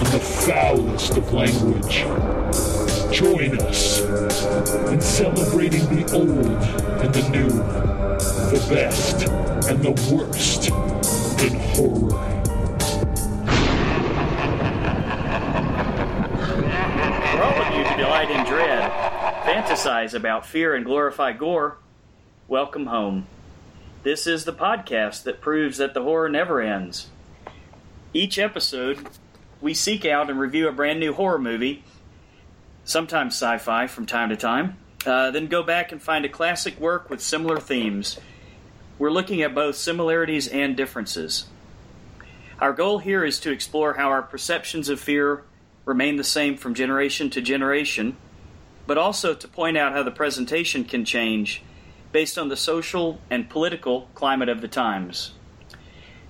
and the foulest of language. Join us in celebrating the old and the new, the best and the worst in horror. For all of you who delight in dread, fantasize about fear, and glorify gore, welcome home. This is the podcast that proves that the horror never ends. Each episode, we seek out and review a brand new horror movie, sometimes sci fi from time to time, uh, then go back and find a classic work with similar themes. We're looking at both similarities and differences. Our goal here is to explore how our perceptions of fear remain the same from generation to generation, but also to point out how the presentation can change based on the social and political climate of the times.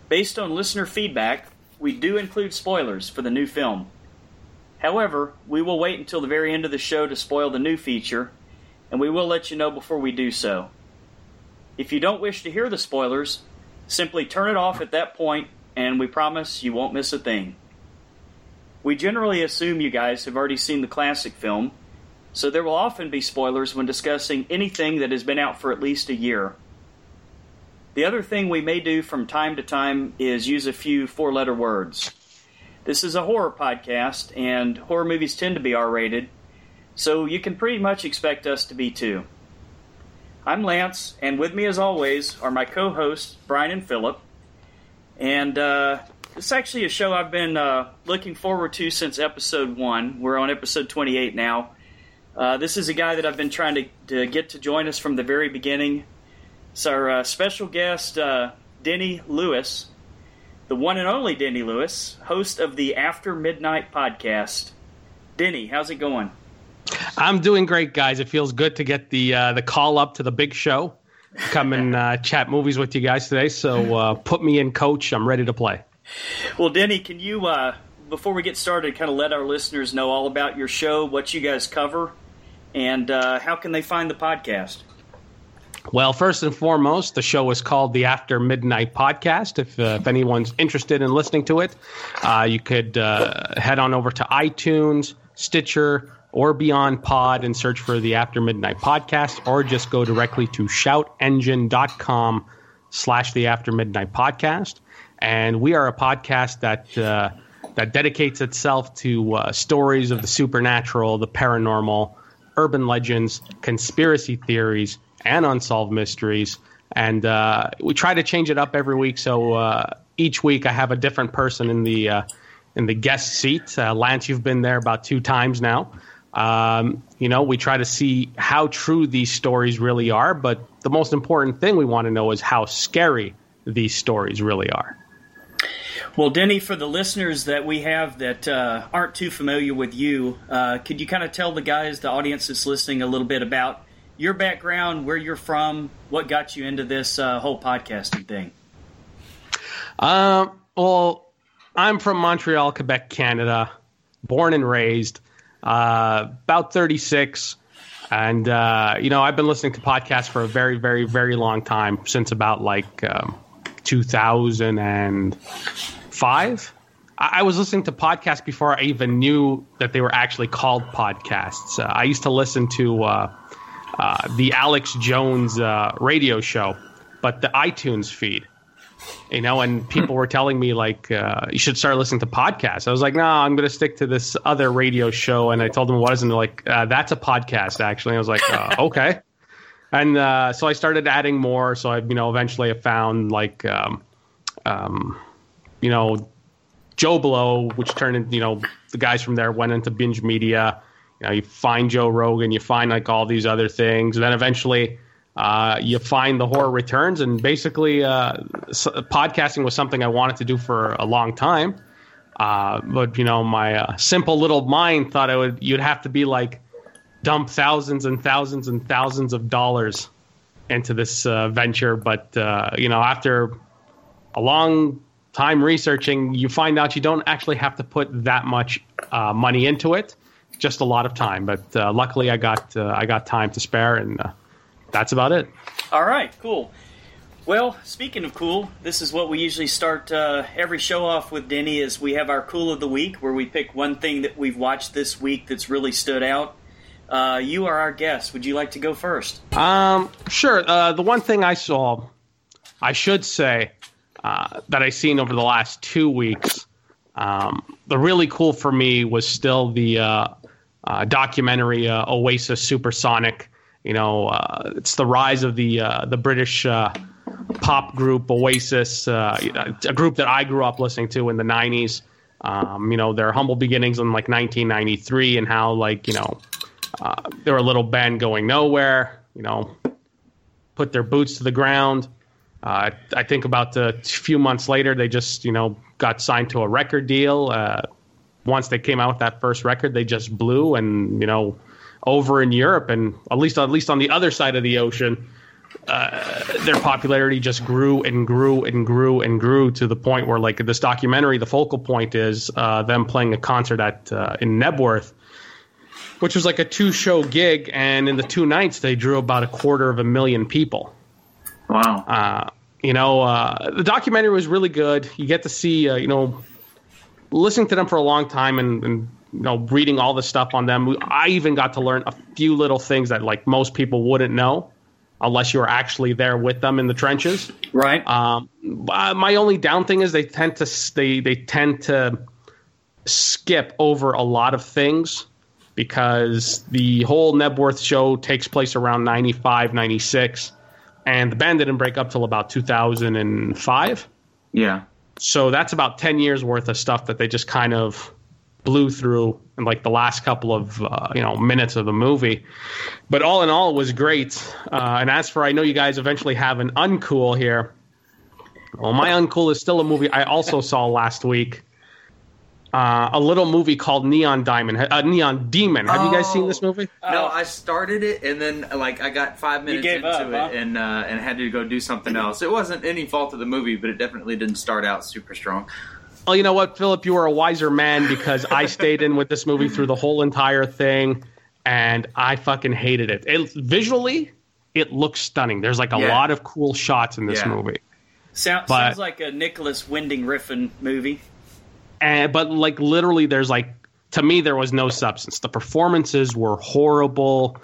Based on listener feedback, we do include spoilers for the new film. However, we will wait until the very end of the show to spoil the new feature, and we will let you know before we do so. If you don't wish to hear the spoilers, simply turn it off at that point, and we promise you won't miss a thing. We generally assume you guys have already seen the classic film, so there will often be spoilers when discussing anything that has been out for at least a year. The other thing we may do from time to time is use a few four letter words. This is a horror podcast, and horror movies tend to be R rated, so you can pretty much expect us to be too. I'm Lance, and with me as always are my co hosts, Brian and Philip. And uh, it's actually a show I've been uh, looking forward to since episode one. We're on episode 28 now. Uh, this is a guy that I've been trying to, to, get to join us from the very beginning. It's our uh, special guest, uh, Denny Luis, the one and only Denny Luis, host of the After Midnight podcast. Denny, how's it going? I'm doing great, guys. It feels good to get the uh, the call up to the big show. Come and uh, chat movies with you guys today. So uh, put me in, coach. I'm ready to play. Well, Denny, can you, uh, before we get started, kind of let our listeners know all about your show, what you guys cover, and uh, how can they find the podcast? Well, first and foremost, the show is called the After Midnight Podcast. If, uh, if anyone's interested in listening to it, uh, you could uh, head on over to iTunes, Stitcher, or Beyond Pod and search for the After Midnight Podcast, or just go directly to shoutengine.com slash the After Midnight Podcast. And we are a podcast that uh, that dedicates itself to uh, stories of the supernatural, the paranormal, urban legends, conspiracy theories, and unsolved mysteries. And uh, we try to change it up every week. So uh, each week I have a different person in the uh, in the guest seat. Uh, Lance, you've been there about two times now. Um, you know, we try to see how true these stories really are, but the most important thing we want to know is how scary these stories really are. Well, Denny, for the listeners that we have that uh, aren't too familiar with you, uh, could you kind of tell the guys, the audience that's listening, a little bit about your background, where you're from, what got you into this uh, whole podcasting thing? Um, well, I'm from Montreal, Quebec, Canada, born and raised uh, about 36. And, uh, you know, I've been listening to podcasts for a very, very, very long time, since about like um, 2005. I-, was listening to podcasts before I even knew that they were actually called podcasts. Uh, I used to listen to uh, the Alex Jones uh, radio show, but the iTunes feed you know, and people were telling me like uh, you should start listening to podcasts. I was like, no, nah, I'm going to stick to this other radio show. And I told them what is, and they're like, uh, that's a podcast actually. And I was like, uh, okay. And so I started adding more. So I, you know, eventually I found like, um, um, you know, Joe Blow, which turned into, you know, the guys from there went into binge media. You know, you find Joe Rogan, you find like all these other things, and then eventually uh, you find the horror returns, and basically, uh, podcasting was something I wanted to do for a long time. Uh, but you know, my uh, simple little mind thought I would you'd have to be like dump thousands and thousands and thousands of dollars into this uh, venture. But uh, you know, after a long time researching, you find out you don't actually have to put that much money into it. Just a lot of time. But uh, luckily, I got uh, I got time to spare, and uh, that's about it. All right, cool. Well, speaking of cool, this is what we usually start uh, every show off with, Denny, is we have our cool of the week, where we pick one thing that we've watched this week that's really stood out. Uh, you are our guest. Would you like to go first? Um, sure. Uh, the one thing I saw, I should say, uh, that I've seen over the last two weeks, um, the really cool for me was still the uh, uh, documentary uh, Oasis Supersonic. You know, uh, it's the rise of the uh, the British uh, pop group Oasis, uh, a group that I grew up listening to in the '90s. Um, you know, their humble beginnings in like 1993, and how like you know they were a little band going nowhere. You know, put their boots to the ground. I think about a few months later, they just you know got signed to a record deal. Once they came out with that first record, they just blew, and you know, over in Europe and at least at least on the other side of the ocean, uh, their popularity just grew and grew and grew and grew to the point where like this documentary, the focal point is uh, them playing a concert at uh, in Knebworth which was like a two show gig, and in the two nights they drew about a quarter of a million people. Wow. Uh, you know, uh, the documentary was really good. You get to see, uh, you know, listening to them for a long time and, and you know reading all the stuff on them. I even got to learn a few little things that like most people wouldn't know unless you were actually there with them in the trenches. Right. Um, my only down thing is they tend to they they tend to skip over a lot of things because the whole Knebworth show takes place around 95, 96, and the band didn't break up till about 2005. yeah. So that's about 10 years worth of stuff that they just kind of blew through in like the last couple of uh, you know minutes of the movie. But all in all, it was great. Uh, and as for I know you guys eventually have an uncool here. Well, my uncool is still a movie I also saw last week. Uh, a little movie called Neon Diamond, uh, Neon Demon. Have you guys seen this movie? No, I started it and then like I got five minutes into up, it huh? and uh, and had to go do something else. It wasn't any fault of the movie, but it definitely didn't start out super strong. Well, you know what, Philip, you are a wiser man because I stayed in with this movie through the whole entire thing, and I fucking hated it. it visually, it looks stunning. There's like a Yeah. lot of cool shots in this Yeah. movie. Sound, But- sounds like a Nicolas Winding Refn movie. And but like literally there's like to me there was no substance the performances were horrible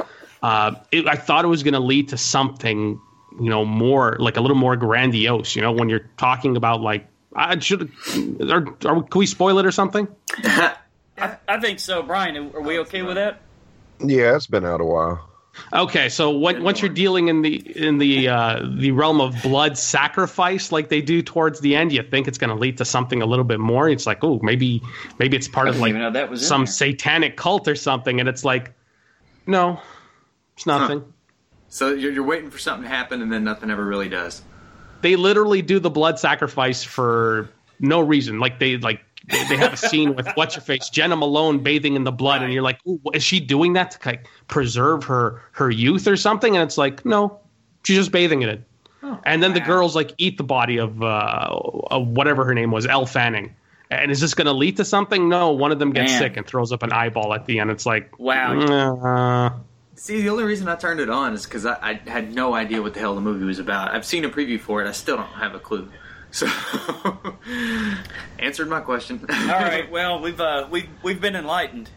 uh, it, i thought it was going to lead to something you know more like a little more grandiose you know when you're talking about like i should are, are, can we spoil it or something I, I think so. Brian, are we okay with that? Yeah, it's been out a while. Okay so when, once you're dealing in the in the uh, the realm of blood sacrifice like they do towards the end you think it's going to lead to something a little bit more it's like oh maybe maybe it's part of like that was some there. satanic cult or something and it's like no it's nothing So you're, you're waiting for something to happen and then nothing ever really does. they literally do the blood sacrifice for no reason like they like they they have a scene with what's your face jena malone bathing in the blood and you're like is she doing that to like preserve her her youth or something and it's like no she's just bathing in it and then the girls like eat the body of uh of whatever her name was elle fanning and is this going to lead to something no one of them gets Man. sick and throws up an eyeball at the end it's like Wow. uh, See, the only reason I turned it on is because I, I had no idea what the hell the movie was about. I've seen a preview for it. I still don't have a clue. So, answered my question. All right. Well, we've uh, we've we've been enlightened.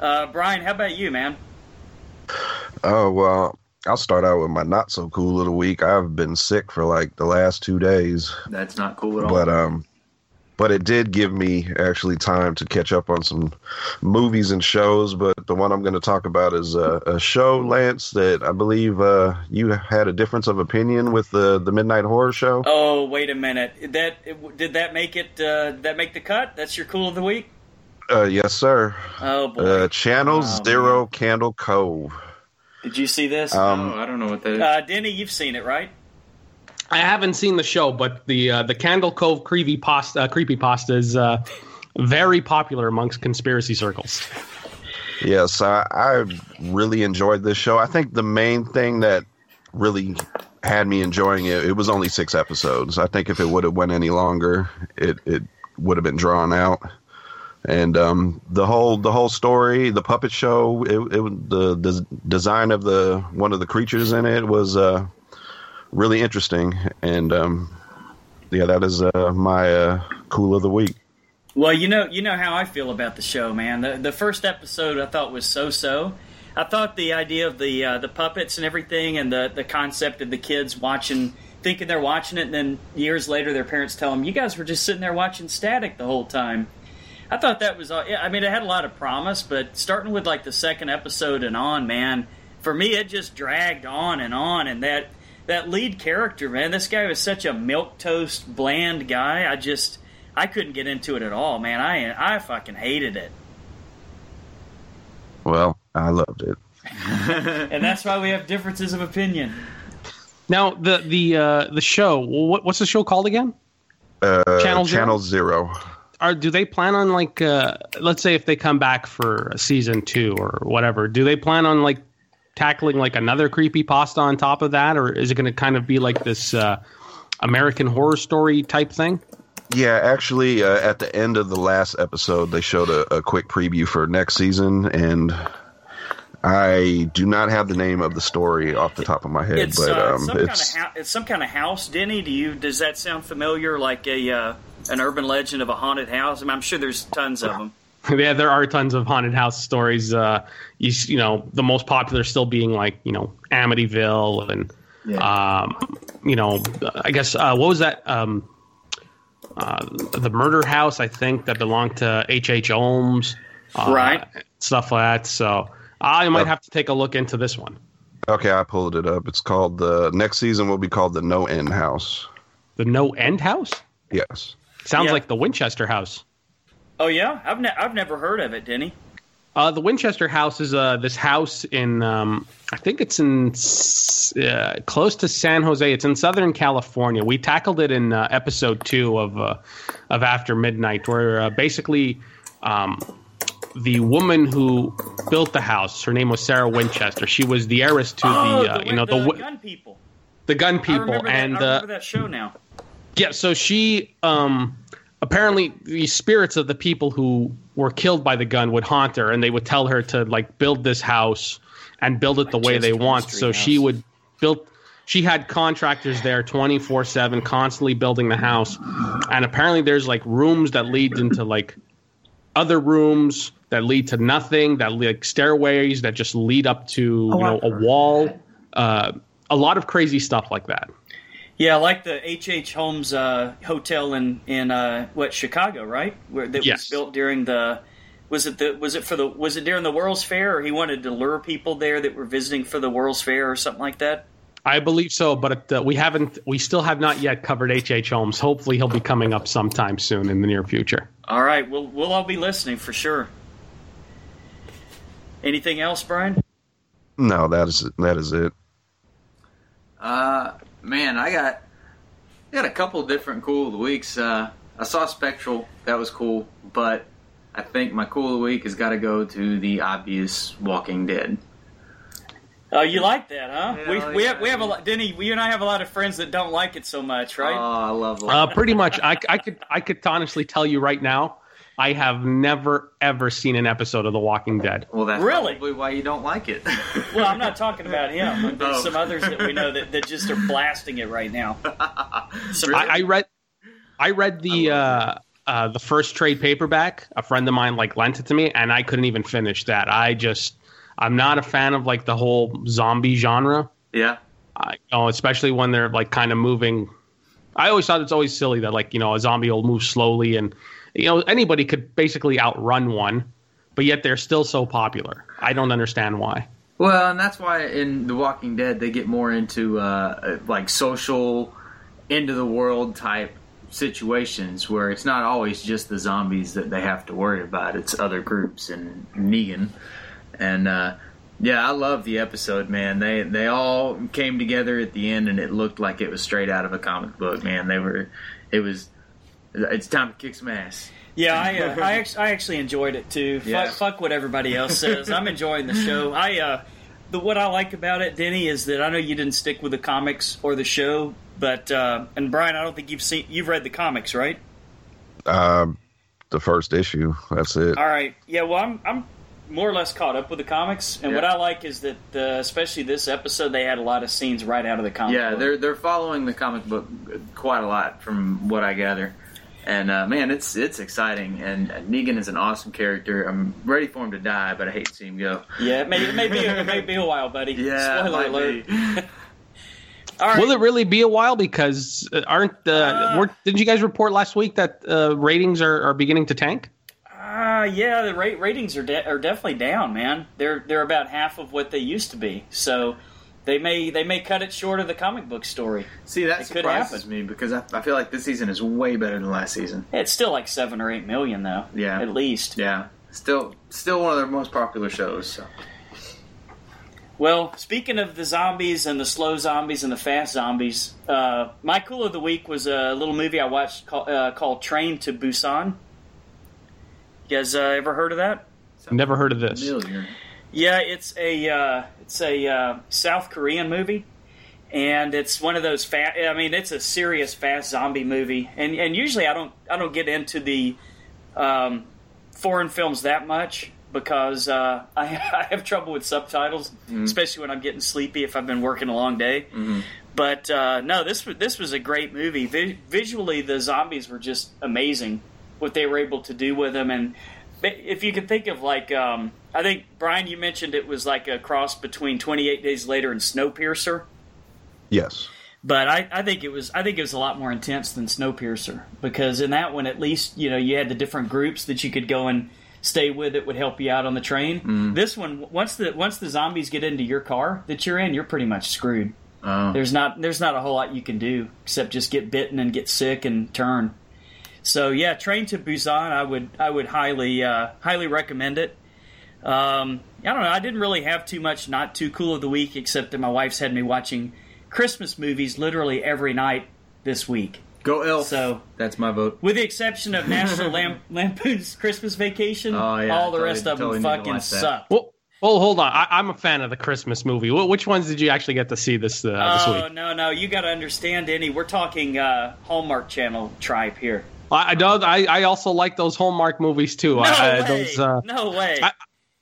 Uh, Brian, how about you, man? Oh well, I'll start out with my not so cool of the week. I've been sick for like the last two days, That's not cool at all. but um, but it did give me actually time to catch up on some movies and shows. But the one I'm going to talk about is uh, a show, Lance, that I believe uh, you had a difference of opinion with the the Midnight Horror Show. Oh, wait a minute. That did that make it? Uh, did that make the cut? That's your cool of the week. Uh, yes, sir. Oh boy. Uh, Channel Oh, Zero Candle Cove. did you see this? Um, oh, I don't know what that is. uh, Denny, you've seen it, right? I haven't seen the show, but the uh, the Candle Cove creepy pasta uh, creepy pasta is uh, very popular amongst conspiracy circles. Yes, I, I really enjoyed this show. I think the main thing that really had me enjoying it, it was only six episodes. I think if it would have went any longer, it, it would have been drawn out. And um, the whole the whole story, the puppet show, it, it the, the design of the one of the creatures in it was uh, really interesting. And um, yeah, that is uh, my uh, cool of the week. Well, you know, you know how I feel about the show, man. The the first episode I thought was so so. I thought the idea of the uh, the puppets and everything, and the the concept of the kids watching, thinking they're watching it, and then years later their parents tell them, "You guys were just sitting there watching static the whole time." I thought that was. uh, I mean, it had a lot of promise, but starting with like the second episode and on, man, for me it just dragged on and on, and that that lead character, man, this guy was such a milk toast bland guy. I just I couldn't get into it at all, man. I I fucking hated it. Well, I loved it. and that's why we have differences of opinion. Now the the uh, the show. What, what's the show called again? Uh, Channel Zero? Channel Zero. Are do they plan on like uh, let's say if they come back for a season two or whatever? Do they plan on like tackling like another creepy pasta on top of that, or is it going to kind of be like this uh, American Horror Story type thing? Yeah, actually, uh, at the end of the last episode, they showed a, a quick preview for next season, and I do not have the name of the story off the top of my head, It's, but uh, um, some it's kind of it's some kind of house, Denny. Do you does that sound familiar? Like a uh, an urban legend of a haunted house? I mean, I'm sure there's tons of them. yeah, there are tons of haunted house stories. Uh, you, you know, the most popular still being like you know Amityville and um, you know, I guess uh, what was that? Um, uh, the murder house, I think, that belonged to H. H. Holmes, uh, Right. Stuff like that. So I might have to take a look into this one. okay. I pulled it up. It's called the next season will be called the No End House. The No End House Yes. sounds Yeah. like the Winchester House. Oh yeah, I've ne- I've never heard of it, Denny. Uh, the Winchester House is uh, this house in, um, I think it's in uh, close to San Jose. It's in Southern California. We tackled it in uh, episode two of uh, of After Midnight, where uh, basically um, the woman who built the house, her name was Sarah Winchester. She was the heiress to oh, the, uh, you know, the, the gun people. the gun people, and that, I uh, remember that show now. yeah, so she um apparently the spirits of the people who were killed by the gun would haunt her and they would tell her to like build this house and build it the way they want. So she would build she had contractors there 24/7 constantly building the house. And apparently there's like rooms that lead into like other rooms that lead to nothing, that lead, like stairways that just lead up to, you know, a wall. Uh a lot of crazy stuff like that. Yeah, like the H. H. Holmes uh, hotel in in uh, what Chicago, right? Where that Yes. was built during the was it the was it for the was it during the World's Fair, or he wanted to lure people there that were visiting for the World's Fair or something like that. I believe so, but uh, we haven't. We still have not yet covered H. H. Holmes. Hopefully, he'll be coming up sometime soon in the near future. All right, we'll we'll all be listening for sure. Anything else, Brian? No, that is that is it. Uh, man, I got I got a couple different cool of the weeks. Uh, I saw Spectral, that was cool, but I think my cool of the week has got to go to the obvious Walking Dead. Oh, you like that, huh? Yeah, we I like we have that. we have a lot. Denny, you and I have a lot of friends that don't like it so much, right? Oh, I love Uh, pretty much, I, I could I could honestly tell you right now, I have never ever seen an episode of The Walking Dead. well, that's Really? probably why you don't like it. well, I'm not talking about him. but There's Oh. some others that we know that, that just are blasting it right now. Some- I, I read I read the uh, uh, the first trade paperback. A friend of mine like lent it to me, and I couldn't even finish that. I just I'm not a fan of like the whole zombie genre. yeah. I, you know, especially when they're like kind of moving. I always thought it's always silly that like you know a zombie will move slowly and you know anybody could basically outrun one, but yet they're still so popular. I don't understand why. Well, and that's why in The Walking Dead they get more into uh, like social, end of the world type situations where it's not always just the zombies that they have to worry about. It's other groups and Negan, and uh, Yeah, I love the episode, man. They they all came together at the end, and it looked like it was straight out of a comic book. Man, they were. It was. It's time to kick some ass. Yeah, I uh, I, actually, I actually enjoyed it too. Yeah. Fuck, fuck what everybody else says. I'm enjoying the show. I uh, the what I like about it, Denny, is that I know you didn't stick with the comics or the show, but uh, and Brian, I don't think you've seen you've read the comics, right? Um, the first issue. That's it. All right. Yeah. Well, I'm I'm more or less caught up with the comics, and what I like is that uh, especially this episode, they had a lot of scenes right out of the comic. Yeah, book. they're they're following the comic book quite a lot, from what I gather. And uh, man, it's it's exciting. And uh, Negan is an awesome character. I'm ready for him to die, but I hate to see him go. yeah. It may, it may be it may be a while, buddy. Yeah, Spoiler alert. be. All right. Will it really be a while? Because uh, aren't uh, Uh, weren't- didn't you guys report last week that uh, ratings are, are beginning to tank? Uh, yeah, the rate ratings are de- are definitely down, man. They're they're about half of what they used to be. So they may they may cut it short of the comic book story. See, that It could surprises happen. me because I, I feel like this season is way better than last season. It's still like seven or eight million though. Yeah. at least. Yeah, still still one of their most popular shows. So. Well, speaking of the zombies and the slow zombies and the fast zombies, uh, my cool of the week was a little movie I watched called, uh, called Train to Busan. You guys uh, ever heard of that? Never heard of this. Familiar. Yeah, it's a uh, it's a uh, South Korean movie, and it's one of those fast. I mean, it's a serious fast zombie movie, and and usually I don't I don't get into the um, foreign films that much because uh, I, I have trouble with subtitles, especially when I'm getting sleepy if I've been working a long day. But uh, no, this was this was a great movie. Vi- visually, the zombies were just amazing. What they were able to do with them, and if you could think of like, um, I think Brian, you mentioned it was like a cross between Twenty Eight Days Later and Snowpiercer. Yes. But I, I think it was I think it was a lot more intense than Snowpiercer because in that one at least you know you had the different groups that you could go and stay with that would help you out on the train. This one once the once the zombies get into your car that you're in, you're pretty much screwed. Oh. There's not there's not a whole lot you can do except just get bitten and get sick and turn. So yeah, Train to Busan, I would I would highly uh, highly recommend it. Um, I don't know. I didn't really have too much not too cool of the week, except that my wife's had me watching Christmas movies literally every night this week. Go Elf. So- that's my vote. With the exception of National Lam- Lampoon's Christmas Vacation, Oh, yeah, all the totally- rest of totally them fucking suck. Well, well, hold on. I, I'm a fan of the Christmas movie. Wh- Which ones did you actually get to see this uh, this Oh week? no, no, you got to understand, Denny. We're talking uh, Hallmark Channel tribe here. I, I know. I, I also like those Hallmark movies too. No I, I- way. those, uh, no way. I-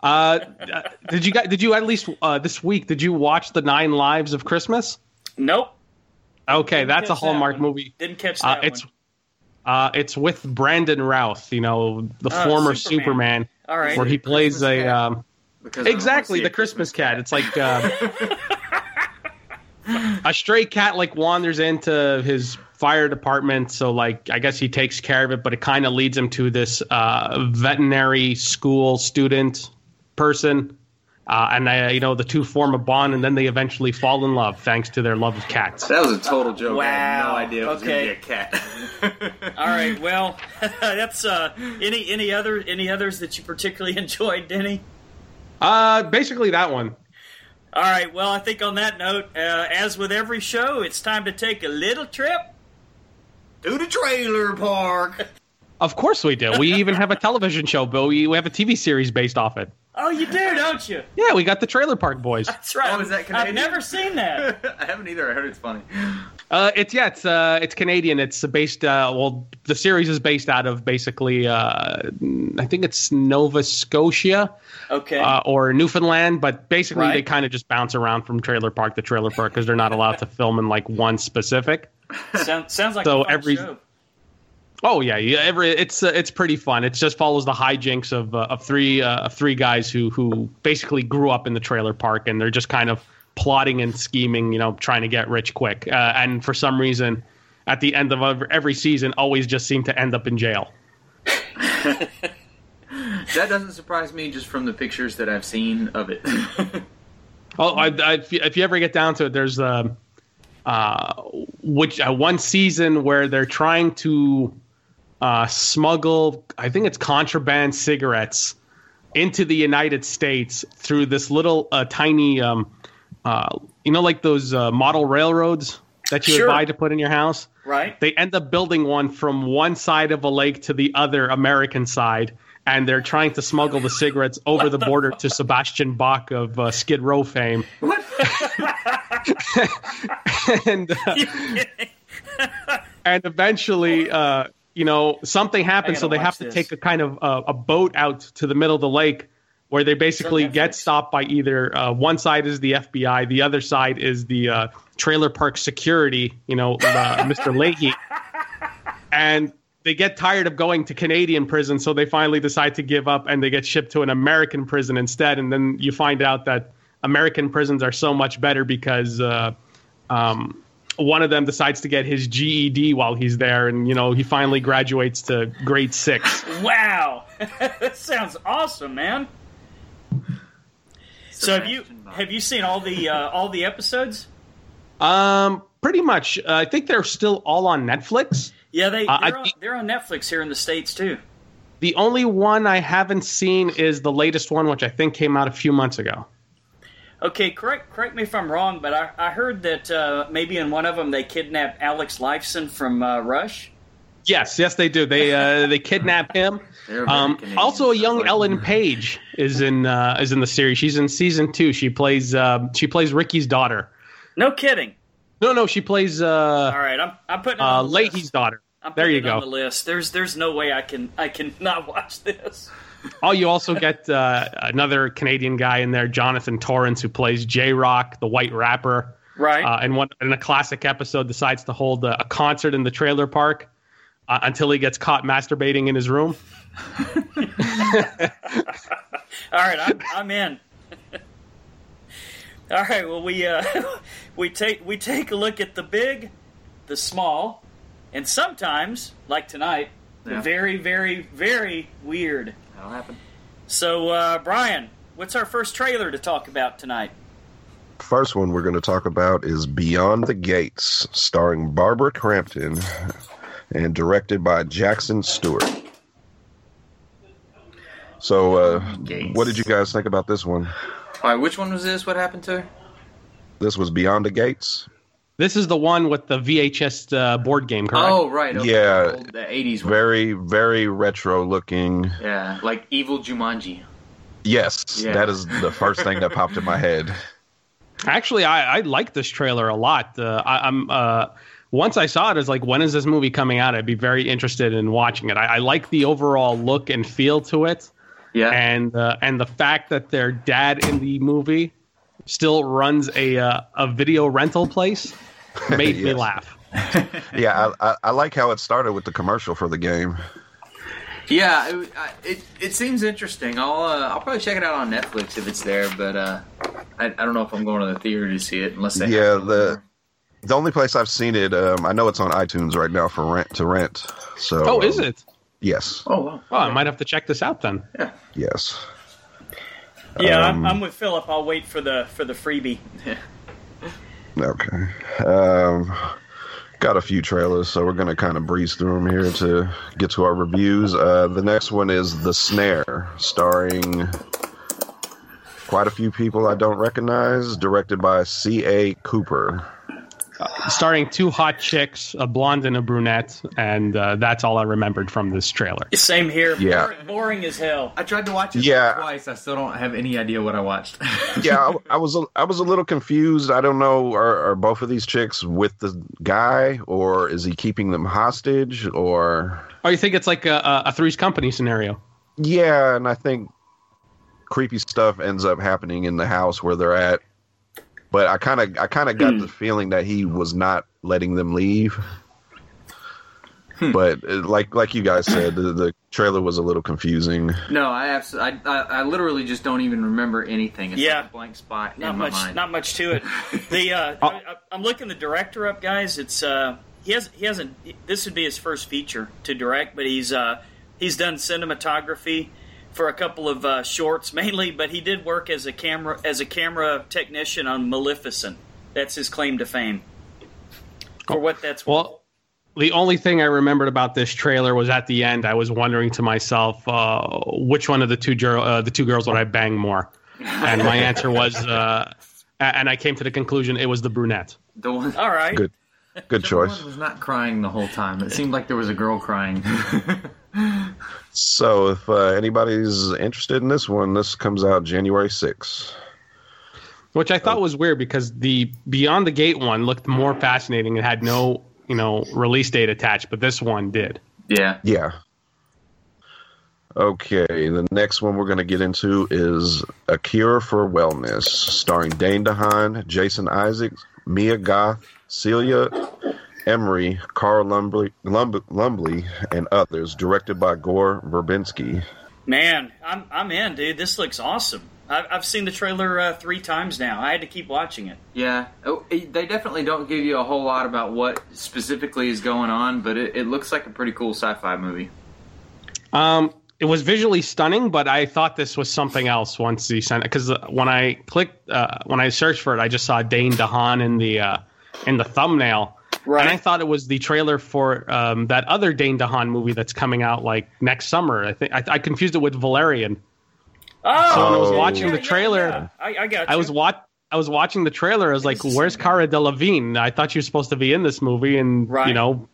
uh, did you guys? Did you at least uh, this week? Did you watch the Nine Lives of Christmas? nope. Okay, Didn't that's a catch that Hallmark movie. Didn't catch Uh, that it's one. uh, it's with Brandon Routh. You know, the Oh, former Superman. Superman, All right. where he plays Christmas a um, Because I don't exactly the a Christmas cat. It's like uh, a stray cat like wanders into his fire department. So like I guess he takes care of it, but it kind of leads him to this uh, veterinary school student person. Uh, and uh, you know the two form a bond, and then they eventually fall in love thanks to their love of cats. That was a total joke. I had no Wow. idea it was Okay. be a cat. All right. Well, that's uh, any any other any others that you particularly enjoyed, Denny. Uh, basically that one. All right. Well, I think on that note, uh, as with every show, it's time to take a little trip. to the trailer park. Of course we do. We even have a television show, Bill. We, we have a TV series based off it. Oh, you do, don't you? Yeah, we got the Trailer Park Boys. That's right. Oh, is that Canadian? I've never seen that. I haven't either. I heard it's funny. Uh, it's yeah, it's uh, it's Canadian. It's based. Uh, well, the series is based out of basically, uh, I think it's Nova Scotia Okay. uh, or Newfoundland, but basically Right. they kind of just bounce around from trailer park to trailer park because they're not allowed to film in like one specific. Sound, sounds like so a fun every- show. Oh yeah, yeah. Every it's uh, it's pretty fun. It just follows the hijinks of uh, of three uh, of three guys who who basically grew up in the trailer park and they're just kind of plotting and scheming, you know, trying to get rich quick. Uh, and for some reason, at the end of every season, always just seem to end up in jail. That doesn't surprise me just from the pictures that I've seen of it. Oh, I, I, if, you, ever get down to it, there's um, uh, which uh, one season where they're trying to uh, smuggle. I think it's contraband cigarettes into the United States through this little uh, tiny, um, uh, you know, like those uh, model railroads that you Sure. would buy to put in your house. Right? They end up building one from one side of a lake to the other American side, and they're trying to smuggle the cigarettes over the border to Sebastian Bach of uh, Skid Row fame. What? and uh, and eventually, uh, you know, something happens, so they have watch to take a kind of uh, a boat out to the middle of the lake, where they basically get stopped by either uh, one side is the FBI, the other side is the uh, trailer park security, you know, uh, Mr. Lahey, and they get tired of going to Canadian prison, so they finally decide to give up and they get shipped to an American prison instead. And then you find out that American prisons are so much better because uh, um, one of them decides to get his GED while he's there, and you know he finally graduates to grade six. Wow, that sounds awesome, man. So have you have you seen all the uh, all the episodes? Um, pretty much. Uh, I think they're still all on Netflix. Yeah, they Uh, they're, on, think- they're on Netflix here in the states too. The only one I haven't seen is the latest one, which I think came out a few months ago. Okay, correct correct me if I'm wrong, but I, I heard that uh, maybe in one of them they kidnapped Alex Lifeson from uh, Rush. Yes, yes, they do. They uh, they kidnap him. Um, also, a young. Ellen Page is in uh, is in the series. She's in season two. She plays um, she plays Ricky's daughter. No kidding. No, no, she plays All uh, right, I'm I'm putting it uh, on the Lahey's daughter. I'm There you it on go. the list. There's there's no way I can I can not watch this. Oh, you also get uh, another Canadian guy in there, Jonathan Torrens, who plays J-Roc, the white rapper. Right. Uh, and one in a classic episode, decides to hold a, a concert in the trailer park uh, until he gets caught masturbating in his room. All right, I'm, I'm in. All right, well we uh, we take we take a look at the big, the small, and sometimes, like tonight, Yeah. very very very weird. That'll happen. So, uh, Brian, what's our first trailer to talk about tonight? First one we're going to talk about is Beyond the Gates, starring Barbara Crampton and directed by Jackson Stewart. So, uh, what did you guys think about this one? All right, which one was this? What happened to her? This was Beyond the Gates. This is the one with the VHS uh, board game, correct? Oh, right. Okay. Yeah. The, old- the 80s one. Very, very retro looking. Yeah, like Evil Jumanji. Yes, Yeah. that is the first thing that popped in my head. Actually, I, I like this trailer a lot. Uh, I, I'm uh, once I saw it, I was like, when is this movie coming out? I'd be very interested in watching it. I, I like the overall look and feel to it, Yeah. and uh, and the fact that their dad in the movie still runs a uh, a video rental place made me laugh. Yeah, I, I, I like how it started with the commercial for the game. Yeah, it, it it seems interesting. I'll uh, I'll probably check it out on Netflix if it's there, but uh, I, I don't know if I'm going to the theater to see it unless they Yeah, have it the- over. The only place I've seen it, um, I know it's on iTunes right now for rent to rent. So, Oh, is um, it? Yes, Oh, wow. Oh, I might have to check this out then. Yeah. yes. Yeah, Um, I'm, I'm with Philip. I'll wait for the for the freebie. Okay. Um, got a few trailers, so we're gonna kind of breeze through them here to get to our reviews. Uh, the next one is The Snare, starring quite a few people I don't recognize, directed by C. A. Cooper. Starring two hot chicks, a blonde and a brunette, and uh, that's all I remembered from this trailer. Same here. Yeah. Boring, boring as hell. I tried to watch it Yeah. twice. I still don't have any idea what I watched. yeah, I, I was a, I was a little confused. I don't know are, are both of these chicks with the guy, or is he keeping them hostage, or Oh, you think it's like a, a, a Three's Company scenario? yeah? And I think creepy stuff ends up happening in the house where they're at. But I kind of I kind of got the feeling that he was not letting them leave. But uh, like like you guys said, the, the trailer was a little confusing. no, I, absolutely, I, I I literally just don't even remember anything. It's Yeah. like a blank spot Not in my much. mind. Not much to it. The uh, Oh. I, I'm looking the director up, guys. It's uh, he has he hasn't. This would be his first feature to direct, but he's uh, he's done cinematography for a couple of uh, shorts mainly, but he did work as a camera as a camera technician on Maleficent. That's his claim to fame. For what that's worth. Well, the only thing I remembered about this trailer was at the end. I was wondering to myself, uh, which one of the two ger- uh, the two girls would I bang more? And my answer was, uh, and I came to the conclusion it was the brunette. The one, All right. Good, good The choice. was not crying the whole time. It seemed like there was a girl crying. So, if uh, anybody's interested in this one, this comes out January 6th. which I thought was weird because the Beyond the Gate one looked more fascinating. It had no, you know, release date attached, but this one did. yeah. Yeah. Okay, the next one we're going to get into is A Cure for Wellness, starring Dane DeHaan, Jason Isaacs, Mia Goth, Celia Imrie, Carl Lumbly, Lumb- Lumbly, and others, directed by Gore Verbinski. Man, I'm I'm in, dude. This looks awesome. I've, I've seen the trailer uh, three times now. I had to keep watching it. Yeah, oh, it- they definitely don't give you a whole lot about what specifically is going on, but it, it looks like a pretty cool sci-fi movie. Um, it was visually stunning, but I thought this was something else once he sent it because when I clicked, uh, when I searched for it, I just saw Dane DeHaan in the uh, in the thumbnail, Right. and I thought it was the trailer for um, that other Dane DeHaan movie that's coming out like next summer. I think I, I confused it with Valerian. Oh, So when I was Oh. watching yeah, the trailer, yeah. I, I got. I was wat- I was watching the trailer. I was like, It's the "Where's same Cara Delevingne?" I thought she was supposed to be in this movie, and Right. you know,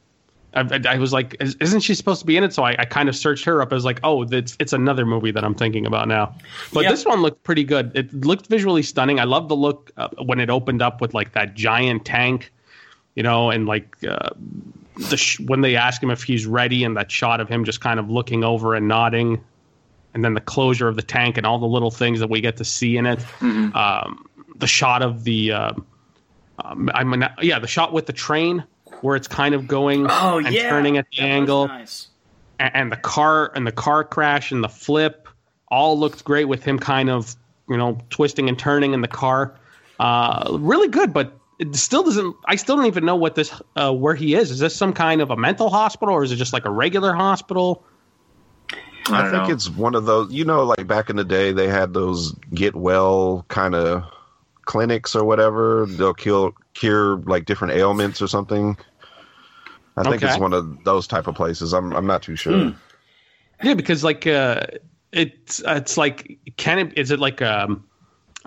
I, I, I was like, "Is- "Isn't she supposed to be in it?" So I, I kind of searched her up. I was like, "Oh, it's it's another movie that I'm thinking about now." But Yep. this one looked pretty good. It looked visually stunning. I love the look uh, when it opened up with like that giant tank, you know, and like uh, the sh- when they ask him if he's ready, and that shot of him just kind of looking over and nodding. And then the closure of the tank and all the little things that we get to see in it um, the shot of the uh, um, I mean, yeah, the shot with the train where it's kind of going Oh and yeah, turning at the That angle, Nice. and, and the car and the car crash and the flip all looked great with him kind of you know twisting and turning in the car. Uh, really good, but it still doesn't. I still don't even know what this uh, where he is. Is this some kind of a mental hospital or is it just like a regular hospital? I, I, think know. it's one of those, you know, like back in the day, they had those get well kind of clinics or whatever. They'll kill, cure like different ailments or something. I think it's one of those type of places. I'm, I'm not too sure. Yeah, because like uh, it's it's like can it is it like um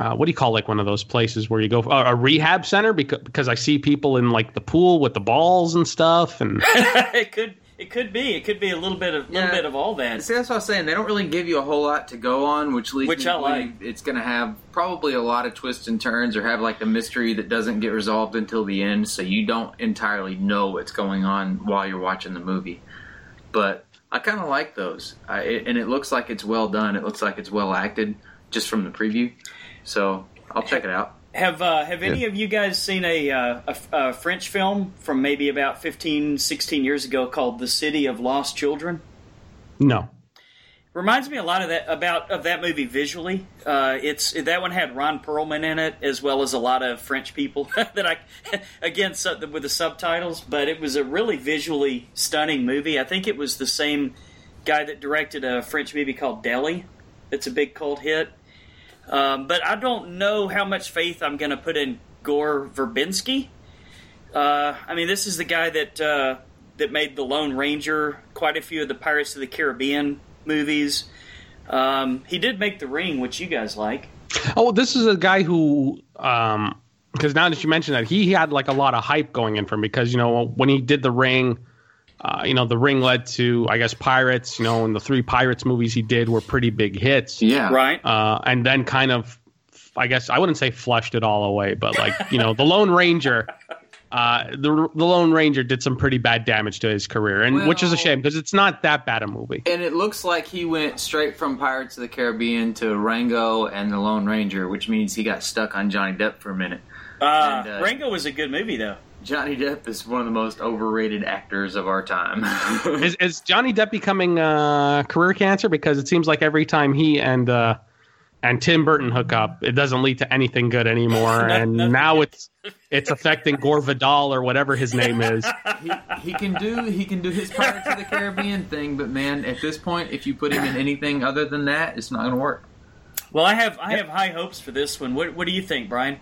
uh, what do you call like one of those places where you go uh, a rehab center because because I see people in like the pool with the balls and stuff and it could it could be it could be a little bit of little bit of all that. See, that's what I was saying. They don't really give you a whole lot to go on, which leads Which me to I like. it's going to have probably a lot of twists and turns, or have like a mystery that doesn't get resolved until the end, so you don't entirely know what's going on while you're watching the movie. But I kind of like those, I, it, and it looks like it's well done. It looks like it's well acted, just from the preview. So I'll check it out. Have uh, have any of you guys seen a, uh, a a French film from maybe about 15, 16 years ago called The City of Lost Children? no. Reminds me a lot of that about of that movie visually. Uh, it's that one had Ron Perlman in it as well as a lot of French people that I again su- with the subtitles. But it was a really visually stunning movie. I think it was the same guy that directed a French movie called Delhi. It's a big cult hit. Um, but I don't know how much faith I'm going to put in Gore Verbinski. Uh, I mean, this is the guy that uh, that made the Lone Ranger, quite a few of the Pirates of the Caribbean movies. Um, he did make The Ring, which you guys like. Oh, this is a guy who um because now that you mention that he had like a lot of hype going in for him because you know when he did the ring uh, you know the ring led to i guess pirates you know and the three pirates movies he did were pretty big hits Yeah, Right? uh, and then kind of, I guess I wouldn't say flushed it all away, but like you know, the Lone Ranger, uh, the the Lone Ranger did some pretty bad damage to his career, and which is a shame because it's not that bad a movie. And it looks like he went straight from Pirates of the Caribbean to Rango and the Lone Ranger, which means he got stuck on Johnny Depp for a minute. Uh, and, uh, Rango was a good movie, though. Johnny Depp is one of the most overrated actors of our time. Is is Johnny Depp becoming uh, career cancer? Because it seems like every time he and uh, and Tim Burton hook up, it doesn't lead to anything good anymore, and now good. it's it's affecting Gore Vidal or whatever his name is. he, he can do he can do his Pirates of the Caribbean thing, but man, at this point, if you put him in anything other than that, it's not going to work. Well, I have I have high hopes for this one. What What do you think, Brian?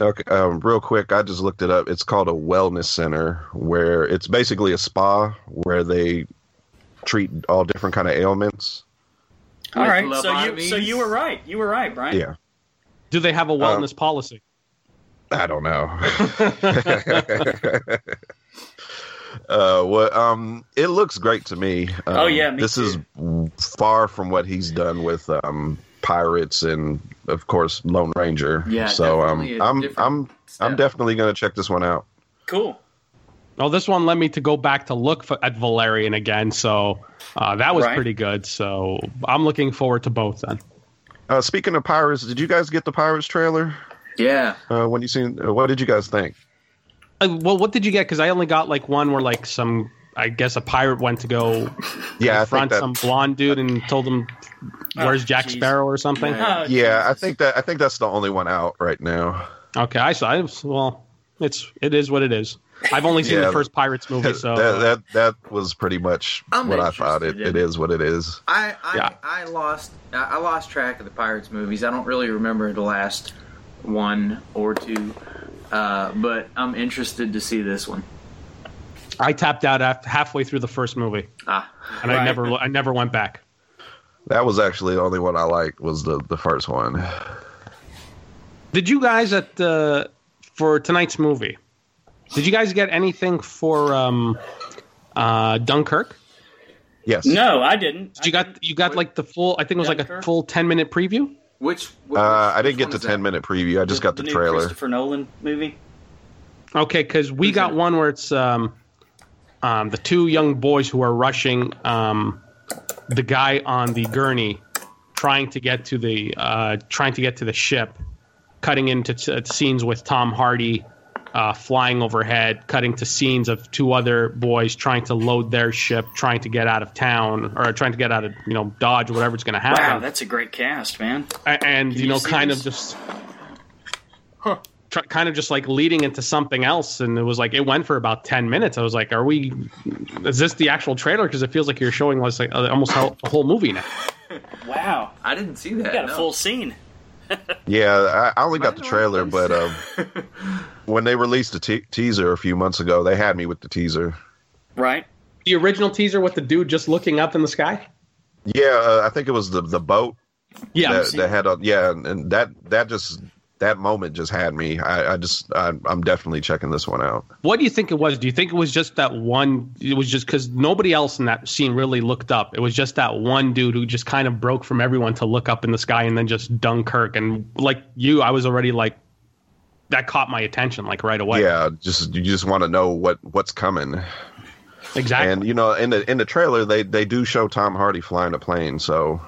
Okay, um, real quick, I just looked it up. It's called a wellness center, where it's basically a spa where they treat all different kind of ailments. All right, so you so you were right. You were right, Brian. Yeah, Do they have a wellness policy? I don't know. uh, what? Um, it looks great to me. Um, Oh, yeah, me this is far from what he's done with um pirates and of course Lone Ranger. Yeah, so um, definitely a I'm I'm I'm definitely gonna check this one out. Cool. Oh, this one led me to go back to look for, at Valerian again, so uh, that was Right. pretty good. So I'm looking forward to both then. Uh, speaking of pirates, did you guys get the pirates trailer? Yeah. Uh, when you seen, uh, what did you guys think? Uh, well, what did you get? Because I only got like one where like some, I guess a pirate went to go Yeah, I confront that. some blonde dude and told him, "Where's Oh, Jack jeez. Sparrow" or something. Yeah. Oh, yeah, I think that I think that's the only one out right now. Okay, I saw. I, well, it's it is what it is. I've only seen Yeah. the first Pirates movie, so that, that that was pretty much I'm what I thought. It, interested it in- is what it is. I I, Yeah. I lost I I lost track of the Pirates movies. I don't really remember the last one or two, uh, but I'm interested to see this one. I tapped out after halfway through the first movie, Ah, and I never I never went back. That was actually the only one I liked was the the first one. Did you guys at uh, for tonight's movie? Did you guys get anything for um, uh, Dunkirk? Yes. No, I didn't. Did you got you got like the full? I think it was like a full ten minute preview. which, which Uh, I didn't get the is that? ten minute preview. I just got the, new trailer. Christopher Nolan movie. Okay, because we Who's got that? one where it's um, um, the two young boys who are rushing um, the guy on the gurney, trying to get to the uh, trying to get to the ship, cutting into t- scenes with Tom Hardy uh, flying overhead, cutting to scenes of two other boys trying to load their ship, trying to get out of town or trying to get out of you know Dodge, whatever's going to happen. Wow, that's a great cast, man. A- and you you know kind this? of just tr- kind of just like leading into something else and it was like it went for about 10 minutes i was like are we is this the actual trailer because it feels like you're showing us like almost a a whole movie now Wow, I didn't see that. you got a full scene. Yeah, I, I only got the Why do I trailer, but um, when they released the te- teaser a few months ago, they had me with the teaser. Right. the original teaser with the dude just looking up in the sky Yeah, uh, I think it was the the boat yeah that, that had a yeah, and, and that that just that moment just had me. I, I just I, I'm definitely checking this one out. what do you think it was do you think it was just that one it was just because nobody else in that scene really looked up it was just that one dude who just kind of broke from everyone to look up in the sky and then just dunkirk and like you i was already like that caught my attention like right away Yeah, just you just want to know what what's coming. exactly And you know, in the in the trailer, they they do show Tom Hardy flying a plane, so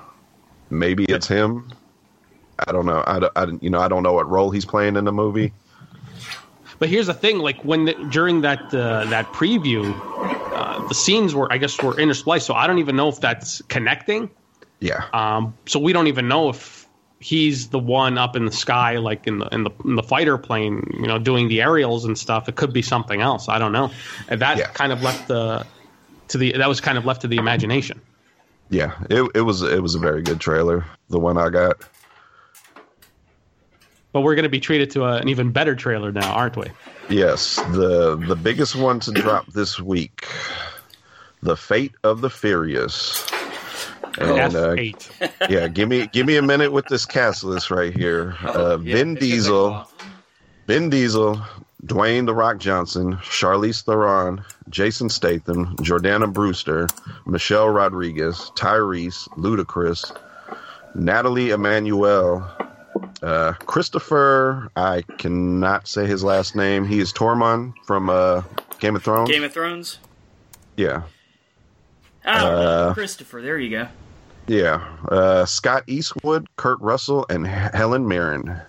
maybe it's him. I don't know. I, don't- I you know I don't know what role he's playing in the movie. But here's the thing: like when the, during that uh, that preview, uh, the scenes were I guess were interspliced, so I don't even know if that's connecting. Yeah, Um, so we don't even know if he's the one up in the sky, like in the in the in the fighter plane, you know, doing the aerials and stuff. It could be something else. I don't know. And that Yeah. kind of left the to the that was kind of left to the imagination. yeah. It it was it was a very good trailer. The one I got. But we're going to be treated to a, an even better trailer now, aren't we? Yes, the the biggest one to drop this week, the Fate of the Furious. And uh, F8. yeah, give me give me a minute with this cast list right here. Uh, Yeah, Vin Diesel, go off. Vin Diesel, Dwayne the Rock Johnson, Charlize Theron, Jason Statham, Jordana Brewster, Michelle Rodriguez, Tyrese, Ludacris, Nathalie Emmanuel, uh, Christopher. I cannot say his last name. He is Tormund from uh, Game of Thrones. Game of Thrones. yeah, Oh, Uh, Christopher. There you go. yeah. Uh, Scott Eastwood, Kurt Russell, and Helen Mirren.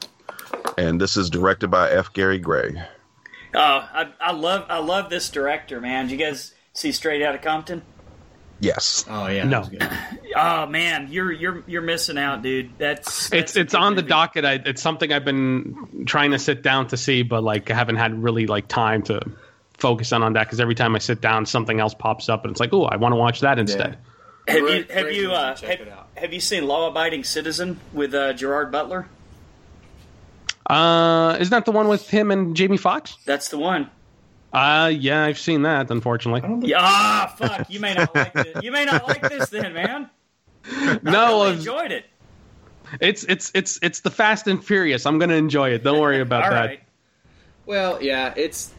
And this is directed by F. Gary Gray. Oh, I, I love I love this director, man. Did you guys see Straight Outta Compton? Yes. Oh yeah, No. that was good. Oh man, you're you're you're missing out, dude. That's, it's that's a it's good on the docket. I, it's something I've been trying to sit down to see, but like I haven't had really like time to focus on on that because every time I sit down, something else pops up, and it's like, oh, I want to watch that instead. Have you have you uh, have, have you seen Law Abiding Citizen with uh, Gerard Butler? Uh, isn't that the one with him and Jamie Foxx? That's the one. Uh, yeah, I've seen that. Unfortunately, Yeah, ah, fuck. You may not like this. You may not like this then, man. no, I it's- enjoyed it. it's it's it's it's the Fast and Furious. I'm gonna enjoy it. Don't worry about All that. right. Well, yeah, it's.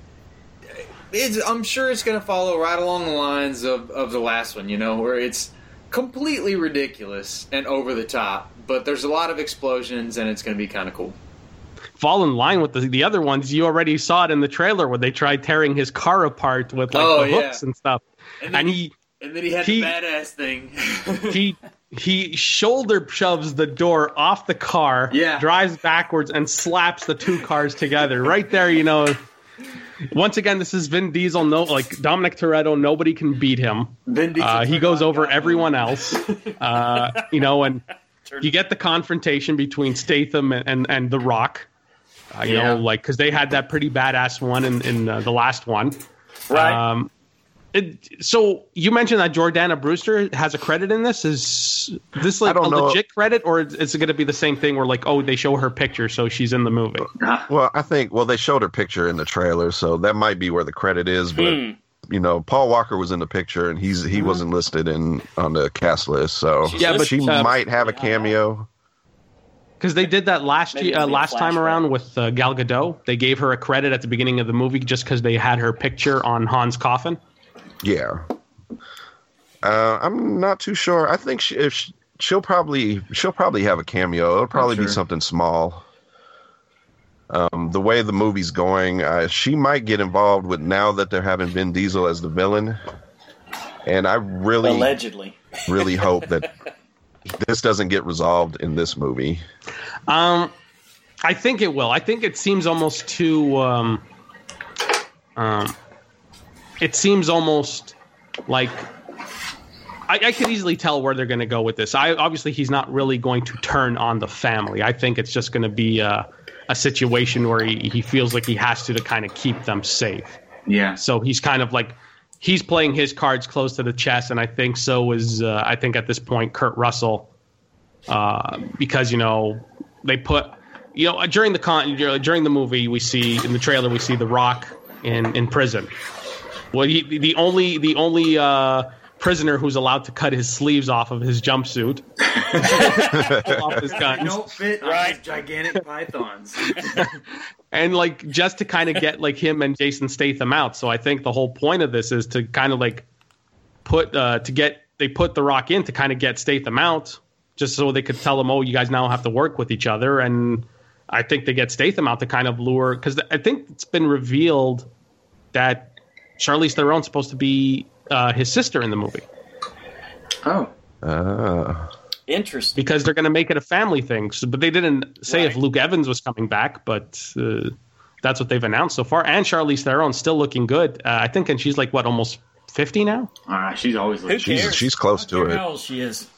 It's, I'm sure it's going to follow right along the lines of, of the last one, you know, where it's completely ridiculous and over the top, but there's a lot of explosions and it's going to be kind of cool. Fall in line with the the other ones. You already saw it in the trailer where they tried tearing his car apart with like Oh, the yeah. hooks and stuff. And then, And he and then he had he- the badass thing. he he shoulder shoves the door off the car, Yeah. drives backwards and slaps the two cars together. Right there, you know. Once again, this is Vin Diesel. No, like Dominic Toretto, nobody can beat him. Vin Diesel Uh, he goes over God everyone mode. else. Uh, you know, and you get the confrontation between Statham and and, and The Rock. Uh, you Yeah. know, like because they had that pretty badass one in in uh, the last one. Right. Um, it, so you mentioned that Jordana Brewster has a credit in this. Is this like a know. legit credit, or is is it going to be the same thing where like, oh, they show her picture, so she's in the movie? Well, I think well they showed her picture in the trailer, so that might be where the credit is. But Hmm. you know, Paul Walker was in the picture, and he's he wasn't listed in on the cast list, so She's Yeah, but, she uh, might have a cameo. Because they did that last Maybe year, uh, last time around with uh, Gal Gadot. They gave her a credit at the beginning of the movie just because they had her picture on Han's coffin. Yeah, uh, I'm not too sure. I think she, if she, she'll probably she'll probably have a cameo. It'll probably be something small. Um, the way the movie's going, uh, she might get involved with now that they're having Vin Diesel as the villain, and I really Allegedly. really hope that this doesn't get resolved in this movie. Um, I think it will. I think it seems almost too. Um, um, it seems almost like I, I could easily tell where they're going to go with this. I obviously he's not really going to turn on the family. I think it's just going to be a, a situation where he, he feels like he has to to kind of keep them safe. Yeah. So he's kind of like he's playing his cards close to the chest, and I think so is uh, I think at this point Kurt Russell, uh, because you know they put you know during the con during the movie we see in the trailer we see The Rock in in prison. Well, he, the only the only uh, prisoner who's allowed to cut his sleeves off of his jumpsuit, pull off his They guns. don't fit on Right. gigantic pythons. and like just to kind of get like him and Jason Statham out. So I think the whole point of this is to kind of like put uh to get they put the Rock in to kind of get Statham out, just so they could tell him, oh, you guys now have to work with each other. And I think they get Statham out to kind of lure because I think it's been revealed that Charlize Theron's supposed to be uh, his sister in the movie Oh. Uh, Interesting. because they're going to make it a family thing. So, but they didn't say if Luke Evans was coming back, but uh, that's what they've announced so far. And Charlize Theron's still looking good. Uh, I think, and she's like what almost fifty now. Ah, she's always Who looking. she's she's close to it. How she is.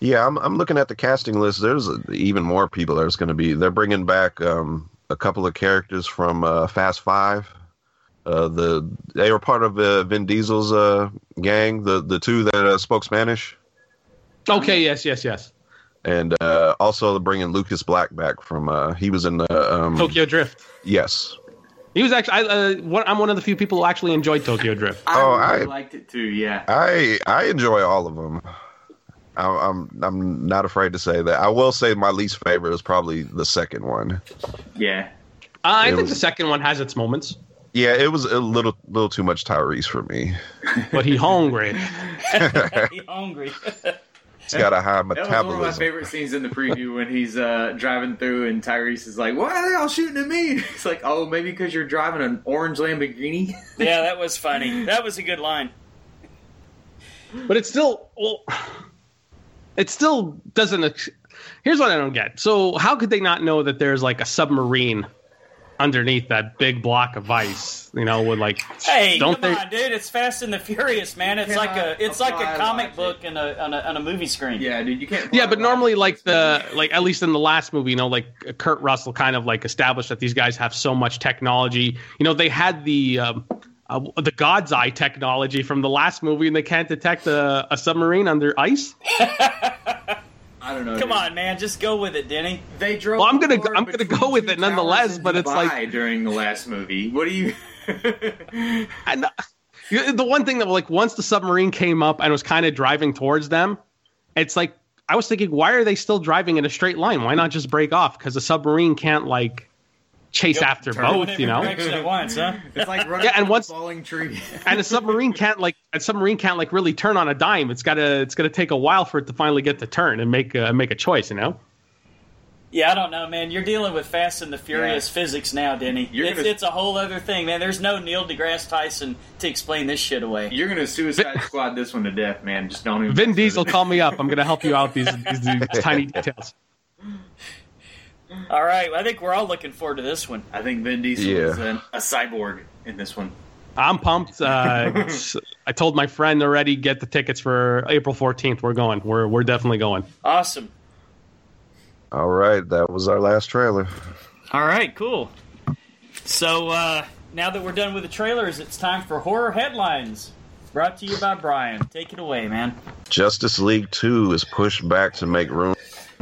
Yeah, I'm I'm looking at the casting list. There's even more people. There's going to be. They're bringing back um, a couple of characters from uh, Fast Five. Uh, the they were part of uh, Vin Diesel's uh, gang. The the two that uh, spoke Spanish, Okay, yes, yes, yes. and uh, also bringing Lucas Black back from. Uh, he was in the um, Tokyo Drift. Yes. He was actually. I, uh, one, I'm one of the few people who actually enjoyed Tokyo Drift. I Oh, really I- liked it too. Yeah. I I enjoy all of them. I, I'm I'm not afraid to say that. I will say my least favorite is probably the second one. Yeah. Uh, I It think was- the second one has its moments, Yeah, it was a little little too much Tyrese for me. but he hungry. He hungry. He's got a high That was one of my favorite scenes in the preview when he's uh, driving through and Tyrese is like, "Why are they all shooting at me?" It's like, "Oh, maybe because you're driving an orange Lamborghini." yeah, that was funny. That was a good line. but it still well it still doesn't here's what i don't get so how could they not know that there's like a submarine underneath that big block of ice you know with like Hey, don't come they on, dude! It's Fast and the Furious, man. It's like a it's like a comic logic. book and a on, a on a movie screen. yeah, dude, you can't. yeah but normally like the like at least in the last movie you know like kurt russell kind of like established that these guys have so much technology you know they had the um uh, the God's Eye technology from the last movie, and they can't detect a, a submarine under ice. I don't don't know. Come dude. on, man, just go with it, Denny. They drove. Well, I'm gonna go- I'm gonna go with it nonetheless, towers in but it's like- during the last movie. What do you? And uh, the one thing that like once the submarine came up and was kind of driving towards them, it's like I was thinking, why are they still driving in a straight line? Why not just break off? Because the submarine can't like chase after both, you know. at once, huh? it's like running Yeah, and from a once- falling tree. And a submarine can't like a submarine can't like really turn on a dime. It's gotta it's gonna take a while for it to finally get to turn and make uh, make a choice, you know. Yeah, I don't know, man. You're dealing with Fast and the Furious physics now, Denny. You're It's, gonna- it's a whole other thing, man. There's no Neil deGrasse Tyson to explain this shit away. You're gonna Suicide Squad this one to death, man. Just don't even. Vin Diesel, call me up. I'm gonna help you out these these, these tiny details. All right, I think we're all looking forward to this one. I think Vin Diesel Yeah. is an, a cyborg in this one. I'm pumped. Uh, s- I told my friend already get the tickets for April 14th. We're going. We're we're definitely going. Awesome. All right, that was our last trailer. All right, cool. So uh, now that we're done with the trailers, it's time for horror headlines. Brought to you by Brian. Take it away, man. Justice League 2 is pushed back to make room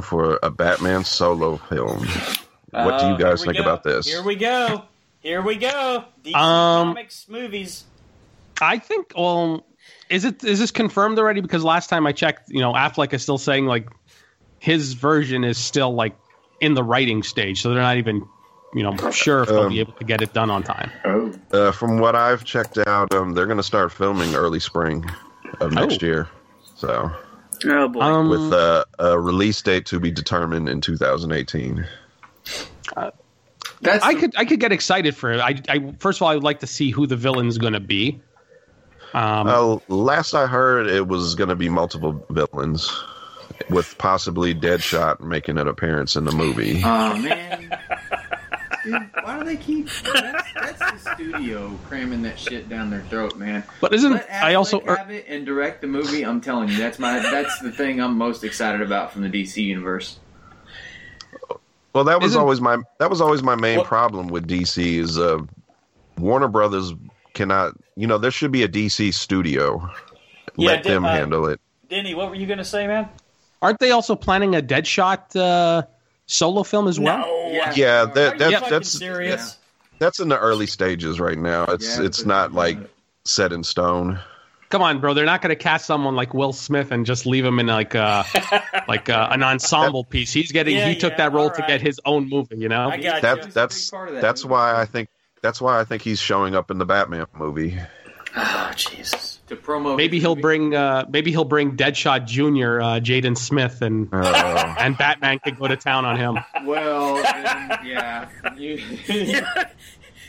for a Batman solo film. What do Oh, you guys think go. about this? Here we go. Here we go. DC Um, Comics movies. I think. Well, is it is this confirmed already? Because last time I checked, you know, Affleck is still saying like his version is still like in the writing stage, so they're not even you know sure if they'll Um, be able to get it done on time. Oh, Uh, from what I've checked out, um, they're going to start filming early spring of next Oh. year. So, Oh boy. Um, with uh, a release date to be determined in 2018. that's I could I could get excited for it. I, I first of all, I would like to see who the villain's going to be. Um, Uh, last I heard, it was going to be multiple villains, with possibly Deadshot making an appearance in the movie. Oh man. Dude, why do they keep? That's, that's the studio cramming that shit down their throat, man. but isn't Let I also have it and direct the movie. I'm telling you, that's my that's the thing I'm most excited about from the DC universe. Well, that was Isn't- always my that was always my main What- problem with DC is uh, Warner Brothers cannot. You know, there should be a DC studio. Yeah, Let did- them uh, handle it. Denny, what were you going to say, man? aren't they also planning a Deadshot uh, solo film as well? No. Yeah. Yeah, Are that, that that's serious? that's in the early stages right now. It's Yeah, it's not like set in stone. Come on, bro. They're not going to cast someone like Will Smith and just leave him in like uh like uh, an ensemble piece. He's getting Yeah, he took that role all to get his own movie. You know. I got That you. That's big part of that that's movie. why I think that's why I think he's showing up in the Batman movie. Oh, Jesus. To promo, Maybe he'll movie. bring uh, maybe he'll bring Deadshot Junior, uh, Jaden Smith, and Uh, and Batman could go to town on him. Well, then, yeah, you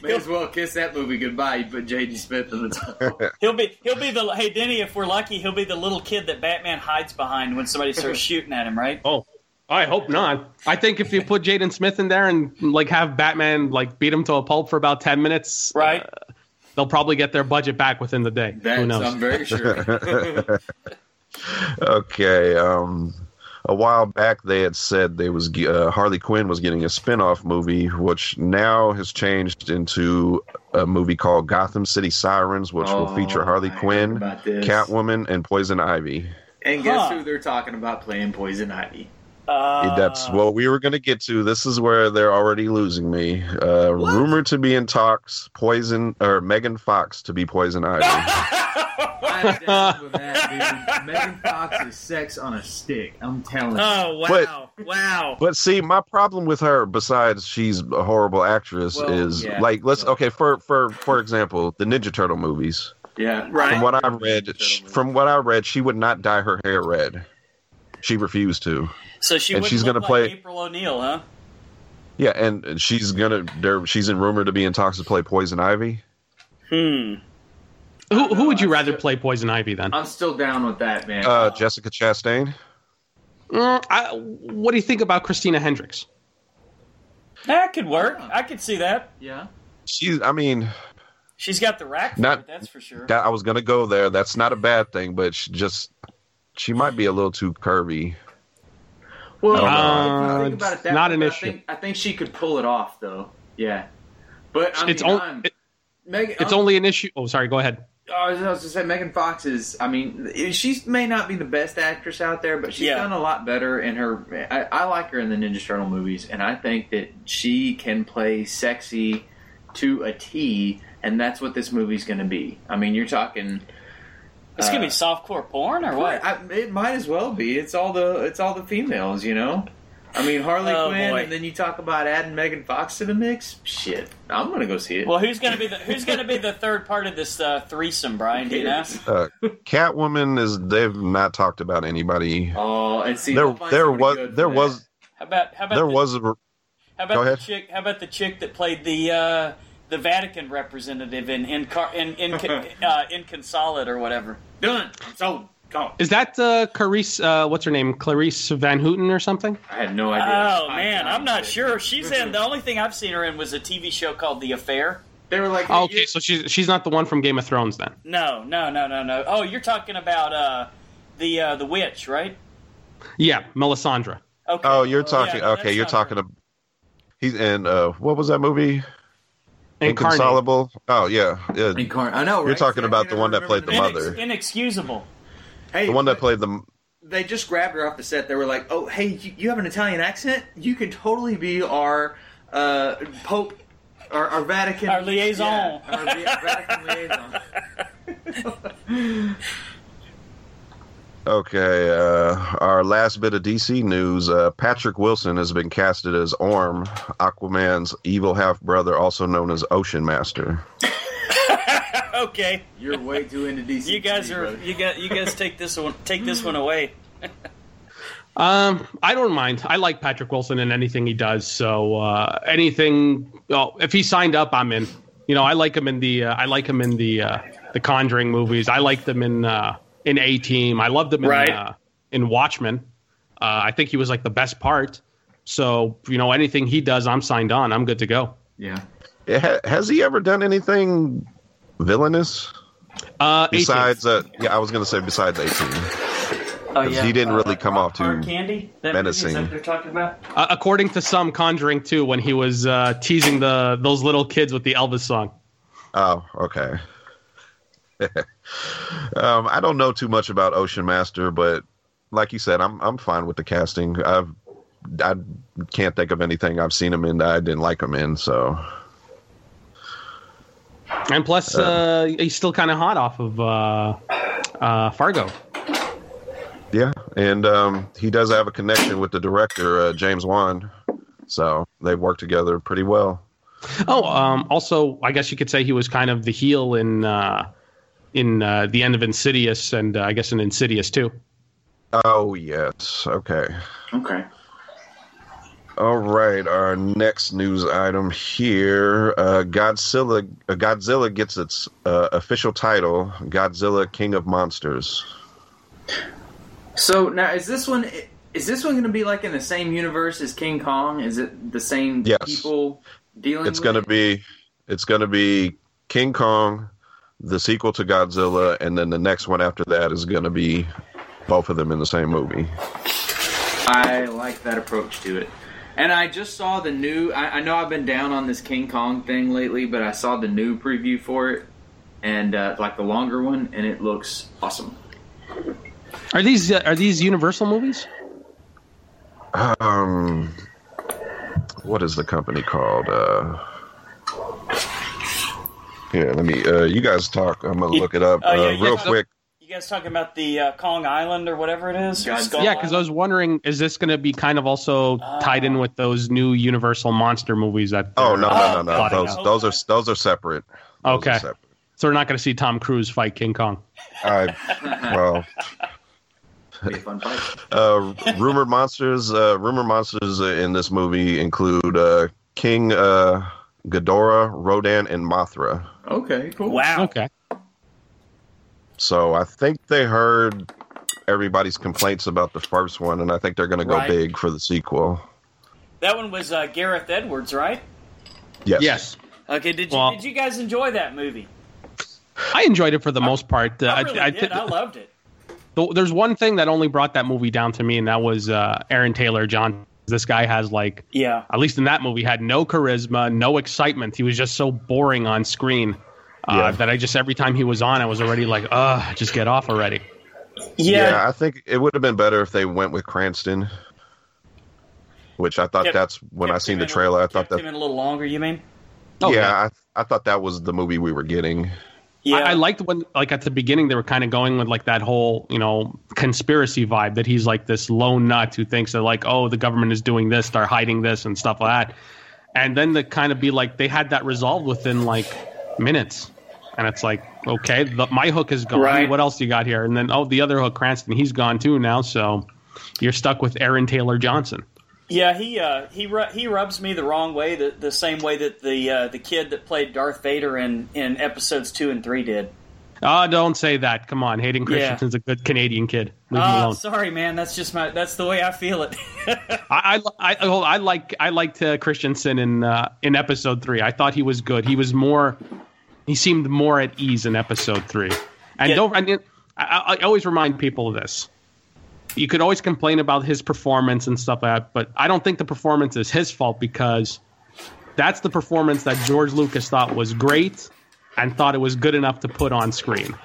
may as well kiss that movie goodbye. You put J.D. Smith in the top. He'll be he'll be the hey Denny. If we're lucky, he'll be the little kid that Batman hides behind when somebody starts shooting at him, right? Oh, I hope not. I think if you put Jaden Smith in there and like have Batman like beat him to a pulp for about ten minutes, Right. uh, they'll probably get their budget back within the day. Who knows? I'm very sure. okay. Um, a while back, they had said they was uh, Harley Quinn was getting a spin-off movie, which now has changed into a movie called Gotham City Sirens, which will Oh, feature Harley I Quinn. Catwoman, and Poison Ivy. and guess Huh. who they're talking about playing Poison Ivy? Uh, That's what we were going to get to. This is where they're already losing me. Uh, rumored to be in talks, Poison or Megan Fox to be Poison Ivy. I'm down with that, dude. Megan Fox is sex on a stick. I'm telling you. Oh wow, wow. But see, my problem with her, besides she's a horrible actress, Well, is yeah. like let's Well- okay for for for example, the Ninja Turtle movies. Yeah, Right. From what I read, sh- from what I read, she would not dye her hair red. She refused to. So she and she's look gonna play- April O'Neil, huh? Yeah, and and she's gonna. There, she's in rumor to be in talks to play Poison Ivy. Hmm. who who would you rather play Poison Ivy then? I'm still down with that, man. Uh, Jessica Chastain. Mm, I, what do you think about Christina Hendricks? That could work. I could see that. yeah. She's. I mean, She's got the rack for Not- it, that's for sure. that, I was gonna go there. That's not a bad thing, but she just she might be a little too curvy. Well, Uh, think about it that not way, an issue. I think, I think she could pull it off, though. Yeah. But I it's mean, on- I'm, it- Megan, it's I'm- only an issue. Oh, sorry. Go ahead. Oh, I was going to say Megan Fox is. I mean, she may not be the best actress out there, but she's Yeah. done a lot better in her. I, I like her in the Ninja Turtle movies, and I think that she can play sexy to a T, and that's what this movie's going to be. I mean, you're talking. It's gonna be Uh, softcore porn or what? I, it might as well be. It's all the it's all the females, you know. I mean Harley Oh, Quinn, boy. and then you talk about adding Megan Fox to the mix. Shit, I'm gonna go see it. Well, who's gonna be the who's gonna be the third part of this uh, threesome, Brian? Do you know? Uh, Catwoman is. They've not talked about anybody. Oh, and see, There, there was, there that. was, How about how about there the, was. A, how about go the ahead. chick? How about the chick that played the uh, the Vatican representative in in in in, uh, in Inconsolate or whatever? done. I'm sold. Gone. Is that uh, Clarice? Uh, what's her name? Clarice Van Houten or something? I had no idea. Oh man, I'm not sure. She's in. The only thing I've seen her in was a TV show called The Affair. They were like, Oh, okay, so she's she's not the one from Game of Thrones then. No, no, no, no, no. Oh, you're talking about uh, the uh, the witch, right? Yeah, Melisandre. Okay. oh, you're talking. Yeah, okay, you're talking. her. About, he's in. Uh, what was that movie? Incarnate. Inconsolable. Oh yeah, yeah. Incarn- I know. You're talking about the one that played the name. mother. Inex- inexcusable. hey, the one that played the. They just grabbed her off the set. They were like, "Oh, hey, you, you have an Italian accent. You can totally be our uh, Pope, our, our Vatican, Our liaison." Yeah, our vi- Vatican liaison." Okay, uh, our last bit of DC news. Uh, Patrick Wilson has been casted as Orm, Aquaman's evil half brother, also known as Ocean Master. okay, You're way too into DC. you guys are brother. you got you guys take this one take this one away. Um, I don't mind. I like Patrick Wilson in anything he does. So uh, anything, well, if he signed up, I'm in. You know, I like him in the uh, I like him in the uh, the Conjuring movies. I like them in uh, in A Team. I loved him in uh, in Watchmen. Uh, I think he was like the best part. So you know, anything he does, I'm signed on. I'm good to go. Yeah. Yeah, ha- has he ever done anything villainous Uh, besides? Uh, yeah, I was gonna say besides eighteen. Oh Because he didn't really come off too candy. That menacing. that they're talking about? Uh, according to some, Conjuring 2, when he was uh, teasing the those little kids with the Elvis song. Oh, okay. um, I don't know too much about Ocean Master, but like you said, I'm I'm fine with the casting. I've I can't think of anything I've seen him in that I didn't like him in. So And plus, uh, he's still kind of hot off of uh, uh, Fargo. yeah, and um, he does have a connection with the director uh, James Wan, so they work together pretty well. Oh, um, also, I guess you could say he was kind of the heel in uh, in uh, the end of Insidious, and uh, I guess in Insidious too. Oh yes, okay. Okay. All right, our next news item here: uh, Godzilla. Uh, Godzilla gets its uh, official title, Godzilla King of Monsters. So now, is this one? Is this one going to be like in the same universe as King Kong? Is it the same Yes. people dealing? It's with going to it? be, it's going to be King Kong, the sequel to Godzilla, and then the next one after that is going to be both of them in the same movie. I like that approach to it. And I just saw the new. I, I know I've been down on this King Kong thing lately, but I saw the new preview for it, and uh, like the longer one, and it looks awesome. Are these uh, are these Universal movies? Um, what is the company called? Uh, here, let me. Uh, you guys talk. I'm gonna look it up Oh, uh, yeah, real so- quick. You guys talking about the uh, Kong Island or whatever it is? Or Godzilla. Skull Yeah, because I was wondering, is this going to be kind of also tied in with those new Universal monster movies that? Oh they're, no, uh, no, no, no. plotting Those out? those are those are separate. Those are Okay. separate. So we're not going to see Tom Cruise fight King Kong. I well, fun fight. uh, rumored monsters. Uh, rumored monsters in this movie include uh, King uh, Ghidorah, Rodan, and Mothra. Okay, cool. Wow. Okay. So I think they heard everybody's complaints about the first one, and I think they're going to go Right. big for the sequel. That one was uh, Gareth Edwards, right? Yes. Yes. Okay. Did you Well- did you guys enjoy that movie? I enjoyed it for the most part. Uh, I really I, did. I loved it. There's one thing that only brought that movie down to me, and that was uh, Aaron Taylor John. This guy has like, Yeah. at least in that movie, had no charisma, no excitement. He was just so boring on screen. Uh, Yeah. That I just every time he was on, I was already like, ugh, just get off already. Yeah, I think it would have been better if they went with Cranston. Which I thought Kept- that's when I seen the in a- trailer. I thought kept that him in a little longer. You mean? Oh, yeah, I, I thought that was the movie we were getting. Yeah, I, I liked when, like at the beginning, they were kind of going with like that whole, you know, conspiracy vibe that he's like this lone nut who thinks that like, oh, the government is doing this, they're hiding this and stuff like that. And then to kind of be like, they had that resolved within like minutes, and it's like, okay, the, my hook is gone. Right. What else you got here? And then oh, the other hook, Cranston, he's gone too now. So you're stuck with Aaron Taylor Johnson. Yeah, he uh, he ru- he rubs me the wrong way, the, the same way that the uh, the kid that played Darth Vader in, in episodes two and three did. Oh, don't say that. Come on, Hayden Yeah. Christensen's a good Canadian kid. Leave him Oh, alone. sorry, man. That's just my that's the way I feel it. I, I, I, I like I liked uh, Christensen in uh, in episode three. I thought he was good. He was more, he seemed more at ease in episode three. And Yeah. don't I, I always remind people of this. You could always complain about his performance and stuff like that, but I don't think the performance is his fault because that's the performance that George Lucas thought was great and thought it was good enough to put on screen.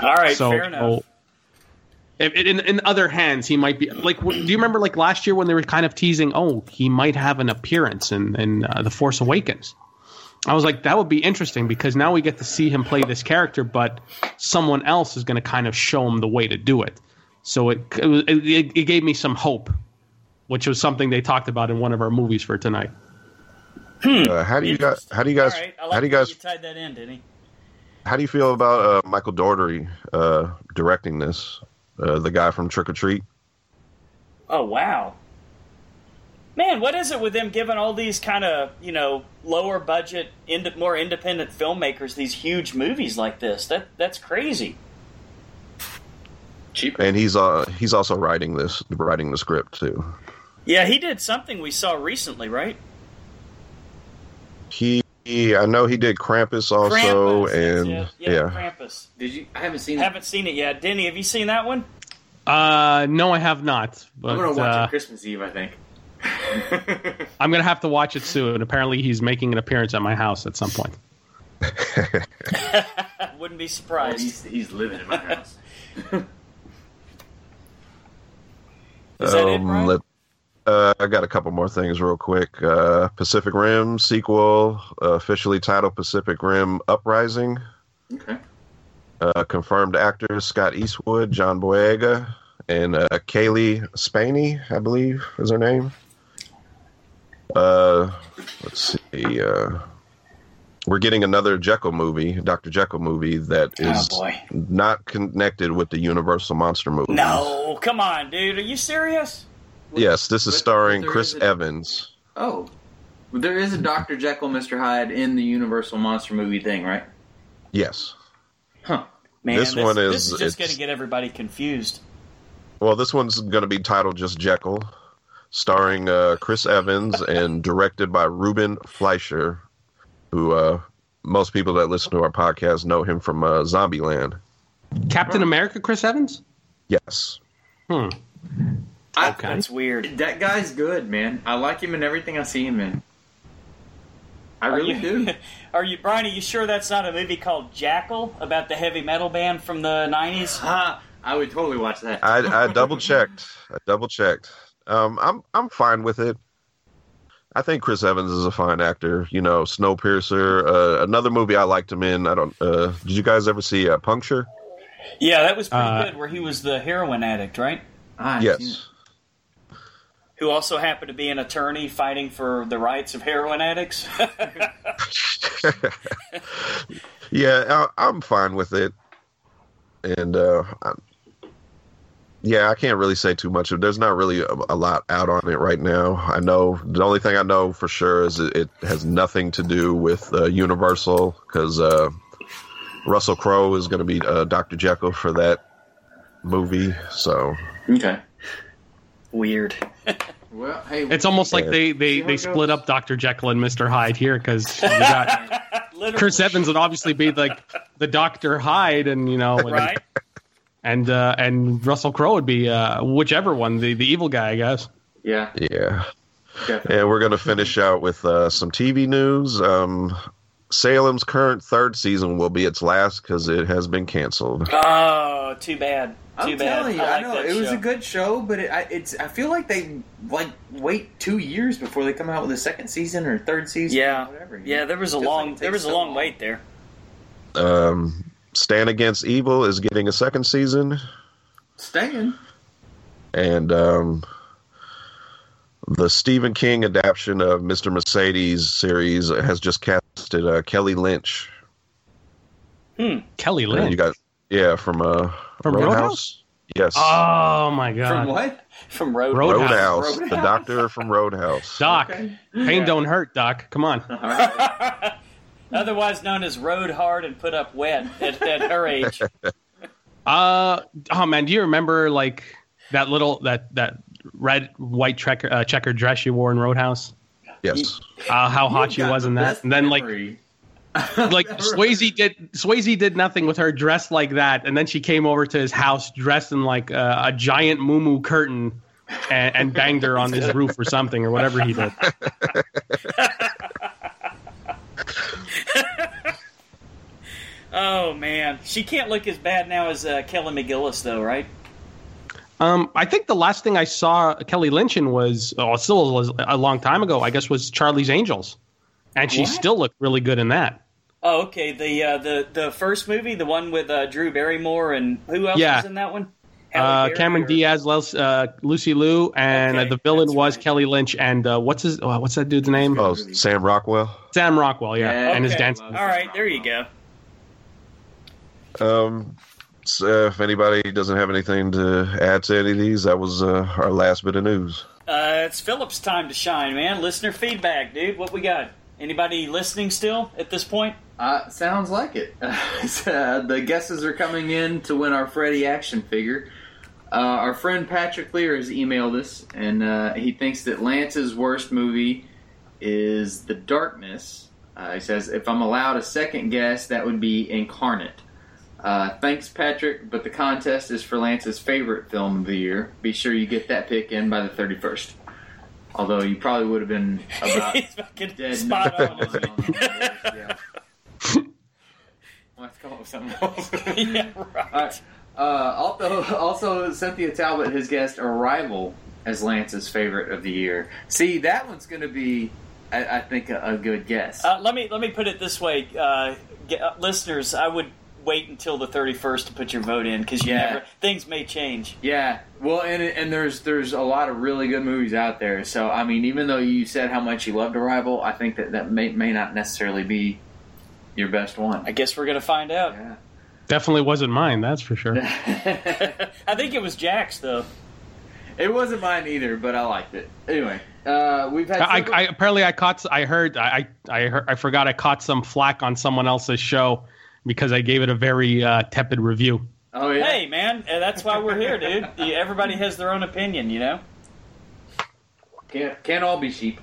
All right, So, fair enough. in in other hands, he might be like. Do you remember like last year when they were kind of teasing? Oh, he might have an appearance in in uh, the Force Awakens. I was like, that would be interesting because now we get to see him play this character, but someone else is going to kind of show him the way to do it. So it it, it it gave me some hope, which was something they talked about in one of our movies for tonight. Uh, how do you guys? How do you guys? All right, I like how do you guys? you tied that in, Denny. How do you feel about uh, Michael Dougherty uh, directing this? Uh, the guy from Trick or Treat. Oh wow, man! What is it with them giving all these kind of you know lower budget, ind- more independent filmmakers these huge movies like this? That that's crazy. Cheaper. and he's uh he's also writing this writing the script too. Yeah, he did something we saw recently, right? He, he I know he did Krampus also, Krampus, and it. yeah, yeah, Krampus. Did you? I haven't seen. Haven't seen it yet. Denny, have you seen that one? Uh, no, I have not. But I'm gonna watch uh, it Christmas Eve. I think. I'm gonna have to watch it soon. Apparently, he's making an appearance at my house at some point. Wouldn't be Oh, surprised. he's, he's living in my house. Is that it, let- uh, I got a couple more things real quick. Uh, Pacific Rim sequel, uh, officially titled Pacific Rim Uprising. Okay. Uh, confirmed actors Scott Eastwood, John Boyega, and uh, Cailee Spaeny, I believe is her name. Uh, let's see. We're getting another Jekyll movie, Dr. Jekyll movie that is Oh, not connected with the Universal Monster movie. No, come on, dude. Are you serious? Yes, this is But- starring but Chris is a- Evans. Oh, there is a Doctor Jekyll, Mister Hyde in the Universal monster movie thing, right? Yes. Huh. Man, This this, one this is- is just going to get everybody confused. Well, this one's going to be titled just Jekyll, starring uh, Chris Evans and directed by Ruben Fleischer, who uh, most people that listen to our podcast know him from uh, Zombieland. Captain America, Chris Evans. Yes. Hmm. I, Okay. That's weird. That guy's good, man. I like him in everything I see him in. I Are really you, do. Are you, Brian? Are you sure that's not a movie called Jackal about the heavy metal band from the '90s? Ah, I would totally watch that. I, I double checked. I double checked. Um, I'm I'm fine with it. I think Chris Evans is a fine actor. You know, Snowpiercer. Uh, another movie I liked him in. I don't. Uh, did you guys ever see uh, Puncture? Yeah, that was pretty Uh, good. Where he was the heroin addict, right? Ah, I've seen it. Yes. Who also happened to be an attorney fighting for the rights of heroin addicts. yeah, I, I'm fine with it. And uh, I, yeah, I can't really say too much. There's not really a, a lot out on it right now. I know the only thing I know for sure is it, it has nothing to do with uh, Universal because uh, Russell Crowe is going to be uh, Dr. Jekyll for that movie. So Okay. Weird. Well, hey, It's almost like they they, they split up Dr. Jekyll and Mr. Hyde here because you got Chris Evans would obviously be like the Doctor Hyde, and you know, and right? And, uh, and Russell Crowe would be uh, whichever one, the the evil guy, I guess. yeah, yeah. definitely. And we're going to finish out with uh, some TV news. Um, Salem's current third season will be its last because it has been canceled. Oh, too bad. Too I'm bad. telling you, I, I, know that it was show. a good show, but it, I, it's I feel like they like wait two years before they come out with a second season or third season. Yeah, or whatever. yeah. There was a Feels like long, there takes was a so long wait there. Um, Stand Against Evil is getting a second season, Staying. and um, the Stephen King adaptation of Mr. Mercedes series has just casted uh, Kelly Lynch. Kelly Lynch. you got yeah from uh From Roadhouse. Roadhouse? Yes, oh my god. From what? From Road. Road- Roadhouse, Roadhouse. the doctor from Roadhouse. Doc, Okay. pain Yeah. don't hurt, Doc. Come on. All right. Otherwise known as Road Hard and Put Up Wet at, at her age. Uh oh man, do you remember like that little that that red white checker uh, checker dress you wore in Roadhouse? Yes, Uh, how hot You've she was in that, and then like like Swayze did Swayze did nothing with her dressed like that, and then she came over to his house dressed in like uh, a giant moo curtain. And, and banged her on his roof or something or whatever he did. Oh man, she can't look as bad now as uh, Kelly McGillis, though, right? Um, I think the last thing I saw Kelly Lynch in was oh, still was a long time ago. I guess was Charlie's Angels, and she What? still looked really good in that. Oh, okay. The uh, the the first movie, the one with uh, Drew Barrymore and who else Yeah. was in that one? Halle Uh, Cameron or- Diaz, Les- uh, Lucy Liu, and Okay, uh, the villain was right. Kelly Lynch. And uh, what's his? Oh, what's that dude's name? oh Sam Rockwell. Sam Rockwell. Yeah, Yeah, and his dance. All right, there you go. Um, so if anybody doesn't have anything to add to any of these, that was uh, our last bit of news. Uh, it's Philip's time to shine, man. Listener feedback, dude. What we got? Anybody listening still at this point? Uh, sounds like it. uh, the guesses are coming in to win our Freddy action figure. Uh, our friend Patrick Lear has emailed us, and uh, he thinks that Lance's worst movie is The Darkness. Uh, he says, if I'm allowed a second guess, that would be Incarnate. Uh, thanks, Patrick, but the contest is for Lance's favorite film of the year. Be sure you get that pick in by the 31st. Although you probably would have been about dead spot no- on. yeah. We'll have to come up with something else. yeah, right. Uh, also, also, Cynthia Talbot has guessed Arrival as Lance's favorite of the year. See, that one's going to be, I, I think, a, a good guess. Uh, let me let me put it this way, uh, ge- uh, listeners. I would wait until the thirty first to put your vote in because you Yeah. never things may change. yeah, well, and and there's there's a lot of really good movies out there. So, I mean, even though you said how much you loved Arrival, I think that that may may not necessarily be your best one. I guess we're gonna find out. Yeah. Definitely wasn't mine. That's for sure. I think it was Jack's though. It wasn't mine either, but I liked it. Anyway, uh, we've had. I, several- I apparently I caught. I heard. I I heard, I forgot. I caught some flack on someone else's show because I gave it a very uh, tepid review. oh yeah. Hey man, uh, that's why we're here, dude. Everybody has their own opinion, you know. Can't can't all be sheep.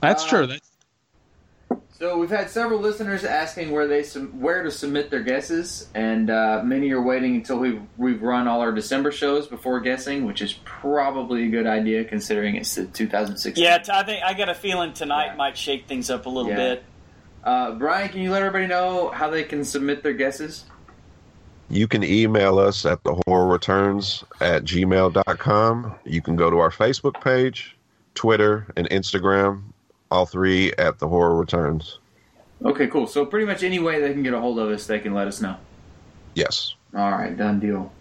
That's Uh, true. That's, So we've had several listeners asking where they where to submit their guesses, and uh, many are waiting until we've we've run all our December shows before guessing, which is probably a good idea considering it's the 2016. Yeah, I think I got a feeling tonight Yeah. might shake things up a little Yeah. bit. Uh, Brian, can you let everybody know how they can submit their guesses? You can email us at the horror returns at gmail.com. You can go to our Facebook page, Twitter, and Instagram, all three at the horror returns. Okay, cool. So pretty much any way they can get a hold of us, they can let us know. Yes. All right, done deal.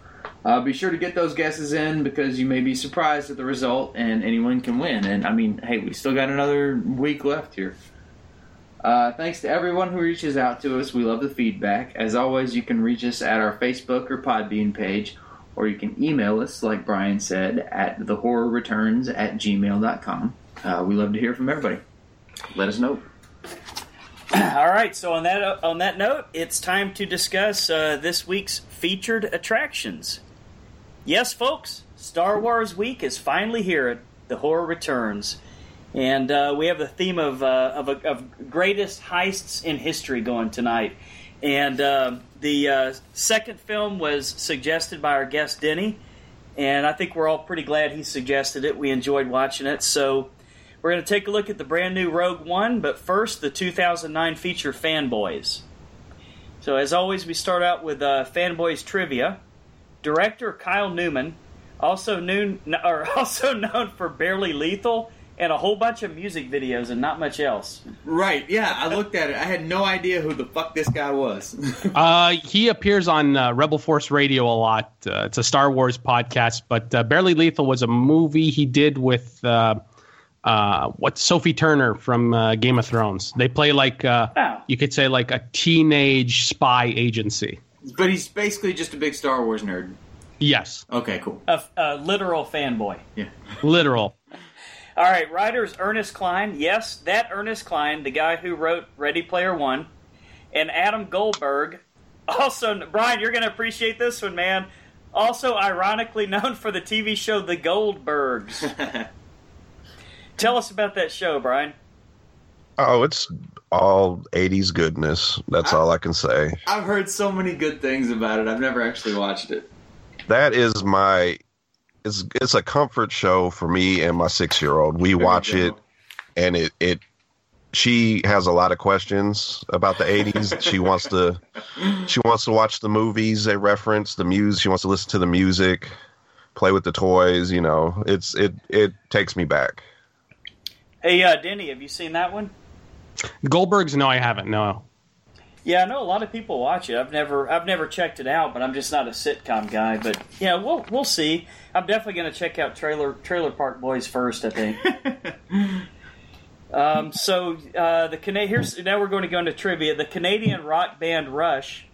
Uh, be sure to get those guesses in because you may be surprised at the result, and anyone can win. And I mean, hey, we still got another week left here. Uh, thanks to everyone who reaches out to us. We love the feedback. As always, you can reach us at our Facebook or Podbean page, or you can email us, like Brian said, at thehorrorreturns at gmail.com. Uh, we love to hear from everybody. Let us know. All right, so on that on that note, it's time to discuss uh, this week's featured attractions. Yes, folks, Star Wars Week is finally here. The horror returns, and uh, we have the theme of uh, of, of greatest heists in history going tonight. And uh, the uh, second film was suggested by our guest Denny, and I think we're all pretty glad he suggested it. We enjoyed watching it, so We're going to take a look at the brand new Rogue One, but first, the 2009 feature Fanboys. So, as always, we start out with uh, Fanboys trivia. Director Kyle Newman, also known, or also known for Barely Lethal and a whole bunch of music videos and not much else. Right, yeah, I looked at it. I had no idea who the fuck this guy was. Uh, he appears on uh, Rebel Force Radio a lot. Uh, it's a Star Wars podcast, but uh, Barely Lethal was a movie he did with uh, what Sophie Turner from uh, Game of Thrones. They play like uh, Oh. you could say like a teenage spy agency. but he's basically just a big Star Wars nerd. Yes, Okay, cool. A, a literal fanboy. Yeah. literal. All right, writers Ernest Cline. Yes, that Ernest Cline, the guy who wrote Ready Player One, and Adam Goldberg. Also, Brian, you're going to appreciate this one, man. Also, ironically known for the TV show The Goldbergs. Tell us about that show, Brian. Oh, it's all 80s goodness. That's all I can say. I've heard so many good things about it. I've never actually watched it. That is my it's it's a comfort show for me and my 6-year-old. We watch you it and it it she has a lot of questions about the 80s. she wants to she wants to watch the movies they reference, the music, she wants to listen to the music, play with the toys, you know. It's it it takes me back. Hey, uh, Denny, have you seen that one? Goldberg's no, I haven't. No. Yeah, I know a lot of people watch it. I've never, I've never checked it out, but I'm just not a sitcom guy. But yeah, we'll we'll see. I'm definitely going to check out Trailer Trailer Park Boys first. I think. um, so uh, the Cana- here's now we're going to go into trivia. The Canadian rock band Rush.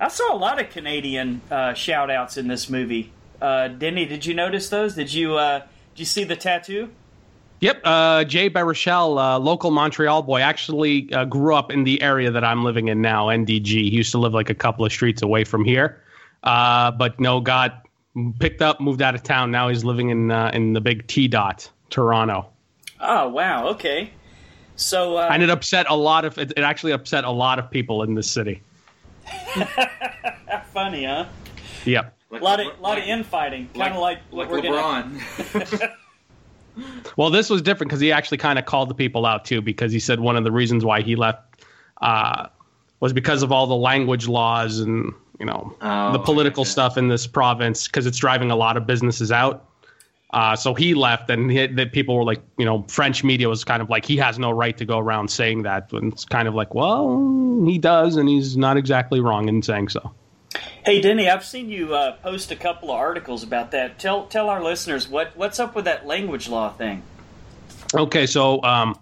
I saw a lot of Canadian uh, shout outs in this movie. Uh, Denny, did you notice those? Did you uh, did you see the tattoo? Yep, uh, Jay Baruchel, uh, local Montreal boy, actually uh, grew up in the area that I'm living in now, NDG. He used to live like a couple of streets away from here, uh, but no, got picked up, moved out of town. Now he's living in uh, in the big T dot, Toronto, Oh wow, okay. So uh, and it upset a lot of it, it actually upset a lot of people in this city. funny, huh? Yep. Like, A lot of LeBron- lot of infighting, kind of like, like what we're gonna LeBron. Well, this was different because he actually kind of called the people out too, because he said one of the reasons why he left uh, was because of all the language laws and you know Oh, the political okay. stuff in this province because it's driving a lot of businesses out. Uh, so he left, and he, the people were like, you know, French media was kind of like, he has no right to go around saying that. And it's kind of like, well, he does, and he's not exactly wrong in saying so. Hey, Denny, I've seen you uh, post a couple of articles about that. Tell tell our listeners what what's up with that language law thing. Okay, so um,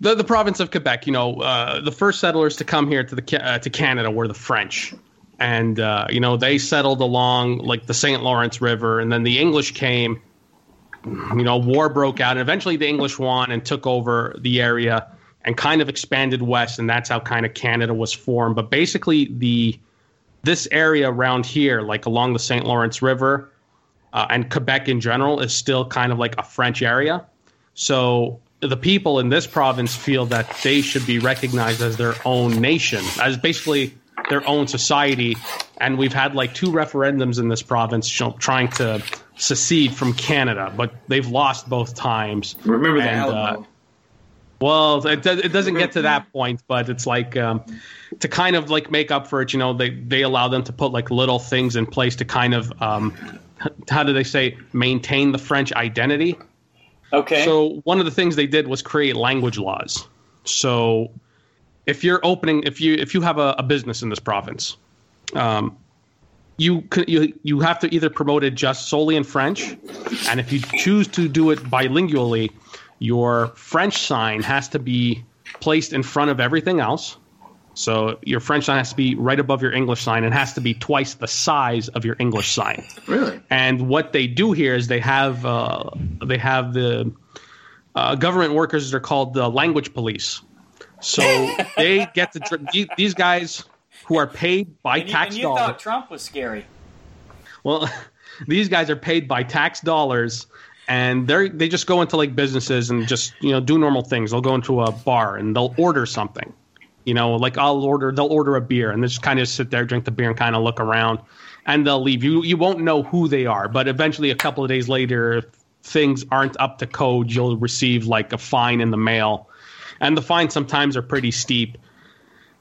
the the province of Quebec, you know, uh, the first settlers to come here to the uh, to Canada were the French, and uh, you know they settled along like the St. Lawrence River, and then the English came. You know, war broke out, and eventually the English won and took over the area and kind of expanded west, and that's how kind of Canada was formed. But basically, the this area around here, like along the St. Lawrence River, uh, and Quebec in general, is still kind of like a French area. So the people in this province feel that they should be recognized as their own nation, as basically their own society. And we've had like two referendums in this province you know, trying to secede from Canada, but they've lost both times. Remember the And, uh, Alamo. Well, it, does, it doesn't get to that point, but it's like um, to kind of like make up for it. You know, they they allow them to put like little things in place to kind of um, how do they say maintain the French identity. Okay. So one of the things they did was create language laws. So if you're opening, if you if you have a, a business in this province, um, you c- you you have to either promote it just solely in French, and if you choose to do it bilingually, your French sign has to be placed in front of everything else. So your French sign has to be right above your English sign and has to be twice the size of your English sign. really? And what they do here is they have uh, they have the uh, government workers. They're called the language police. So they get to dr- the- these guys who are paid by and you, tax and you dollars. thought Trump was scary. Well, these guys are paid by tax dollars, and they they just go into like businesses and just you know do normal things. They'll go into a bar and they'll order something. You know, like I'll order, they'll order a beer and they just kind of sit there, drink the beer, and kind of look around, and they'll leave. You you won't know who they are, but eventually, a couple of days later, if things aren't up to code, you'll receive like a fine in the mail, and the fines sometimes are pretty steep.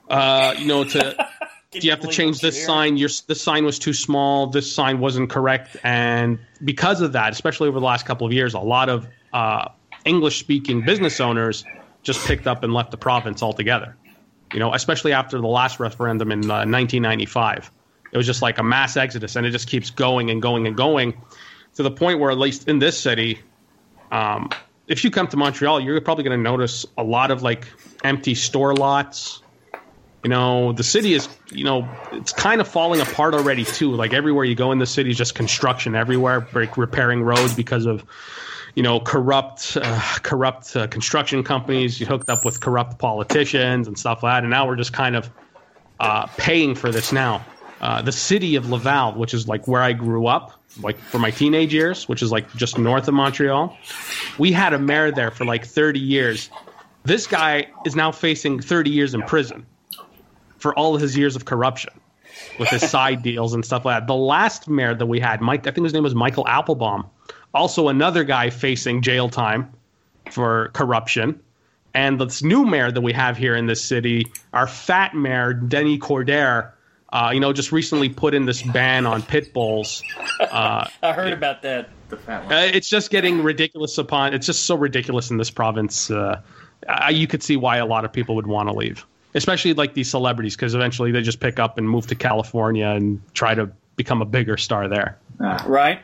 Uh, you know, to you have to change this sign. Your this sign was too small. This sign wasn't correct, and because of that, especially over the last couple of years, a lot of uh, English-speaking business owners just picked up and left the province altogether. You know, especially after the last referendum in uh, 1995, it was just like a mass exodus, and it just keeps going and going and going to the point where, at least in this city, um, if you come to Montreal, you're probably going to notice a lot of like empty store lots. You know, the city is, you know, it's kind of falling apart already too. Like everywhere you go in the city is just construction everywhere, like repairing roads because of, you know, corrupt, uh, corrupt uh, construction companies. You hooked up with corrupt politicians and stuff like that, and now we're just kind of uh, paying for this now. Uh, the city of Laval, which is like where I grew up, like for my teenage years, which is like just north of Montreal, we had a mayor there for like 30 years. This guy is now facing 30 years in prison for all of his years of corruption with his side deals and stuff like that. The last mayor that we had, Mike, I think his name was Michael Applebaum, also another guy facing jail time for corruption. And this new mayor that we have here in this city, our fat mayor, Denis Coderre, uh, you know, just recently put in this ban on pit bulls. Uh, I heard about that. The fat one. uh, it's just getting ridiculous upon. It's just so ridiculous in this province. Uh, uh, you could see why a lot of people would want to leave, especially like these celebrities, because eventually they just pick up and move to California and try to become a bigger star there. Right.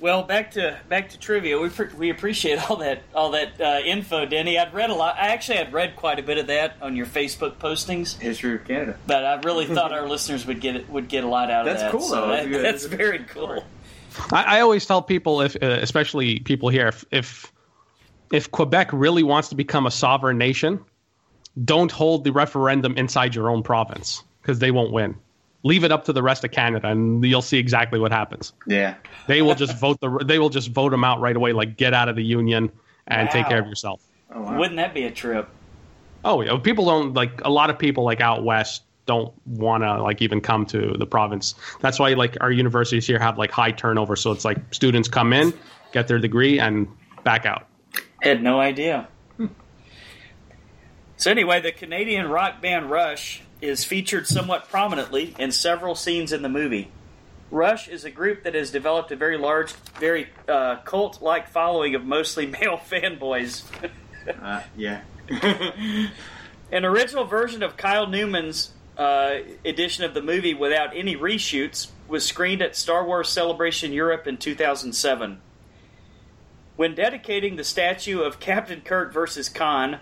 Well, back to back to trivia. We pre- we appreciate all that all that uh, info, Denny. I'd read a lot. I actually had read quite a bit of that on your Facebook postings, History of Canada. but I really thought our listeners would get it, would get a lot out of that. cool, So that- That's good. that's That's very cool. I, I always tell people, if uh, especially people here, if, if if Quebec really wants to become a sovereign nation, don't hold the referendum inside your own province because they won't win. Leave it up to the rest of Canada, and you'll see exactly what happens. Yeah. They will just vote the they will just vote them out right away, like get out of the union and take care of yourself. Oh, wow. Wouldn't that be a trip? Oh yeah, people don't like a lot of people like out west don't want to like even come to the province. That's why like our universities here have like high turnover. So it's like students come in, get their degree, and back out. I had no idea. So anyway, the Canadian rock band Rush is featured somewhat prominently in several scenes in the movie. Rush is a group that has developed a very large, very uh, cult-like following of mostly male fanboys. Uh, yeah. An original version of Kyle Newman's uh, edition of the movie without any reshoots was screened at Star Wars Celebration Europe in 2007. When dedicating the statue of Captain Kirk versus Khan,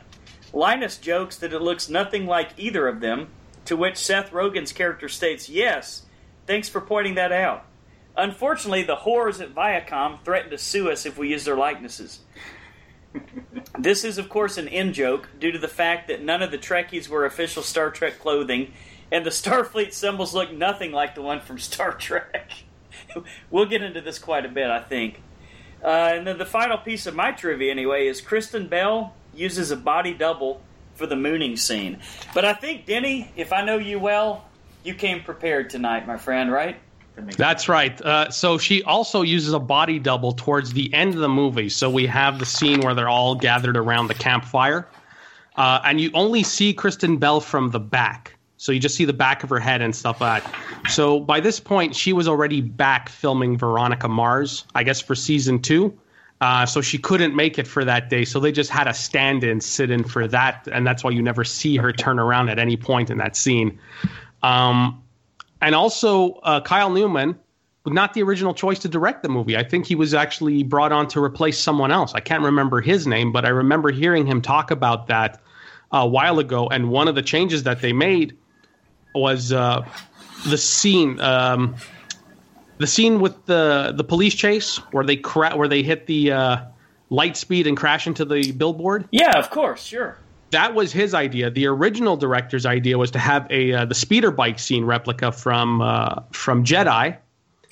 Linus jokes that it looks nothing like either of them, to which Seth Rogen's character states, Yes, thanks for pointing that out. Unfortunately, the whores at Viacom threatened to sue us if we use their likenesses. This is, of course, an in joke due to the fact that none of the Trekkies wear official Star Trek clothing, and the Starfleet symbols look nothing like the one from Star Trek. we'll get into this quite a bit, I think. Uh, and then the final piece of my trivia, anyway, is Kristen Bell uses a body double for the mooning scene. But I think, Denny, if I know you well, you came prepared tonight, my friend, right? That's right. Uh, so she also uses a body double towards the end of the movie. So we have the scene where they're all gathered around the campfire, uh, and you only see Kristen Bell from the back. So you just see the back of her head and stuff like that. So by this point, she was already back filming Veronica Mars, I guess for season two. Uh, so she couldn't make it for that day. So they just had a stand-in sit in for that, and that's why you never see her turn around at any point in that scene. Um, and also uh, Kyle Newman, was not the original choice to direct the movie. I think he was actually brought on to replace someone else. I can't remember his name, but I remember hearing him talk about that a while ago. And one of the changes that they made was uh, the scene, um, the scene with the the police chase where they cra- where they hit the uh, light speed and crash into the billboard Yeah, of course, sure. that was his idea. The original director's idea was to have a uh, the speeder bike scene replica from uh, from Jedi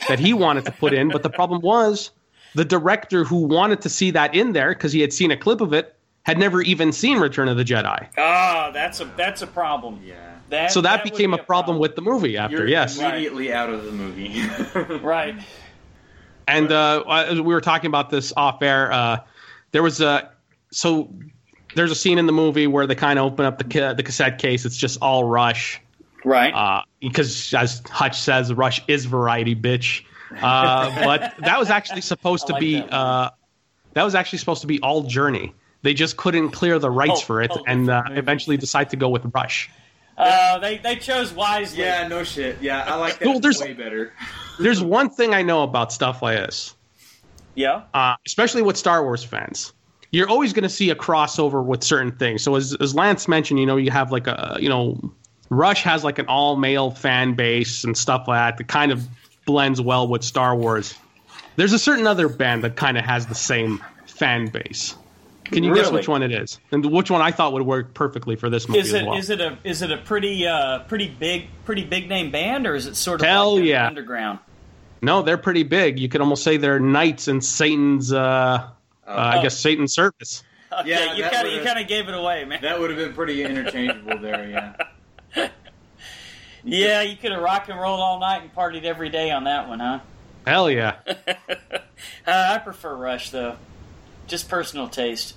that he wanted to put in, but the problem was the director who wanted to see that in there because he had seen a clip of it had never even seen Return of the Jedi. Ah, that's a that's a problem. Yeah. That, So that, would became be a problem with the movie after. You're yes, immediately out of the movie. right. And uh, we were talking about this off air. Uh, there was a so there's a scene in the movie where they kind of open up the ca- the cassette case. It's just all Rush, Right. uh, because as Hutch says, Rush is variety, bitch. Uh, but that was actually supposed I to like be that uh, that was actually supposed to be all Journey. They just couldn't clear the rights Oh, for it, oh, and uh, eventually decide to go with Rush. uh, they they chose wisely. Yeah, no shit. Yeah, I like that Well, there's- way better. There's one thing I know about stuff like this. Yeah. uh, especially with Star Wars fans. You're always going to see a crossover with certain things. So as, as Lance mentioned, you know, you have like a, you know, Rush has like an all male fan base and stuff like that that kind of blends well with Star Wars. There's a certain other band that kind of has the same fan base. Can you guess which one it is? And which one I thought would work perfectly for this movie Is it as well? is it a is it a pretty uh pretty big pretty big name band or is it sort of Hell like yeah. underground? no, they're pretty big. You could almost say they're knights in Satan's, uh, uh, I Oh. guess Satan's service. Okay, Yeah, you kind of you kind of gave it away, man. That would have been pretty interchangeable there. Yeah. yeah, you could have rock and rolled all night and partied every day on that one, huh? Hell yeah. Uh, I prefer Rush though, just personal taste.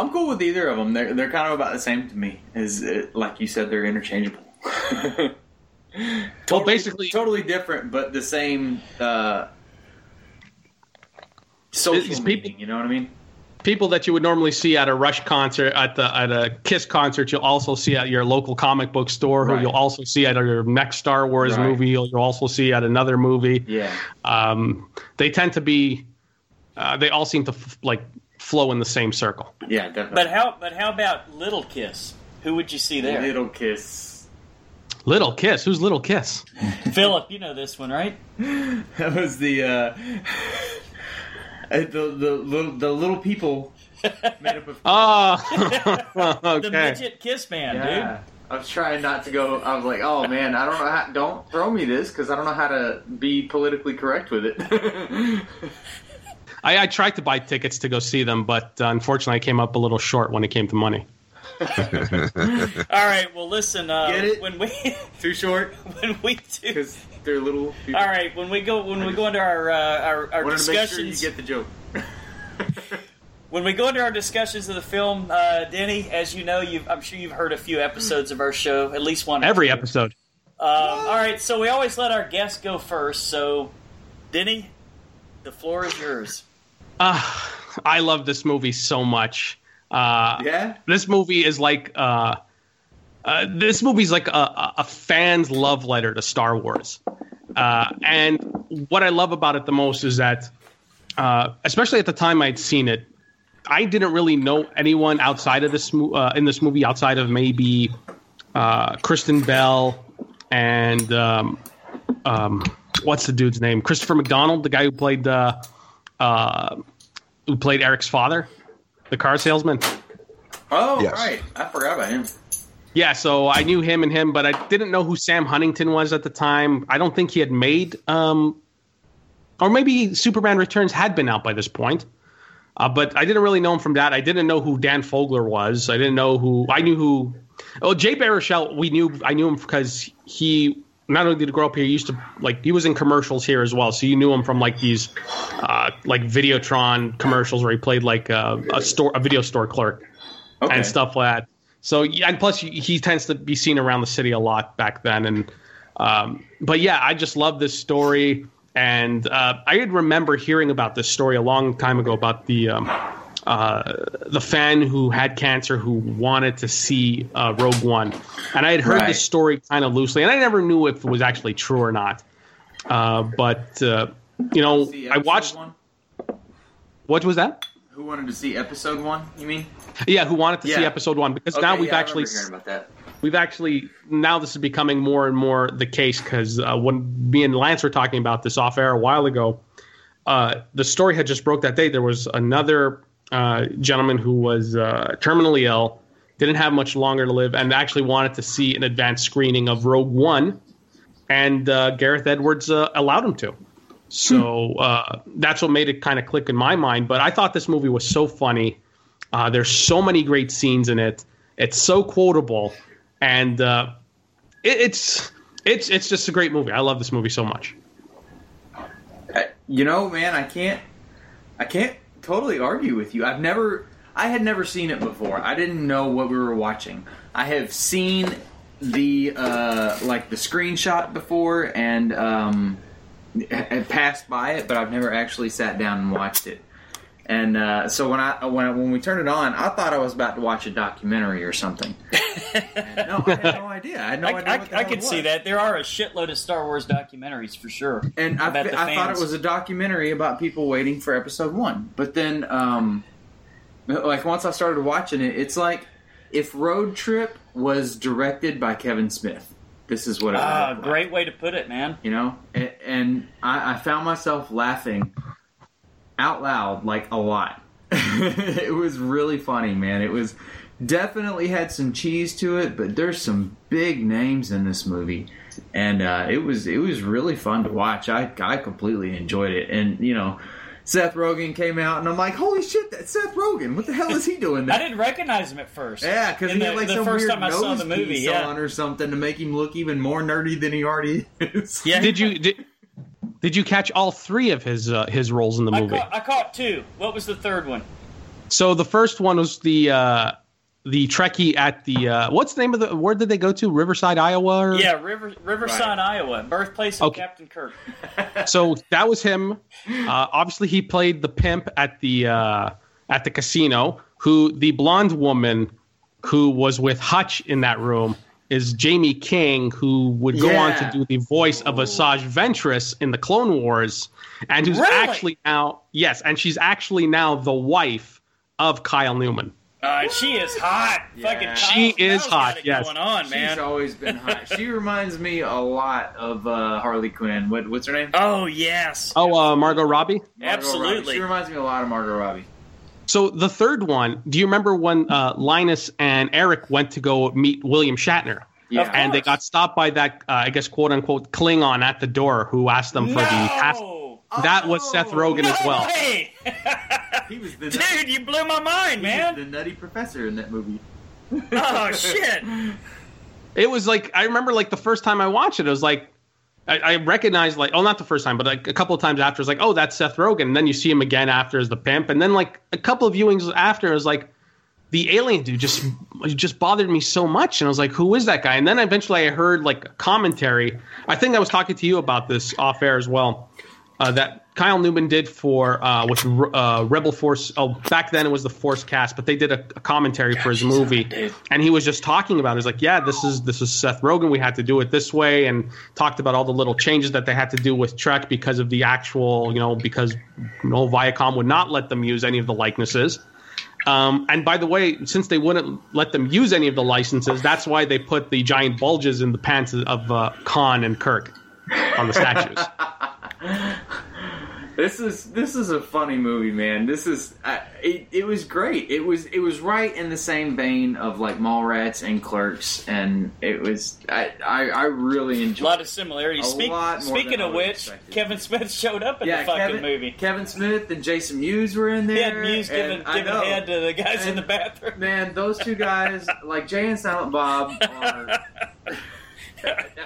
I'm cool with either of them. They're they're kind of about the same to me. As uh, like you said, they're interchangeable. Well, basically, totally different, but the same uh, social Is people-. You know what I mean? people that you would normally see at a Rush concert, at the at a Kiss concert, you'll also see at your local comic book store, who you'll also see at your next Star Wars Right. movie. You'll, you'll also see at another movie. Yeah. Um, they tend to be, uh, they all seem to f- like flow in the same circle. Yeah, definitely. But how but how about Little Kiss? Who would you see there? Little kiss. Little Kiss, who's Little Kiss? Philip, you know this one, right? That was the uh, the the little the little people made up of. Oh, The midget Kiss band, Yeah. I was trying not to go. I was like, "Oh man, I don't know how. Don't throw me this because I don't know how to be politically correct with it." I, I tried to buy tickets to go see them, but uh, unfortunately, I came up a little short when it came to money. All right, well, listen. Uh, Get it? When we Too short when we do. because they're little. People. All right, when we go when we go into our uh, our, our Wanted to make sure you discussions, get the joke. when we go into our discussions of the film, uh, Denny, as you know, you've, I'm sure you've heard a few episodes of our show, at least one. Every episode. Um, all right, so we always let our guests go first. So, Denny, the floor is yours. Uh, I love this movie so much. Uh, yeah. this movie is like uh, uh, this movie's like a, a fan's love letter to Star Wars. Uh, and what I love about it the most is that, uh, especially at the time I'd seen it, I didn't really know anyone outside of this uh, in this movie outside of maybe uh, Kristen Bell and um, um, what's the dude's name? Christopher McDonald, the guy who played uh, uh, who played Eric's father, the car salesman. Oh, Yes. right. I forgot about him. Yeah, so I knew him and him, but I didn't know who Sam Huntington was at the time. I don't think he had made, um, or maybe Superman Returns had been out by this point. Uh, but I didn't really know him from that. I didn't know who Dan Fogler was. I didn't know who. I knew who. Oh, Jay Baruchel. We knew. I knew him because he not only did he grow up here, he used to like he was in commercials here as well. So you knew him from like these, uh, like Videotron commercials where he played like uh, a store, a video store clerk Okay. and stuff like that. So yeah, and plus he, he tends to be seen around the city a lot back then. And um, but yeah, I just love this story, and uh, I remember hearing about this story a long time ago about the um, uh, the fan who had cancer who wanted to see uh, Rogue One, and I had heard Right. this story kind of loosely, and I never knew if it was actually true or not. Uh, but uh, you know, I watched. one? What was that? Who wanted to see episode one? You mean? Yeah, who wanted to see episode one? Because Okay, now we've yeah, actually remember hearing about that. we've actually now this is becoming more and more the case because uh, when me and Lance were talking about this off air a while ago, uh, the story had just broke that day. There was another uh, gentleman who was uh, terminally ill, didn't have much longer to live, and actually wanted to see an advanced screening of Rogue One, and uh, Gareth Edwards uh, allowed him to. So uh, that's what made it kind of click in my mind. But I thought this movie was so funny. Uh, there's so many great scenes in it. It's so quotable, and uh, it, it's it's it's just a great movie. I love this movie so much. You know, man, I can't, I can't totally argue with you. I've never, I had never seen it before. I didn't know what we were watching. I have seen the uh, like the screenshot before and um, passed by it, but I've never actually sat down and watched it. And uh, so when I when I, when we turned it on, I thought I was about to watch a documentary or something. And no, I had no idea. I had no I, idea. I, I could see that. There are a shitload of Star Wars documentaries for sure. And I, about fi- the I thought it was a documentary about people waiting for episode one. But then, um, like once I started watching it, it's like if Road Trip was directed by Kevin Smith. This is what it Ah, was. great way to put it, man. You know, and, and I, I found myself laughing out loud like a lot. it was really funny, man. It was definitely had some cheese to it, but there's some big names in this movie, and uh, it was it was really fun to watch. I I completely enjoyed it, and you know. Seth Rogen came out, and I'm like, "Holy shit, that's Seth Rogen! What the hell is he doing There? I didn't recognize him at first. Yeah, because he the, had like the some first weird time I saw nose the movie. piece Yeah, on or something to make him look even more nerdy than he already is. yeah. Did you did, did you catch all three of his uh, his roles in the I movie? caught, I caught two. What was the third one? So the first one was the uh, the Trekkie at the uh, what's the name of the where did they go to Riverside, Iowa? Or? Yeah, River, Riverside, Iowa, birthplace of Okay. Captain Kirk. So that was him. Uh, obviously, he played the pimp at the uh, at the casino. Who the blonde woman who was with Hutch in that room is Jaime King, who would go on to do the voice of Asajj Ventress in the Clone Wars, and who's Really? actually now yes, and she's actually now the wife of Kyle Newman. Uh, she is hot. Yeah. Fucking She is hot, yes. Going on, man. She's always been hot. She reminds me a lot of uh, Harley Quinn. What, what's her name? oh yes. Oh, uh, Margot Robbie. Margot absolutely. Robbie. She reminds me a lot of Margot Robbie. So the third one, do you remember when uh, Linus and Eric went to go meet William Shatner? Yeah. And they got stopped by that, uh, I guess, quote unquote, Klingon at the door who asked them for the pass. no. That was Seth Rogen no as well. way. He was the Dude, you blew my mind, he was man. the nutty professor in that movie. oh shit. It was like I remember, like the first time I watched it, it was like I, I recognized, like, oh, not the first time, but like a couple of times after, it's like, oh, that's Seth Rogen. And then you see him again after as the pimp, and then like a couple of viewings after, was like the alien dude just just bothered me so much, and I was like, who is that guy? And then eventually I heard like commentary. I think I was talking to you about this off air as well. Uh, that Kyle Newman did for uh, with uh, Rebel Force. Oh, back then it was the Force cast, but they did a, a commentary for his movie, and he was just talking about. It. He's like, "Yeah, this is this is Seth Rogen. We had to do it this way," and talked about all the little changes that they had to do with Trek because of the actual, you know, because you know, Viacom would not let them use any of the likenesses. Um, and by the way, since they wouldn't let them use any of the licenses, that's why they put the giant bulges in the pants of uh, Khan and Kirk on the statues. This is this is a funny movie, man. This is it, it was great. It was it was right in the same vein of like Mallrats and Clerks, and it was I I, I really A lot of similarities. Speak, speaking of which, expected. Kevin Smith showed up in yeah, the fucking Kevin, movie. Kevin Smith and Jason Mewes were in there. He had Mewes giving, giving head to the guys in the bathroom. Man, those two guys, like Jay and Silent Bob, are.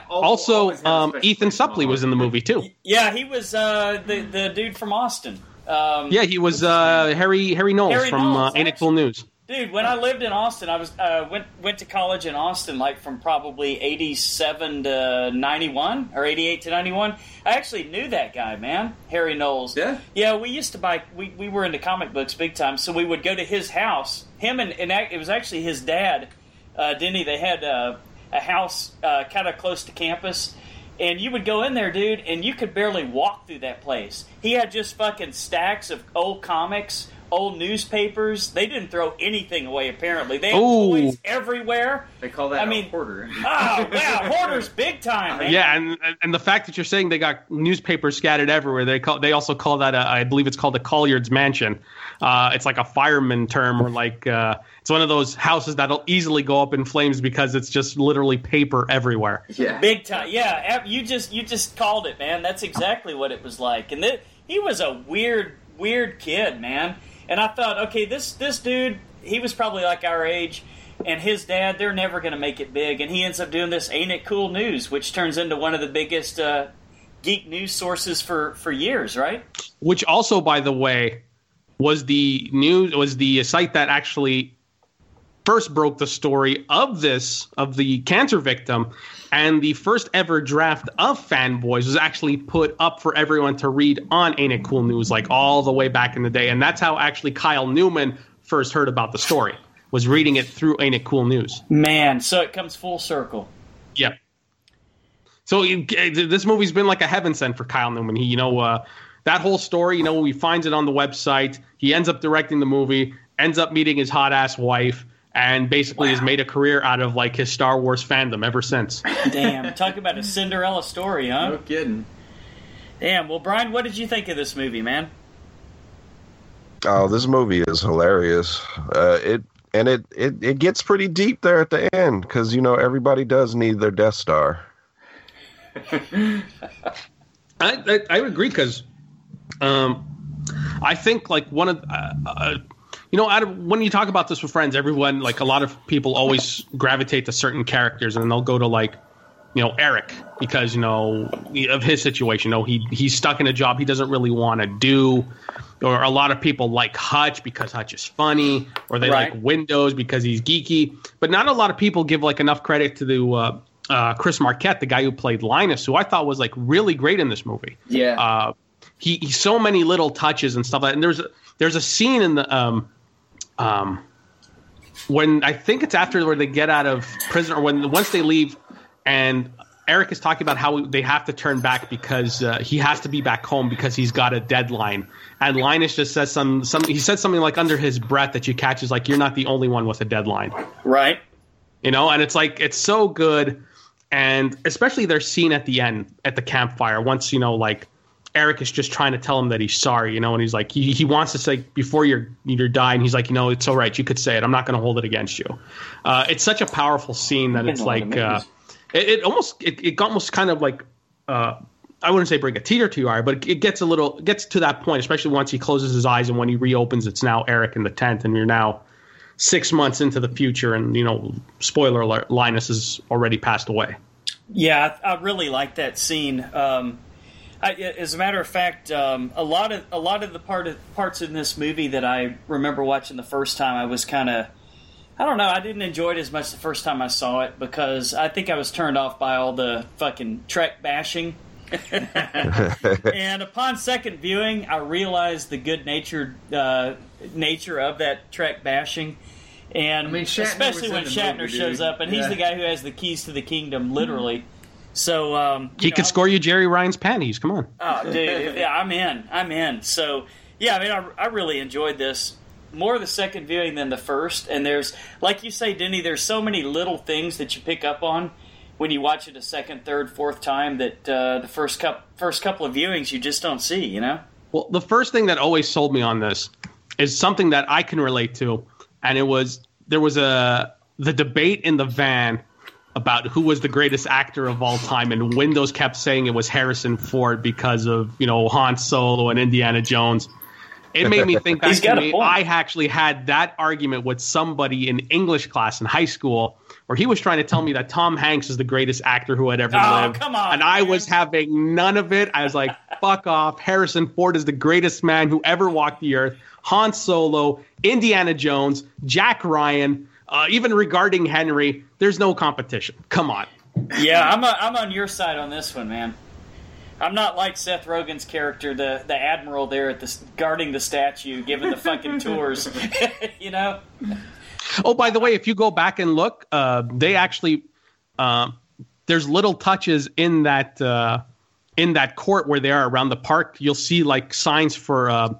Also, always um, Ethan place in my Suplee was in the movie too. Yeah, he was uh, the the dude from Austin. Um, Yeah, he was uh, Harry Harry Knowles Harry from Knowles, uh, Ain't It Cool News. Dude, when I lived in Austin, I was uh, went went to college in Austin, like from probably eighty seven to ninety one or eighty eight to ninety one. I actually knew that guy, man, Harry Knowles. Yeah? yeah. We used to buy. We, we were into comic books big time, so we would go to his house. Him and, and it was actually his dad, uh, Denny. They had uh, a house uh, kind of close to campus. And you would go in there, dude, and you could barely walk through that place. He had just fucking stacks of old comics, old newspapers. They didn't throw anything away, apparently. They had Ooh. toys everywhere. They call that I a mean- hoarder. Oh, wow, hoarders big time, man. Yeah, and and the fact that you're saying they got newspapers scattered everywhere, they call they also call that a, I believe it's called a Collyer's mansion. Uh, it's like a fireman term, or like uh, it's one of those houses that'll easily go up in flames because it's just literally paper everywhere. yeah. Big time, yeah. You just you just called it, man. That's exactly what it was like. And th- he was a weird, weird kid, man. And I thought, okay, this this dude, he was probably like our age, and his dad, they're never going to make it big. And he ends up doing this, ain't it cool news, which turns into one of the biggest uh, geek news sources for for years, right? which also, by the way, was the news was the site that actually first broke the story of this of the cancer victim, and the first ever draft of Fanboys was actually put up for everyone to read on Ain't It Cool News, like all the way back in the day, and that's how actually Kyle Newman first heard about the story. Was reading it through Ain't It Cool News. Man, so it comes full circle. Yep. So this movie's been like a heaven sent for Kyle Newman. He, you know, uh, that whole story. You know, he finds it on the website. He ends up directing the movie. Ends up meeting his hot ass wife, and basically has made a career out of like his Star Wars fandom ever since. Damn, talk about a Cinderella story, huh? No kidding. Damn. Well, Brian, what did you think of this movie, man? Oh, this movie is hilarious. Uh, it and it, it it gets pretty deep there at the end because you know everybody does need their Death Star. I I, I agree because, um, I think like one of uh, uh, you know out of when you talk about this with friends, everyone like a lot of people always gravitate to certain characters and they'll go to like you know Eric because you know of his situation. You know he he's stuck in a job he doesn't really want to do. Or a lot of people like Hutch because Hutch is funny, or they Right. like Windows because he's geeky. But not a lot of people give like enough credit to the uh, uh, Chris Marquette, the guy who played Linus, who I thought was like really great in this movie Yeah. uh, he, he so many little touches and stuff like that. And there's a, there's a scene in the um um when I think it's after where they get out of prison or when once they leave and Eric is talking about how they have to turn back because uh, he has to be back home because he's got a deadline. And Linus just says some some he said something like under his breath that you catch is like you're not the only one with a deadline Right. you know and it's like it's so good and especially their scene at the end at the campfire once you know like eric is just trying to tell him that he's sorry you know and he's like he, he wants to say before you're you're dying he's like you know it's all right you could say it i'm not going to hold it against you uh, it's such a powerful scene that it's like uh, it, it almost it, it almost kind of like uh, I wouldn't say bring a teeter to your eye, but it, it gets a little it gets to that point, especially once he closes his eyes and when he reopens, it's now Eric in the tent, and you're now six months into the future, and you know, spoiler alert, Linus has already passed away. Yeah, I, I really like that scene. Um, I, as a matter of fact, um, a lot of a lot of the part of, parts in this movie that I remember watching the first time, I was kind of, I don't know, I didn't enjoy it as much the first time I saw it because I think I was turned off by all the fucking Trek bashing. and upon second viewing, I realized the good natured uh, nature of that Trek bashing. And I mean, especially when Shatner movie, shows up, and he's the guy who has the keys to the kingdom, literally. So um, He you could know, score you Jeri Ryan's panties. Come on. Oh, dude, yeah, I'm in. I'm in. So, yeah, I mean, I, I really enjoyed this more the second viewing than the first. And there's, like you say, Denny, there's so many little things that you pick up on when you watch it a second, third, fourth time that uh, the first cup, first couple of viewings you just don't see. You know? Well, the first thing that always sold me on this is something that I can relate to, and it was there was a the debate in the van about who was the greatest actor of all time, and Windows kept saying it was Harrison Ford because of you know Han Solo and Indiana Jones. It made me think back to me. I actually had that argument with somebody in English class in high school, where he was trying to tell me that Tom Hanks is the greatest actor who had ever Oh, lived. come on, And I man. was having none of it. I was like, fuck off. Harrison Ford is the greatest man who ever walked the earth. Han Solo, Indiana Jones, Jack Ryan, uh, even regarding Henry, there's no competition. Come on. Yeah, I'm, a, I'm on your side on this one, man. I'm not like Seth Rogen's character, the the admiral there at the guarding the statue, giving the fucking tours. you know? Oh, by the way, if you go back and look, uh, they actually um, there's little touches in that uh, in that court where they are around the park. You'll see like signs for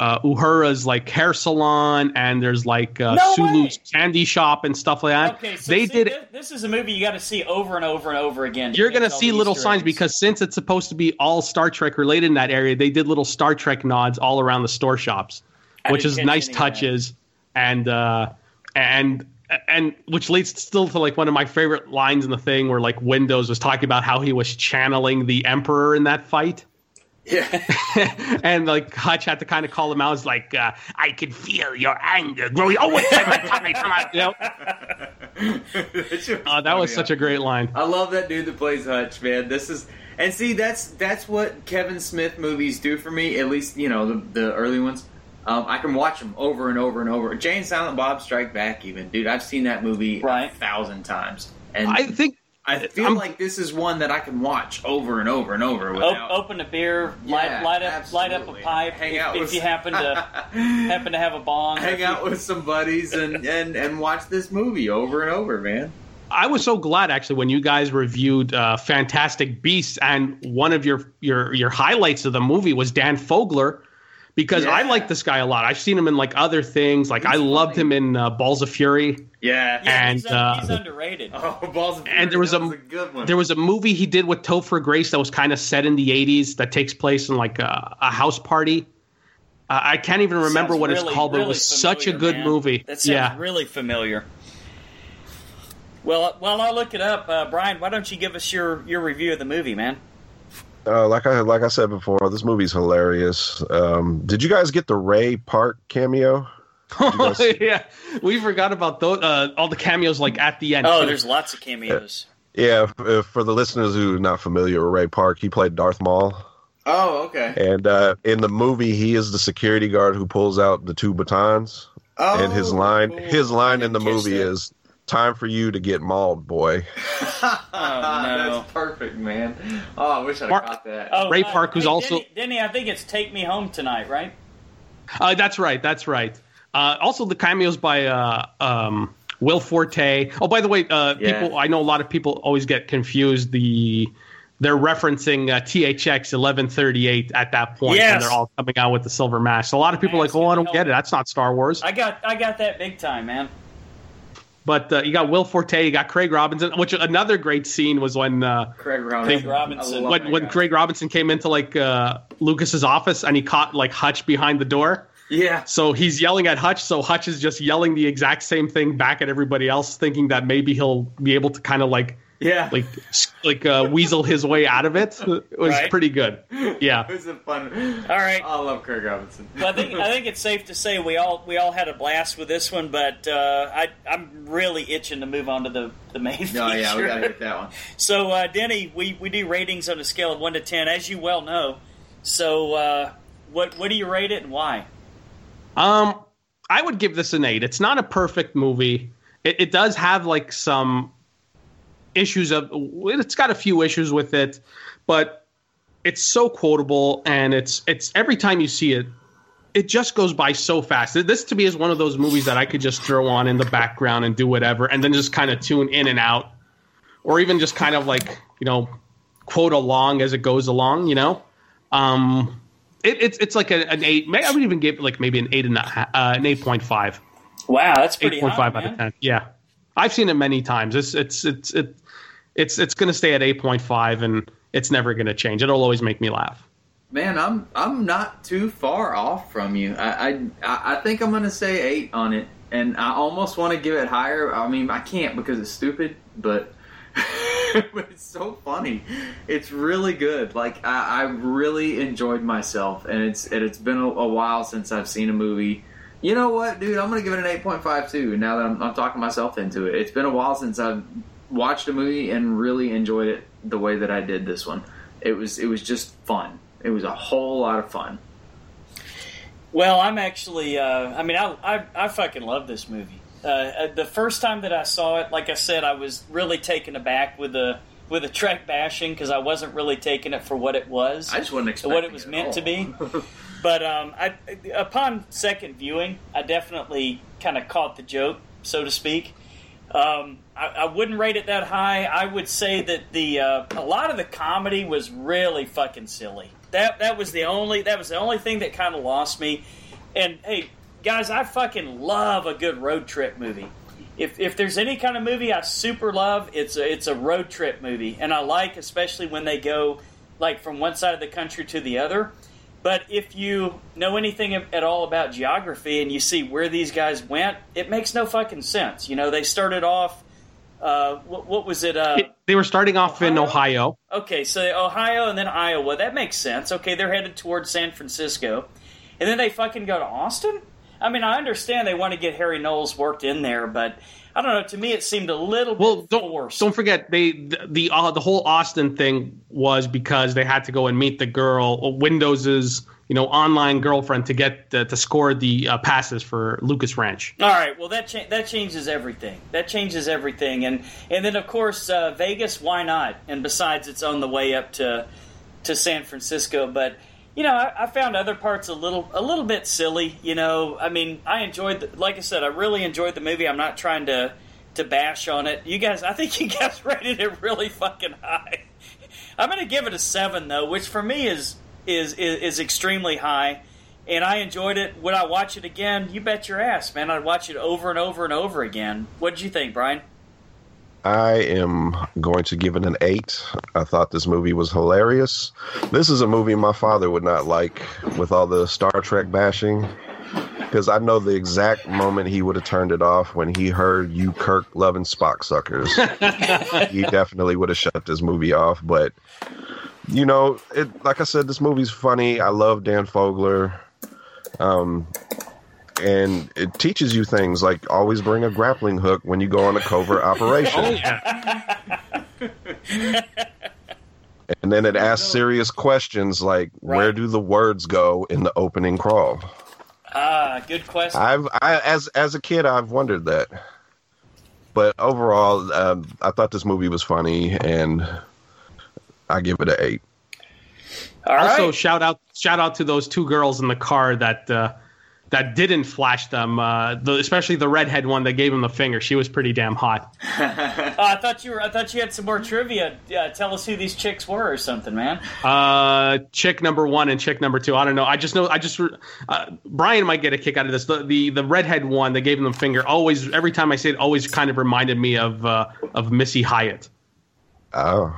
uh, uh, Uhura's like hair salon, and there's like uh, No Sulu's way! candy shop and stuff like that. Okay, so they see, did. This, this is a movie you got to see over and over and over again. You're gonna see little Easter signs eggs. because since it's supposed to be all Star Trek related in that area, they did little Star Trek nods all around the store shops, I which is nice touches, and uh, and and which leads still to like one of my favorite lines in the thing where like Windows was talking about how he was channeling the Emperor in that fight. Yeah. and like Hutch had to kind of call him out. It's like, uh, I can feel your anger growing. Oh, wait, Tommy, Tommy, come on. You know? Uh, that was such a great line. I love that dude that plays Hutch, man. This is And see, that's that's what Kevin Smith movies do for me. At least you know the, the early ones. Um, I can watch them over and over and over. Jay and Silent Bob Strike Back, even dude. I've seen that movie Right. a thousand times, and I I, feel I'm- like this is one that I can watch over and over and over without. open a beer, light, Yeah, light up, light up a pipe. Hang if, out if with- you happen to happen to have a bong. hang out with some buddies and, and, and watch this movie over and over, man. I was so glad actually when you guys reviewed uh, Fantastic Beasts, and one of your your your highlights of the movie was Dan Fogler, because I like this guy a lot. I've seen him in like other things. Like I loved funny. him in uh, Balls of Fury. Yeah. Yeah, and, he's, uh, he's underrated. Oh, balls of Fury. And there Fury, was a- was a good one. There was a movie he did with Topher Grace that was kind of set in the '80s that takes place in like a, a house party. Uh, I can't even remember Sounds what it's really, called, but it really was such a good man. movie. That sounds yeah, really familiar. Well, while I look it up, uh, Brian, why don't you give us your, your review of the movie, man? Uh, like I like I said before, this movie's hilarious. Um, did you guys get the Ray Park cameo? guys- yeah. We forgot about those. Uh, all the cameos like at the end. Oh, too. there's lots of cameos. Yeah, f- uh, for the listeners who are not familiar with Ray Park, he played Darth Maul, oh, okay. and uh, in the movie, he is the security guard who pulls out the two batons. Oh, and his line, cool. his line in the movie that. is "Time for you to get mauled, boy." no. That's perfect, man. Oh, I wish I'd Mark- caught that. Oh, Ray uh, Park, who's hey, also- Denny, Denny, I think it's "Take Me Home Tonight," right? Uh, that's right. That's right. Uh, also, the cameos by uh, um, Will Forte. Oh, by the way, uh, Yeah. people. I know a lot of people always get confused. The they're referencing uh, THX 1138 at that point, Yes. and they're all coming out with the silver mask. So a lot of people are like, "Oh, I don't get it. That's not Star Wars." I got I got that big time, man. But uh, you got Will Forte, you got Craig Robinson. Which another great scene was when uh, Craig Robinson. Craig Robinson. When when. Craig Robinson came into like uh, Lucas's office and he caught like Hutch behind the door. Yeah. So he's yelling at Hutch. So Hutch is just yelling the exact same thing back at everybody else, thinking that maybe he'll be able to kind of like Yeah. like like uh, weasel his way out of it. It was Right. pretty good. Yeah. It was a fun. All right. I love Kirk Robinson. Well, I think I think it's safe to say we all we all had a blast with this one, but uh, I I'm really itching to move on to the the main feature. Oh yeah, we gotta hit that one. So, uh, Denny, we, we do ratings on a scale of one to ten, as you well know. So, uh, what what do you rate it and why? Um, I would give this an eight. It's not a perfect movie. It, it does have like some issues of. It's got a few issues with it, but it's so quotable, and it's it's every time you see it, it just goes by so fast. This to me is one of those movies that I could just throw on in the background and do whatever, and then just kind of tune in and out, or even just kind of like you know quote along as it goes along. You know. Um, it, it's it's like a, an eight. May I would even give like maybe an eight and a half, uh, an eight point five, Wow, that's pretty eight point out of ten. Yeah, I've seen it many times. It's it's it's it, it's it's going to stay at eight point five, and it's never going to change. It'll always make me laugh. Man, I'm I'm not too far off from you. I I, I think I'm gonna say eight on it, and I almost want to give it higher. I mean, I can't because it's stupid, but but it's so funny. It's really good. Like I, I really enjoyed myself, and it's and it's been a, a while since I've seen a movie. You know what, dude? I'm gonna give it an eight point five too. Now that I'm, I'm talking myself into it, it's been a while since I've watched a movie and really enjoyed it the way that I did this one. It was it was just fun. It was a whole lot of fun. Well, I'm actually. Uh, I mean, I, I I fucking love this movie. Uh, Uh, the first time that I saw it, like I said, I was really taken aback with the with the Trek bashing because I wasn't really taking it for what it was. I just wasn't expecting what it was meant to be. But um, I, upon second viewing, I definitely kind of caught the joke, so to speak. Um, I, I wouldn't rate it that high. I would say that the uh, a lot of the comedy was really fucking silly. That that was the only that was the only thing that kind of lost me. And hey, guys, I fucking love a good road trip movie. If if there's any kind of movie I super love, it's a, it's a road trip movie, and I like especially when they go like from one side of the country to the other. But if you know anything at all about geography and you see where these guys went, it makes no fucking sense. You know, they started off. Uh, what, what was it? Uh, they were starting off in Ohio? Ohio. Okay, so Ohio and then Iowa. That makes sense. Okay, they're headed towards San Francisco. And then they fucking go to Austin? I mean, I understand they want to get Harry Knowles worked in there, but I don't know. To me, it seemed a little Well, bit don't forced. don't forget they the the, uh, the whole Austin thing was because they had to go and meet the girl uh, Windows's you know online girlfriend to get uh, to score the uh, passes for Lucas Ranch. All right. Well, that cha- that changes everything. That changes everything, and and then of course uh, Vegas. Why not? And besides, it's on the way up to to San Francisco. But you know, I, I found other parts a little a little bit silly. You know, I mean, I enjoyed. The, like I said, I really enjoyed the movie. I'm not trying to to bash on it. You guys, I think you guys rated it really fucking high. I'm going to give it a seven though, which for me is is is, is extremely high. And I enjoyed it. Would I watch it again? You bet your ass, man. I'd watch it over and over and over again. What did you think, Brian? I am going to give it an eight. I thought this movie was hilarious. This is a movie my father would not like with all the Star Trek bashing. Because I know the exact moment he would have turned it off when he heard you Kirk loving Spock suckers. he definitely would have shut this movie off. But you know, it like I said, this movie's funny. I love Dan Fogler. Um and it teaches you things like always bring a grappling hook when you go on a covert operation. yeah, And then it asks serious questions like, where do the words go in the opening crawl? Ah, good question. I've, I, as as a kid, I've wondered that. But overall, um, I thought this movie was funny, and I give it an eight. All right. also shout out shout out to those two girls in the car that uh, that didn't flash them, uh, the, especially the redhead one that gave him the finger. She was pretty damn hot. Oh, I thought you were. I thought you had some more trivia. Uh, tell us who these chicks were or something, man. Uh, chick number one and chick number two. I don't know. I just know. I just uh, Brian might get a kick out of this. The the, the redhead one that gave him the finger always. Every time I say it, always kind of reminded me of uh, of Missy Hyatt. Oh,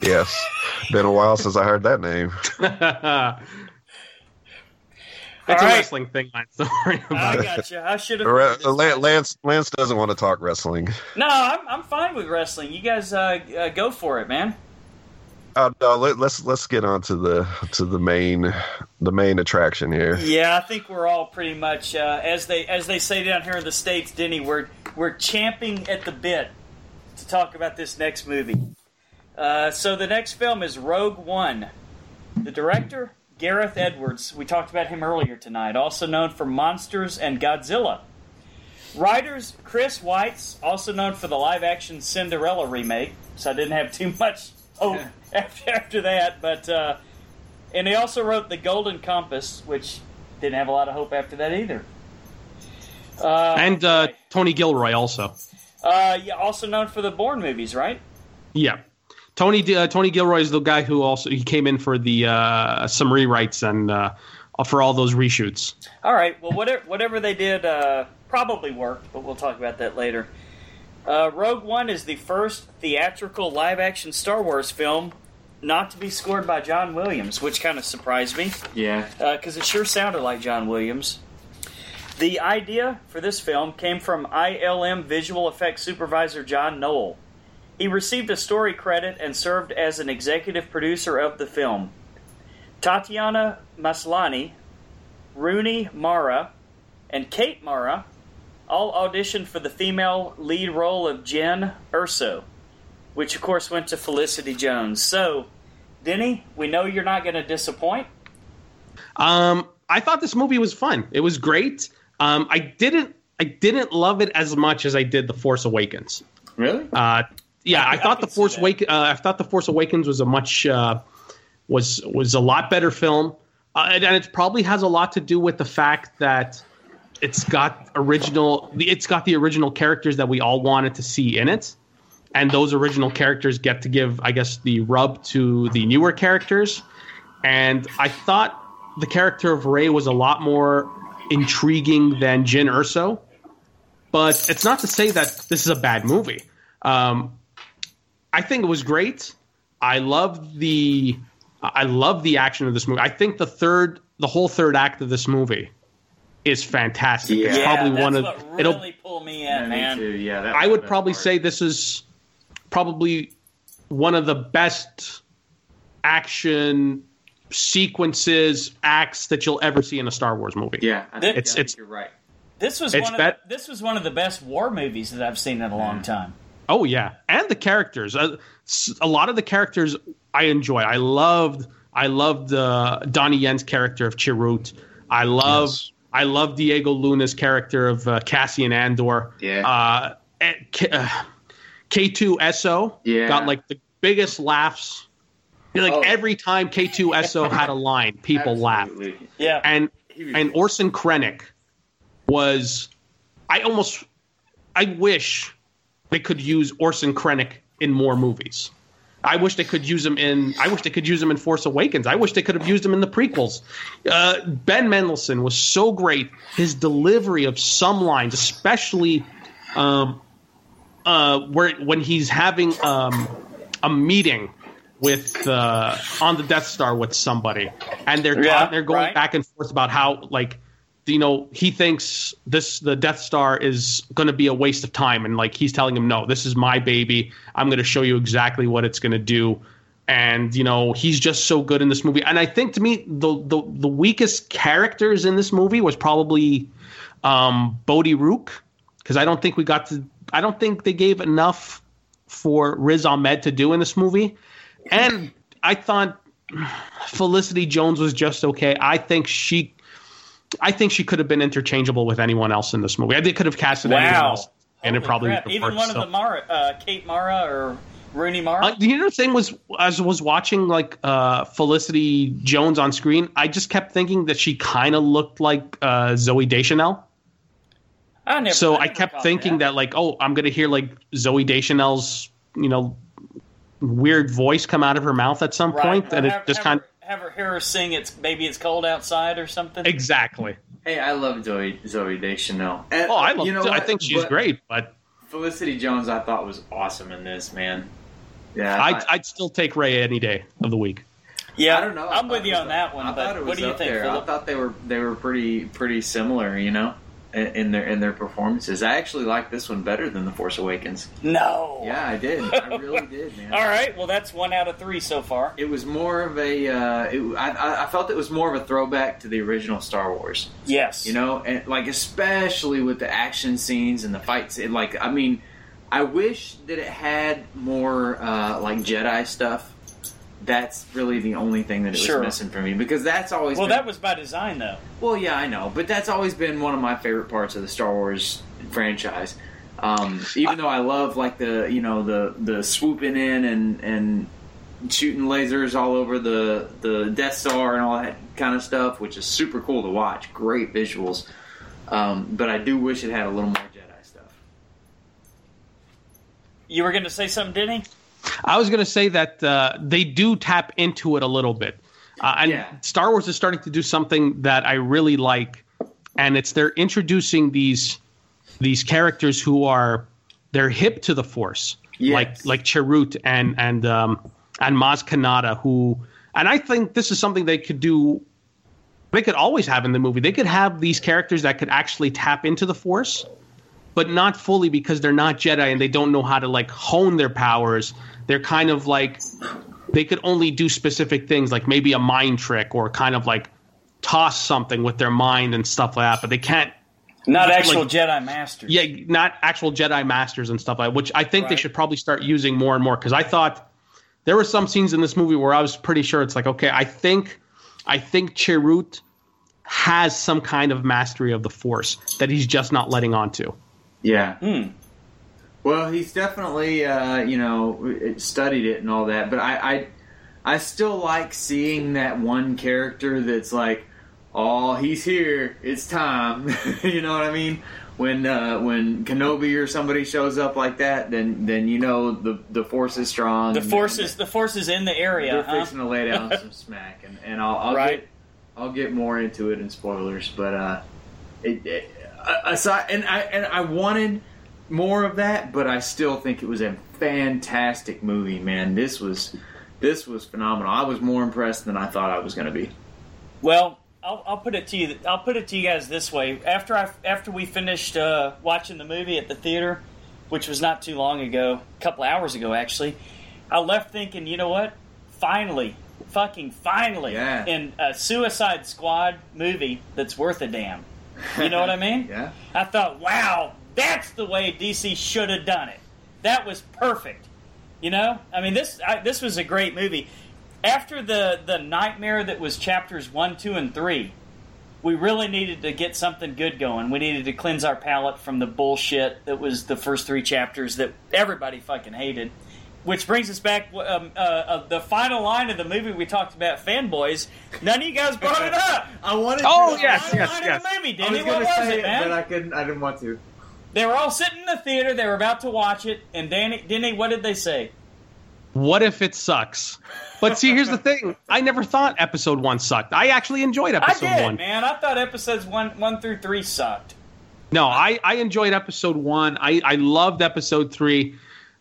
yes. Been a while since I heard that name. It's a right. wrestling thing, man. Don't worry I about it. got you. I should have. Ra- Lance Lance doesn't want to talk wrestling. No, I'm, I'm fine with wrestling. You guys uh, uh, go for it, man. Uh, no, let, let's let's get on to the to the main the main attraction here. Yeah, I think we're all pretty much uh, as they as they say down here in the states, Denny. We're we're champing at the bit to talk about this next movie. Uh, so the next film is Rogue One. The director Gareth Edwards. We talked about him earlier tonight. Also known for Monsters and Godzilla. Writers Chris Weitz, also known for the live-action Cinderella remake. So I didn't have too much hope after, after that, but. Uh, and he also wrote The Golden Compass, which didn't have a lot of hope after that either. Uh, And uh, Tony Gilroy also. uh, yeah, also known for the Bourne movies, right? Yeah. Tony uh, Tony Gilroy is the guy who also he came in for the uh, some rewrites and uh, for all those reshoots. All right. Well, whatever whatever they did uh, probably worked, but we'll talk about that later. Uh, Rogue One is the first theatrical live-action Star Wars film not to be scored by John Williams, which kind of surprised me. Yeah. because it sure sounded like John Williams. The idea for this film came from ILM visual effects supervisor John Knoll. He received a story credit and served as an executive producer of the film. Tatiana Maslany, Rooney Mara, and Kate Mara all auditioned for the female lead role of Jyn Erso, which of course went to Felicity Jones. So, Denny, we know you're not going to disappoint. Um, I thought this movie was fun. It was great. Um, I didn't I didn't love it as much as I did The Force Awakens. Really? Uh, yeah, I I, can- I thought the Force. Awakens. Uh, I thought the Force Awakens was a much uh, was was a lot better film, uh, and, and it probably has a lot to do with the fact that it's got original. It's got the original characters that we all wanted to see in it, and those original characters get to give, I guess, the rub to the newer characters. And I thought the character of Rey was a lot more intriguing than Jyn Erso. But it's not to say that this is a bad movie. Um, I think it was great. I love the I love the action of this movie. I think the third the whole third act of this movie is fantastic. It's Yeah, probably that's one of what it'll pull me in, Yeah, man. me too. Yeah. I would probably best say this is probably one of the best action sequences acts that you'll ever see in a Star Wars movie. Yeah. I think, It's- I think it's- you're right. This was It's one of bet- the, this was one of the best war movies that I've seen in a long mm. time. Oh yeah, and the characters. Uh, s- a lot of the characters I enjoy. I loved. I loved uh, Donnie Yen's character of Chirrut. I love. Yes. I love Diego Luna's character of uh, Cassian Andor. Yeah. Uh, K- uh, K2SO Yeah. got like the biggest laughs. Like Oh. every time K2SO had a line, people laughed Yeah, and and Orson Krennic was I almost I wish they could use Orson Krennic in more movies. I wish they could use him in I wish they could use him in Force Awakens. I wish they could have used him in the prequels. Uh, ben Mendelsohn was so great. His delivery of some lines, especially um, uh, where when he's having um, a meeting with uh, on the Death Star with somebody, and they're Yeah, they're going right. back and forth about how like you know he thinks this the Death Star is going to be a waste of time, and like he's telling him, no, this is my baby. I'm going to show you exactly what it's going to do. And you know he's just so good in this movie, and I think to me the the, the weakest characters in this movie was probably um, Bodhi Rook because I don't think we got to. I don't think they gave enough for Riz Ahmed to do in this movie, and I thought Felicity Jones was just okay. I think she, I think she could have been interchangeable with anyone else in this movie. I think they could have casted anyone wow. else, and it probably crap. would have even one so. of the Mara, uh, Kate Mara or Rooney Mara. Uh, the other thing was, as I was watching like uh, Felicity Jones on screen, I just kept thinking that she kind of looked like uh, Zooey Deschanel. I never. so I, never kept thinking that. like, oh, I'm gonna hear like Zooey Deschanel's, you know, weird voice come out of her mouth at some Right. and it just kind her, have her hear her sing. It's maybe it's cold outside or something. exactly. Hey, I love Zooey Zooey Deschanel. And, Oh, I love. you know I think she's But great, but Felicity Jones, I thought was awesome in this man. Yeah, I'd, I, I'd still take Rey any day of the week. yeah, I don't know. I I'm with you was- on that one. I thought But it what do you think, there. I thought they were they were pretty pretty similar. You know, in, in their in their performances. I actually like this one better than the Force Awakens. No. Yeah, I did. I really did, man. All right. Well, that's one out of three so far. It was more of a. Uh, it, I, I- I felt it was more of a throwback to the original Star Wars. Yes. You know, and like especially with the action scenes and the fights. It, like, I mean, I wish that it had more uh, like Jedi stuff. That's really the only thing that it was missing for me because that's always Well, been, that was by design, though. well, yeah, I know, but that's always been one of my favorite parts of the Star Wars franchise. Um, even though I love like the you know the the swooping in and and shooting lasers all over the the Death Star and all that kind of stuff, which is super cool to watch. Great visuals, um, but I do wish it had a little more Jedi stuff. You were going to say something, didn't Denny? I was going to say that uh, they do tap into it a little bit. Uh, and Yeah. Star Wars is starting to do something that I really like, and it's they're introducing these these characters who are they're hip to the Force, Yes. like like Chirrut and and um, and Maz Kanata, who and I think this is something they could do. They could always have in the movie. They could have these characters that could actually tap into the Force, but not fully because they're not Jedi and they don't know how to like hone their powers. They're kind of like they could only do specific things, like maybe a mind trick or kind of like toss something with their mind and stuff like that. But they can't, Not Like- actual Jedi Masters. yeah, not actual Jedi masters and stuff like. that, Which I think they should probably start using more and more because I thought there were some scenes in this movie where I was pretty sure it's like, okay, I think, I think Chirrut has some kind of mastery of the Force that he's just not letting on to. Yeah. Hmm. Well, he's definitely uh, you know studied it and all that, but I, I I still like seeing that one character that's like, oh, he's here, it's time. you know what I mean? When uh, when Kenobi or somebody shows up like that, then then you know the the force is strong. The force is the force is in the area. they're Huh? fixing to lay down some smack, and, and I'll, I'll Right. get I'll get more into it in spoilers, but uh, it, it, aside and I and I wanted more of that, but I still think it was a fantastic movie, man. This was this was phenomenal. I was more impressed than I thought I was going to be. Well, I'll, I'll put it to you. I'll put it to you guys this way. After I after we finished uh, watching the movie at the theater, which was not too long ago, a couple hours ago actually, I left thinking, you know what? Finally, fucking finally, Yeah. in a Suicide Squad movie that's worth a damn. You know what I mean? Yeah. I thought, wow, that's the way DC should have done it. That was perfect. You know, I mean this I, this was a great movie. After the the nightmare that was chapters one, two, and three, we really needed to get something good going. We needed to cleanse our palate from the bullshit that was the first three chapters that everybody fucking hated. Which brings us back um, uh, uh, the final line of the movie we talked about, fanboys. None of you guys brought it up. I wanted. Oh, to, yes, yes, yes. of the movie, I was gonna was say it, man? but I couldn't. I didn't want to. They were all sitting in the theater. They were about to watch it, and Danny, Denny, what did they say? What if it sucks? But see, here's the thing. I never thought episode one sucked. I actually enjoyed I episode did, one. man. I thought episodes one, one through three sucked. No, I, I enjoyed episode one. I, I loved episode three.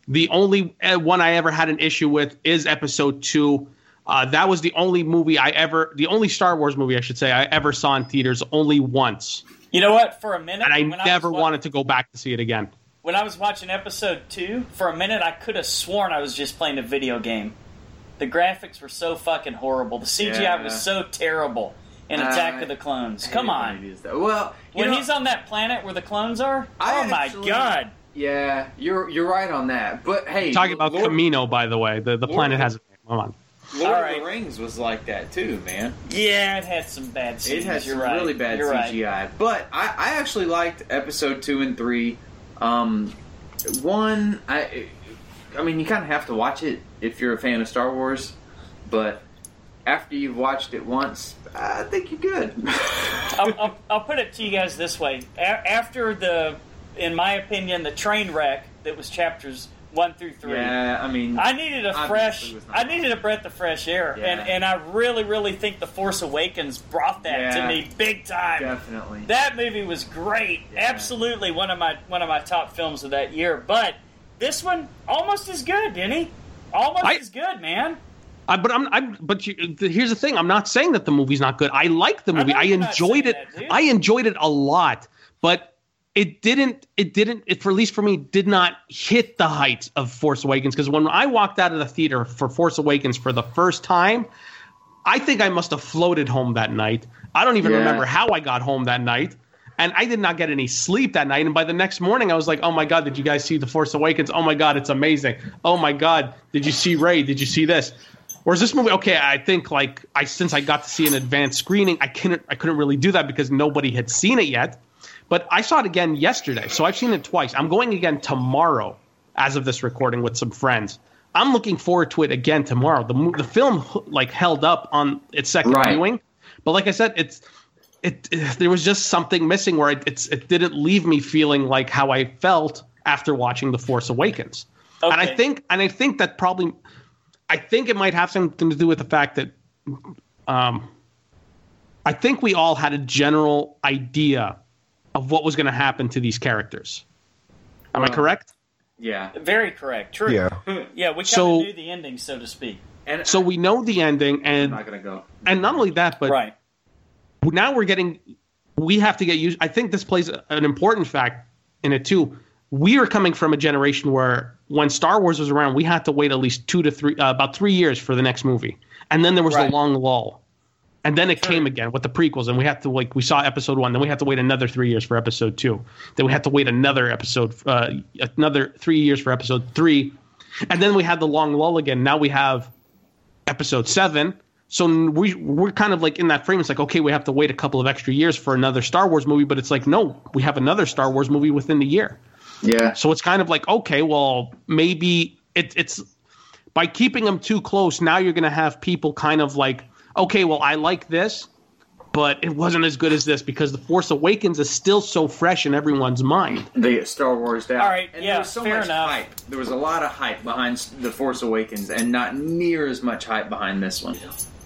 The only uh, one I ever had an issue with is episode two. Uh, that was the only movie I ever, the only Star Wars movie I should say I ever saw in theaters only once, You know what? For a minute, and I when never was wa- wanted to go back to see it again. When I was watching episode two, for a minute, I could have sworn I was just playing a video game. The graphics were so fucking horrible. The CGI Yeah. was so terrible in Uh, Attack of the Clones. Come on. Well, When know, he's on that planet where the clones are, I oh my actually- god! yeah, you're you're right on that. But hey, Talking about Lord, Kamino, by the way, the, the Lord- planet has a name. Come on. Lord All of right. the Rings was like that too, man. Yeah, it had some bad scenes. It had some right. really bad You're right. CGI, but I, I actually liked episode two and three. Um, one, I, I mean, you kind of have to watch it if you're a fan of Star Wars, but after you've watched it once, I think you're good. I'll, I'll, I'll put it to you guys this way: A- after the, in my opinion, the train wreck that was chapters one through three. yeah, I mean, I needed a fresh. I needed a breath of fresh air, Yeah. and and I really, really think the Force Awakens brought that to me big time. definitely. That movie was great. Yeah. Absolutely one of my one of my top films of that year. But this one almost as good, Denny. Almost I- as good, man. I, but I'm, I'm, but you, the, here's the thing. I'm not saying that the movie's not good. I like the movie. know I, enjoyed it. that. I enjoyed it a lot, but it didn't. It didn't. It for at least for me did not hit the heights of Force Awakens. Because when I walked out of the theater for Force Awakens for the first time, I think I must have floated home that night. I don't even Yeah. remember how I got home that night. And I did not get any sleep that night. And by the next morning, I was like, oh my God, did you guys see The Force Awakens? Oh my God, it's amazing. Oh my God, did you see Rey? Did you see this? Whereas this movie, okay, I think like I since I got to see an advanced screening, I couldn't I couldn't really do that because nobody had seen it yet. But I saw it again yesterday, so I've seen it twice. I'm going again tomorrow, as of this recording, with some friends. I'm looking forward to it again tomorrow. The the film like held up on its second Right. viewing, but like I said, it's it, it- there was just something missing where it, it's it didn't leave me feeling like how I felt after watching The Force Awakens. And I think and I think that probably I think it might have something to do with the fact that um I think we all had a general idea of what was going to happen to these characters. Am I correct? yeah, Very correct. True. Yeah. Yeah, we kind of So- knew the ending, so to speak. and So we know the ending I'm and not gonna go. and not only that but right. now we're getting we have to get used i think this plays an important fact in it too we are coming from a generation where when star wars was around we had to wait at least two to three uh, about three years for the next movie and then there was Right. the long lull and then it came again with the prequels and we had to like we saw episode one then we had to wait another three years for episode two then we had to wait another episode uh, another three years for episode three and then we had the long lull again now we have episode seven. So we we're kind of like in that frame. It's like okay, we have to wait a couple of extra years for another Star Wars movie, but it's like no, we have another Star Wars movie within the year. Yeah, So it's kind of like okay, well maybe it, it's by keeping them too close. Now you're going to have people kind of like okay, well I like this, but it wasn't as good as this because the Force Awakens is still so fresh in everyone's mind. they get Star Wars down. All right, and yeah, there was so fair much enough. hype. There was a lot of hype behind the Force Awakens, and not near as much hype behind this one.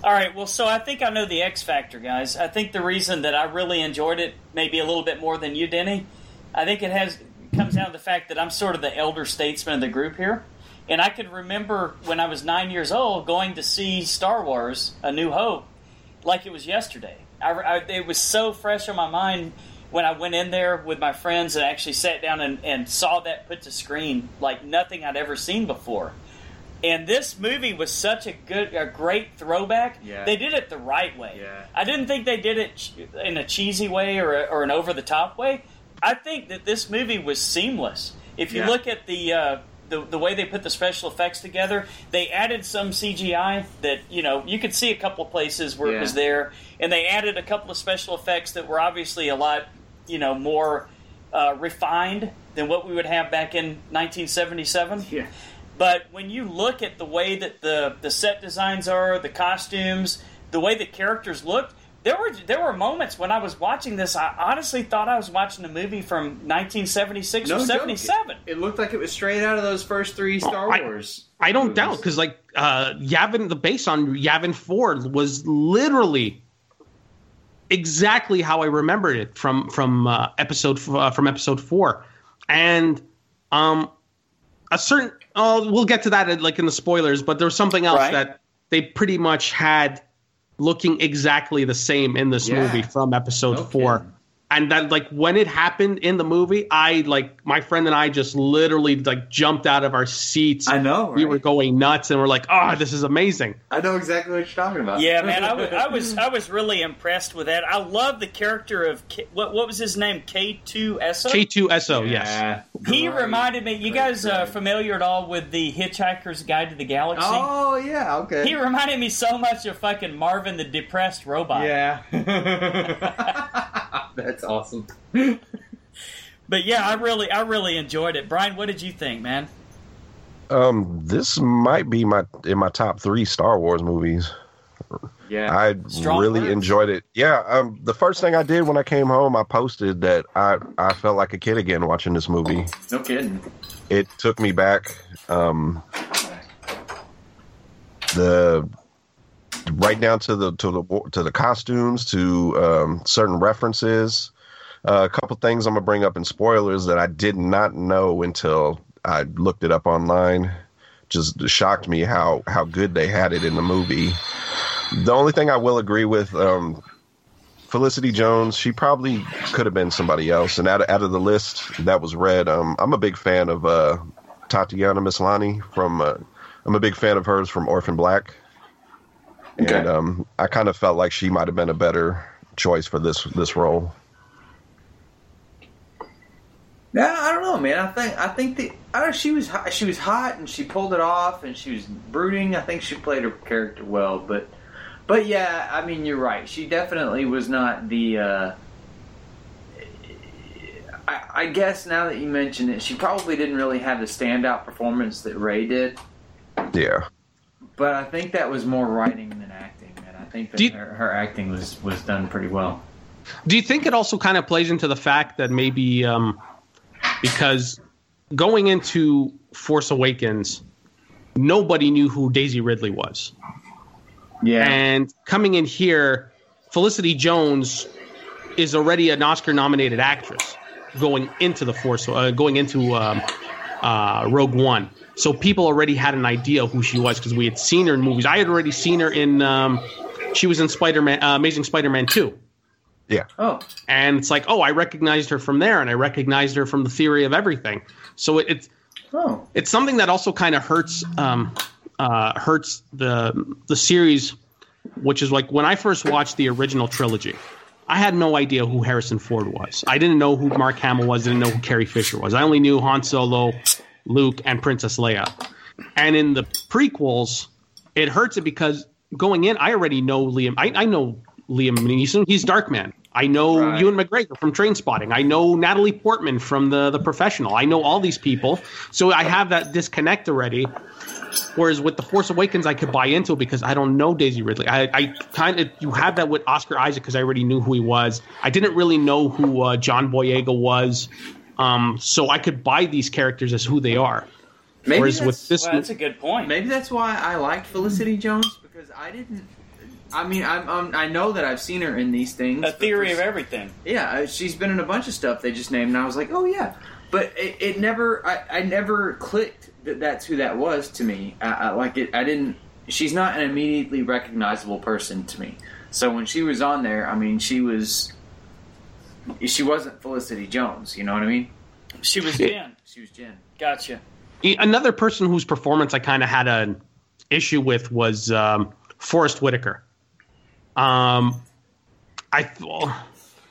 All right, well, so I think I know the X factor, guys. I think the reason that I really enjoyed it, maybe a little bit more than you, Denny, I think it has comes down to the fact that I'm sort of the elder statesman of the group here, and I could remember when I was nine years old going to see Star Wars: A New Hope, like it was yesterday. I, I, it was so fresh on my mind when I went in there with my friends and actually sat down and, and saw that put to screen like nothing I'd ever seen before. And this movie was such a good, a great throwback. Yeah. They did it the right way. Yeah. I didn't think they did it in a cheesy way or, a, or an over the top way. I think that this movie was seamless. If you Yeah. look at the, uh, the the way they put the special effects together, they added some CGI that you know you could see a couple of places where it was there, and they added a couple of special effects that were obviously a lot you know more uh, refined than what we would have back in 1977. Yeah. But when you look at the way that the the set designs are, the costumes, the way the characters looked, there were there were moments when I was watching this. I honestly thought I was watching a movie from 1976 or joke. 77. It looked like it was straight out of those first three Star I- Wars. I don't movies. doubt because like uh, Yavin, the base on Yavin Four was literally exactly how I remembered it from from uh, episode uh, from episode four, and um, a certain oh we'll get to that like in the spoilers, but there was something else Right. that they pretty much had looking exactly the same in this Yeah. movie from episode No four. kidding. And that like when it happened in the movie, I like my friend and I just literally like jumped out of our seats. I know. We were going nuts and we're like, oh, this is amazing. I know exactly what you're talking about. Yeah, man, I wa- I was I was really impressed with that. I love the character of K, what what was his name K two SO. K2SO, yes. Yeah. He Right. reminded me. You guys uh, familiar at all with the Hitchhiker's Guide to the Galaxy? Oh yeah. Okay. He reminded me so much of fucking Marvin the Depressed Robot. yeah. That's awesome. But yeah, I really I really enjoyed it. Brian, what did you think, man? Um, this might be my in my top three Star Wars movies. Yeah. I Strong really words. enjoyed it. Yeah, um, the first thing I did when I came home, I posted that I I felt like a kid again watching this movie. no kidding. It took me back. Um, the right down to the to the to the costumes to um, certain references. Uh, a couple things I'm gonna bring up in spoilers that I did not know until I looked it up online. Just shocked me how how good they had it in the movie. The only thing I will agree with, um, Felicity Jones, she probably could have been somebody else. And out of, out of the list that was read, um, I'm a big fan of uh, Tatiana Maslany from. Uh, I'm a big fan of hers from Orphan Black, Okay. and um, I kind of felt like she might have been a better choice for this this role. Yeah, I don't know, man. I think I think the I don't. She was hot, she was hot and she pulled it off and she was brooding. I think she played her character well, but but yeah, I mean you're right. She definitely was not the. Uh, I, I guess now that you mention it, she probably didn't really have the standout performance that Rey did. Yeah, But I think that was more writing than acting, and I think that you- her, her acting was was done pretty well. Do you think it also kind of plays into the fact that maybe um, because going into Force Awakens, nobody knew who Daisy Ridley was, Yeah, and coming in here, Felicity Jones is already an Oscar-nominated actress going into the Force, uh, going into um, uh, Rogue One. So people already had an idea who she was because we had seen her in movies. I had already seen her in. Um, she was in Spider-Man, uh, Amazing Spider-Man Two. yeah. oh, and it's like, oh, I recognized her from there, and I recognized her from the Theory of Everything. So it, it's oh, it's something that also kind of hurts um, uh, hurts the the series, which is like when I first watched the original trilogy, I had no idea who Harrison Ford was. I didn't know who Mark Hamill was. Didn't know who Carrie Fisher was. I only knew Han Solo, Luke, and Princess Leia. And in the prequels, it hurts it because going in, I already know Liam. I, I know Liam Neeson. He's Darkman. I know Right. Ewan McGregor from Trainspotting. I know Natalie Portman from the the Professional. I know all these people, so I have that disconnect already. Whereas with the Force Awakens, I could buy into it because I don't know Daisy Ridley. I, I kind of you have that with Oscar Isaac because I already knew who he was. I didn't really know who uh, John Boyega was, um, so I could buy these characters as who they are. maybe Whereas with this, Well, that's a good point. Maybe that's why I liked Felicity Jones because I didn't. I mean, I'm, I'm I know that I've seen her in these things. a theory of everything. Yeah, uh, she's been in a bunch of stuff they just named, and I was like, oh yeah. But it, it never, I, I never clicked that that's who that was to me. I, I like it. I didn't. She's not an immediately recognizable person to me. So when she was on there, I mean, she was. She wasn't Felicity Jones. You know what I mean? She was Jyn. She was Jyn. Gotcha. E- Another person whose performance I kind of had an issue with was um, Forest Whitaker. Um, I well,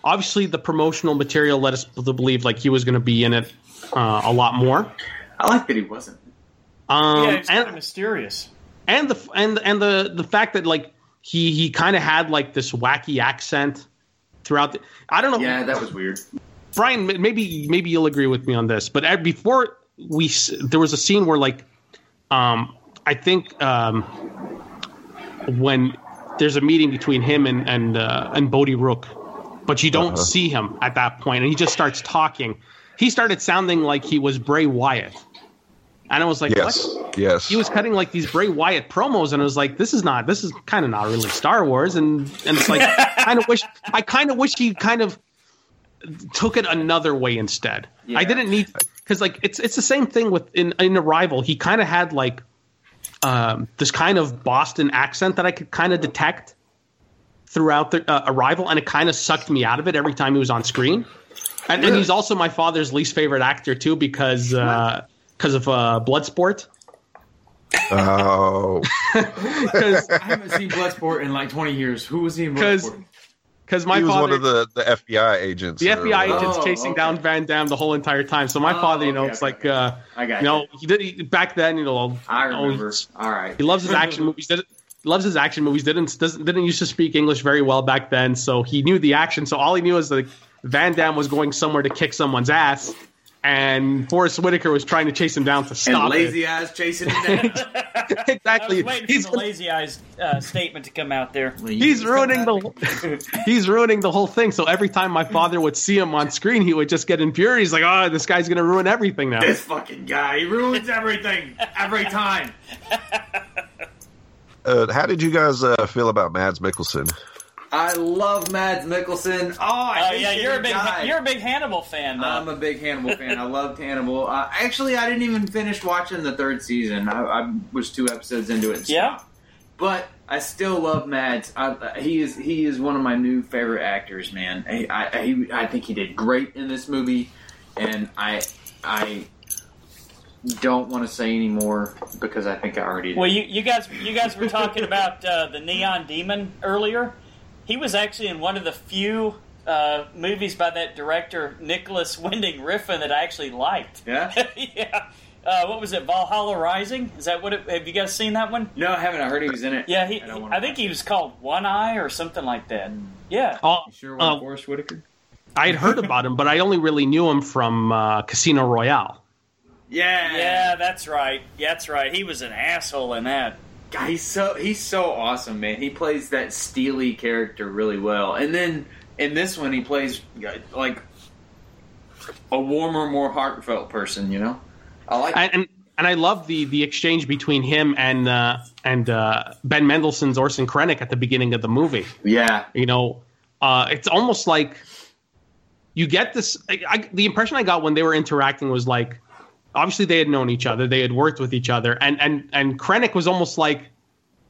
obviously the promotional material led us to believe like he was going to be in it uh, a lot more. I like that he wasn't. Um, yeah, it's kind of and, mysterious. and the and and the the fact that like he he kind of had like this wacky accent throughout. The, I don't know. Yeah, that was weird. Brian, maybe maybe you'll agree with me on this, but uh, before we, there was a scene where like, um, I think um, when there's a meeting between him and and uh, and Bodhi Rook, but you don't Uh-huh. see him at that point, and he just starts talking. He started sounding like he was Bray Wyatt, and I was like, Yes, what? yes. He was cutting like these Bray Wyatt promos, and I was like, "This is not. This is kind of not really Star Wars." And and it's like, kind of wish. I kind of wish he kind of took it another way instead. Yeah. I didn't need because like it's it's the same thing with in in Arrival. He kind of had like um, this kind of Boston accent that I could kind of detect throughout the uh, Arrival, and it kind of sucked me out of it every time he was on screen. And, and he's also my father's least favorite actor too because because of uh, Bloodsport. Oh, Because I haven't seen Bloodsport in like 20 years. Who was he in 'Cause- Bloodsport? because my he was father one of the, the FBI agents. the FBI agents Oh, chasing okay. down Van Damme the whole entire time. So my Oh, father, you know, okay, it's okay, like uh, I got you know he did he, back then. You know, I remember. he's- All right. He loves his action movies. Did, loves his action movies. Didn't doesn't, didn't used to speak English very well back then, so he knew the action. So all he knew is like Van Damme was going somewhere to kick someone's ass, and Forest Whitaker was trying to chase him down to and stop lazy eyes chasing him down. it. I exactly. was waiting He's for the lazy eyes uh, statement to come out there. he's ruining the he's ruining the whole thing. So every time my father would see him on screen, he would just get infuriated. He's like, "Oh, this guy's gonna ruin everything now." This fucking guy, he ruins everything every time. Uh, how did you guys uh, feel about Mads Mikkelsen? I love Mads Mikkelsen. Oh, I Oh yeah, you're a big died. you're a big Hannibal fan. Though. I'm a big Hannibal fan. I loved Hannibal. Uh, actually, I didn't even finish watching the third season. I, I was two episodes into it. Yeah? but I still love Mads. I, he is he is one of my new favorite actors. Man, I, I he, I think he did great in this movie, and I I don't want to say anymore because I think I already did. Well, you, you guys you guys were talking about uh, the Neon Demon earlier. He was actually in one of the few uh, movies by that director Nicolas Winding Refn that I actually liked. yeah. yeah. Uh, what was it? Valhalla Rising? Is that what? It, have you guys seen that one? No, I haven't. I heard he was in it. Yeah, he. I I think he it. was called One Eye or something like that. Yeah. Oh, You sure, uh, Forest Whitaker? I had heard about him, but I only really knew him from uh, Casino Royale. Yeah, Yeah, that's right. Yeah, that's right. He was an asshole in that. God, he's so he's so awesome, man. He plays that steely character really well, and then in this one, he plays like a warmer, more heartfelt person. You know, I like. and and, and I love the the exchange between him and uh, and uh, Ben Mendelsohn's Orson Krennic at the beginning of the movie. yeah, You know, uh, it's almost like you get this. I, I, the impression I got when they were interacting was like, obviously they had known each other, they had worked with each other, and and and Krennic was almost like,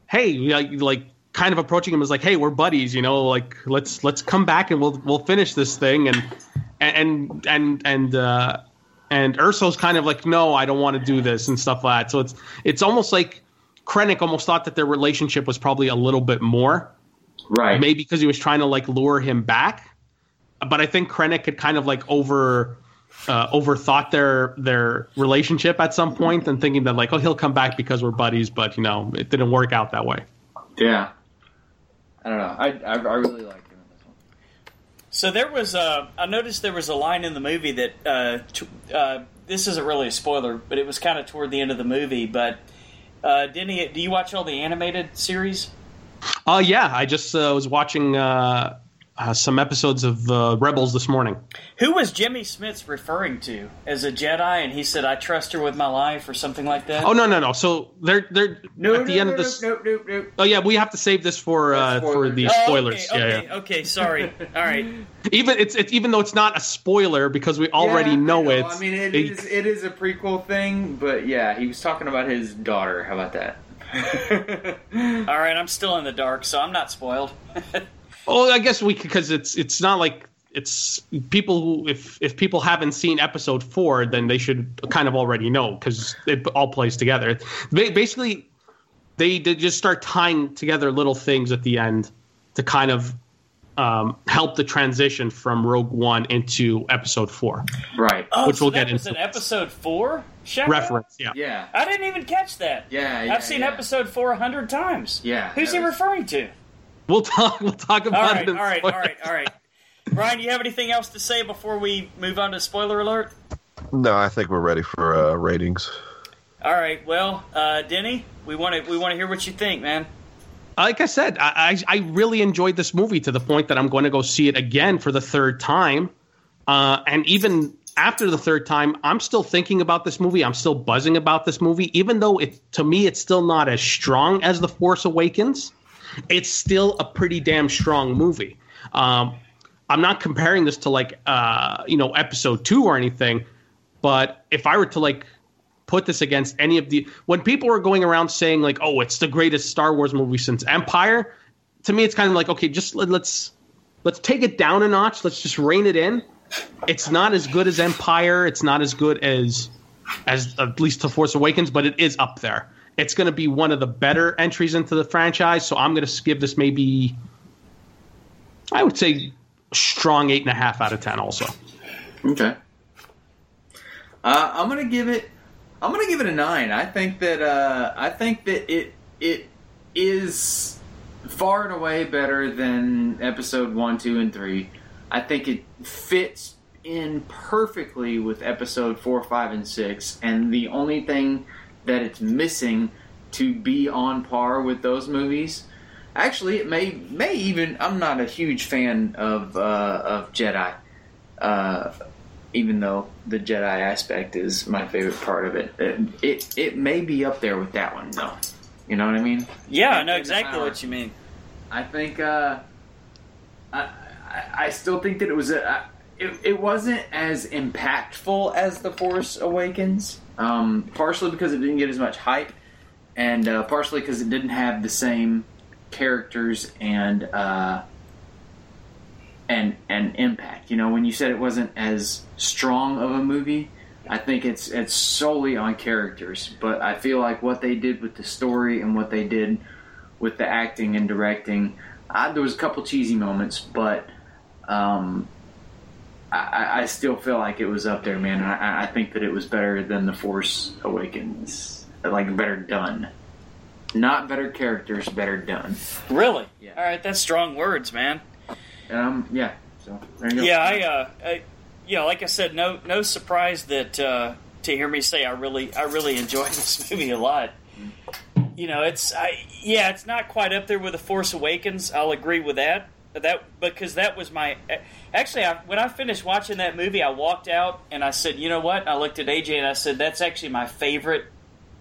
hey, like like kind of approaching him as like, hey, we're buddies, you know, like let's let's come back and we'll we'll finish this thing, and and and and uh, and Erso's kind of like, no, I don't want to do this and stuff like that. So it's it's almost like Krennic almost thought that their relationship was probably a little bit more right. maybe because he was trying to like lure him back. But I think Krennic had kind of like over uh, overthought their their relationship at some point and thinking that like oh he'll come back because we're buddies, but you know it didn't work out that way. Yeah, I don't know. I I, I really like him in this one. So there was a. I noticed there was a line in the movie that. Uh, t- uh, this isn't really a spoiler, but it was kind of toward the end of the movie. But uh, Denny, do you watch all the animated series? Uh yeah, I just uh, was watching uh, some episodes of uh, Rebels this morning. Who was Jimmy Smits referring to as a Jedi? And he said, "I trust her with my life" or something like that. Oh no no no! So they're they're No, at the no, end no, of this. Nope, nope, nope. Oh yeah, we have to save this for uh, for the Oh, spoilers. Okay, yeah, okay, yeah. okay. Sorry. All right. Even it's it's even though it's not a spoiler because we already Yeah, know, I it. I mean, it it- is it is a prequel thing, but yeah, he was talking about his daughter. How about that? All right. I'm still in the dark, so I'm not spoiled. Well, I guess we because it's it's not like it's people who if if people haven't seen episode four, then they should kind of already know because it all plays together. Ba- Basically, they, they just start tying together little things at the end to kind of um, help the transition from Rogue One into Episode Four. Right. Oh, Which so we'll that get was into. in episode four. Shaq? Reference, yeah. Yeah. I didn't even catch that. Yeah, yeah, I've seen yeah. episode four a hundred times. Yeah, Who's he was- referring to? We'll talk. We'll talk about right, it. all in right, all spoilers. right, all right. Brian, you have anything else to say before we move on to spoiler alert? No, I think we're ready for uh, ratings. All right. Well, uh, Denny, we want to we want to hear what you think, man. like I said, I, I I really enjoyed this movie to the point that I'm going to go see it again for the third time. Uh, and even after the third time, I'm still thinking about this movie. I'm still buzzing about this movie, even though it to me it's still not as strong as The Force Awakens. It's still a pretty damn strong movie. Um, I'm not comparing this to like uh, you know Episode Two or anything, but if I were to like put this against any of the when people are going around saying like oh it's the greatest star wars movie since empire to me it's kind of like okay just let, let's let's take it down a notch. Let's just rein it in. It's not as good as empire. It's not as good as as at least the force awakens but it is up there it's going to be one of the better entries into the franchise so i'm going to give this maybe i would say strong eight and a half out of ten also Okay. Uh, I'm gonna give it. I'm gonna give it a nine. I think that. Uh, I think that it it is far and away better than episode one, two, and three. I think it fits in perfectly with episode four, five, and six. And the only thing that it's missing to be on par with those movies. Actually, it may may even. I'm not a huge fan of uh, of Jedi. Uh, even though the Jedi aspect is my favorite part of it. It it, it may be up there with that one though. You know what I mean? Yeah, I know Eight and a exactly half. what you mean. I think uh, I, I I still think that it was a. It, it wasn't as impactful as The Force Awakens, um, partially because it didn't get as much hype, and uh, partially because it didn't have the same characters and uh, and and impact. You know, when you said it wasn't as strong of a movie, I think it's it's solely on characters. But I feel like what they did with the story and what they did with the acting and directing, I, there was a couple cheesy moments, but um, I, I- still feel like it was up there, man. I, I think that it was better than the Force Awakens, like better done. Not better characters, better done. Really? Yeah. All right, that's strong words, man. Um, yeah. So there you go. Yeah, I, uh, I, you know, like I said, no, no surprise that uh, to hear me say I really, I really enjoyed this movie a lot. You know, it's, I, yeah, it's not quite up there with the Force Awakens. I'll agree with that. But that because that was my actually I, when I finished watching that movie, I walked out and I said, you know what? I looked at AJ and I said, that's actually my favorite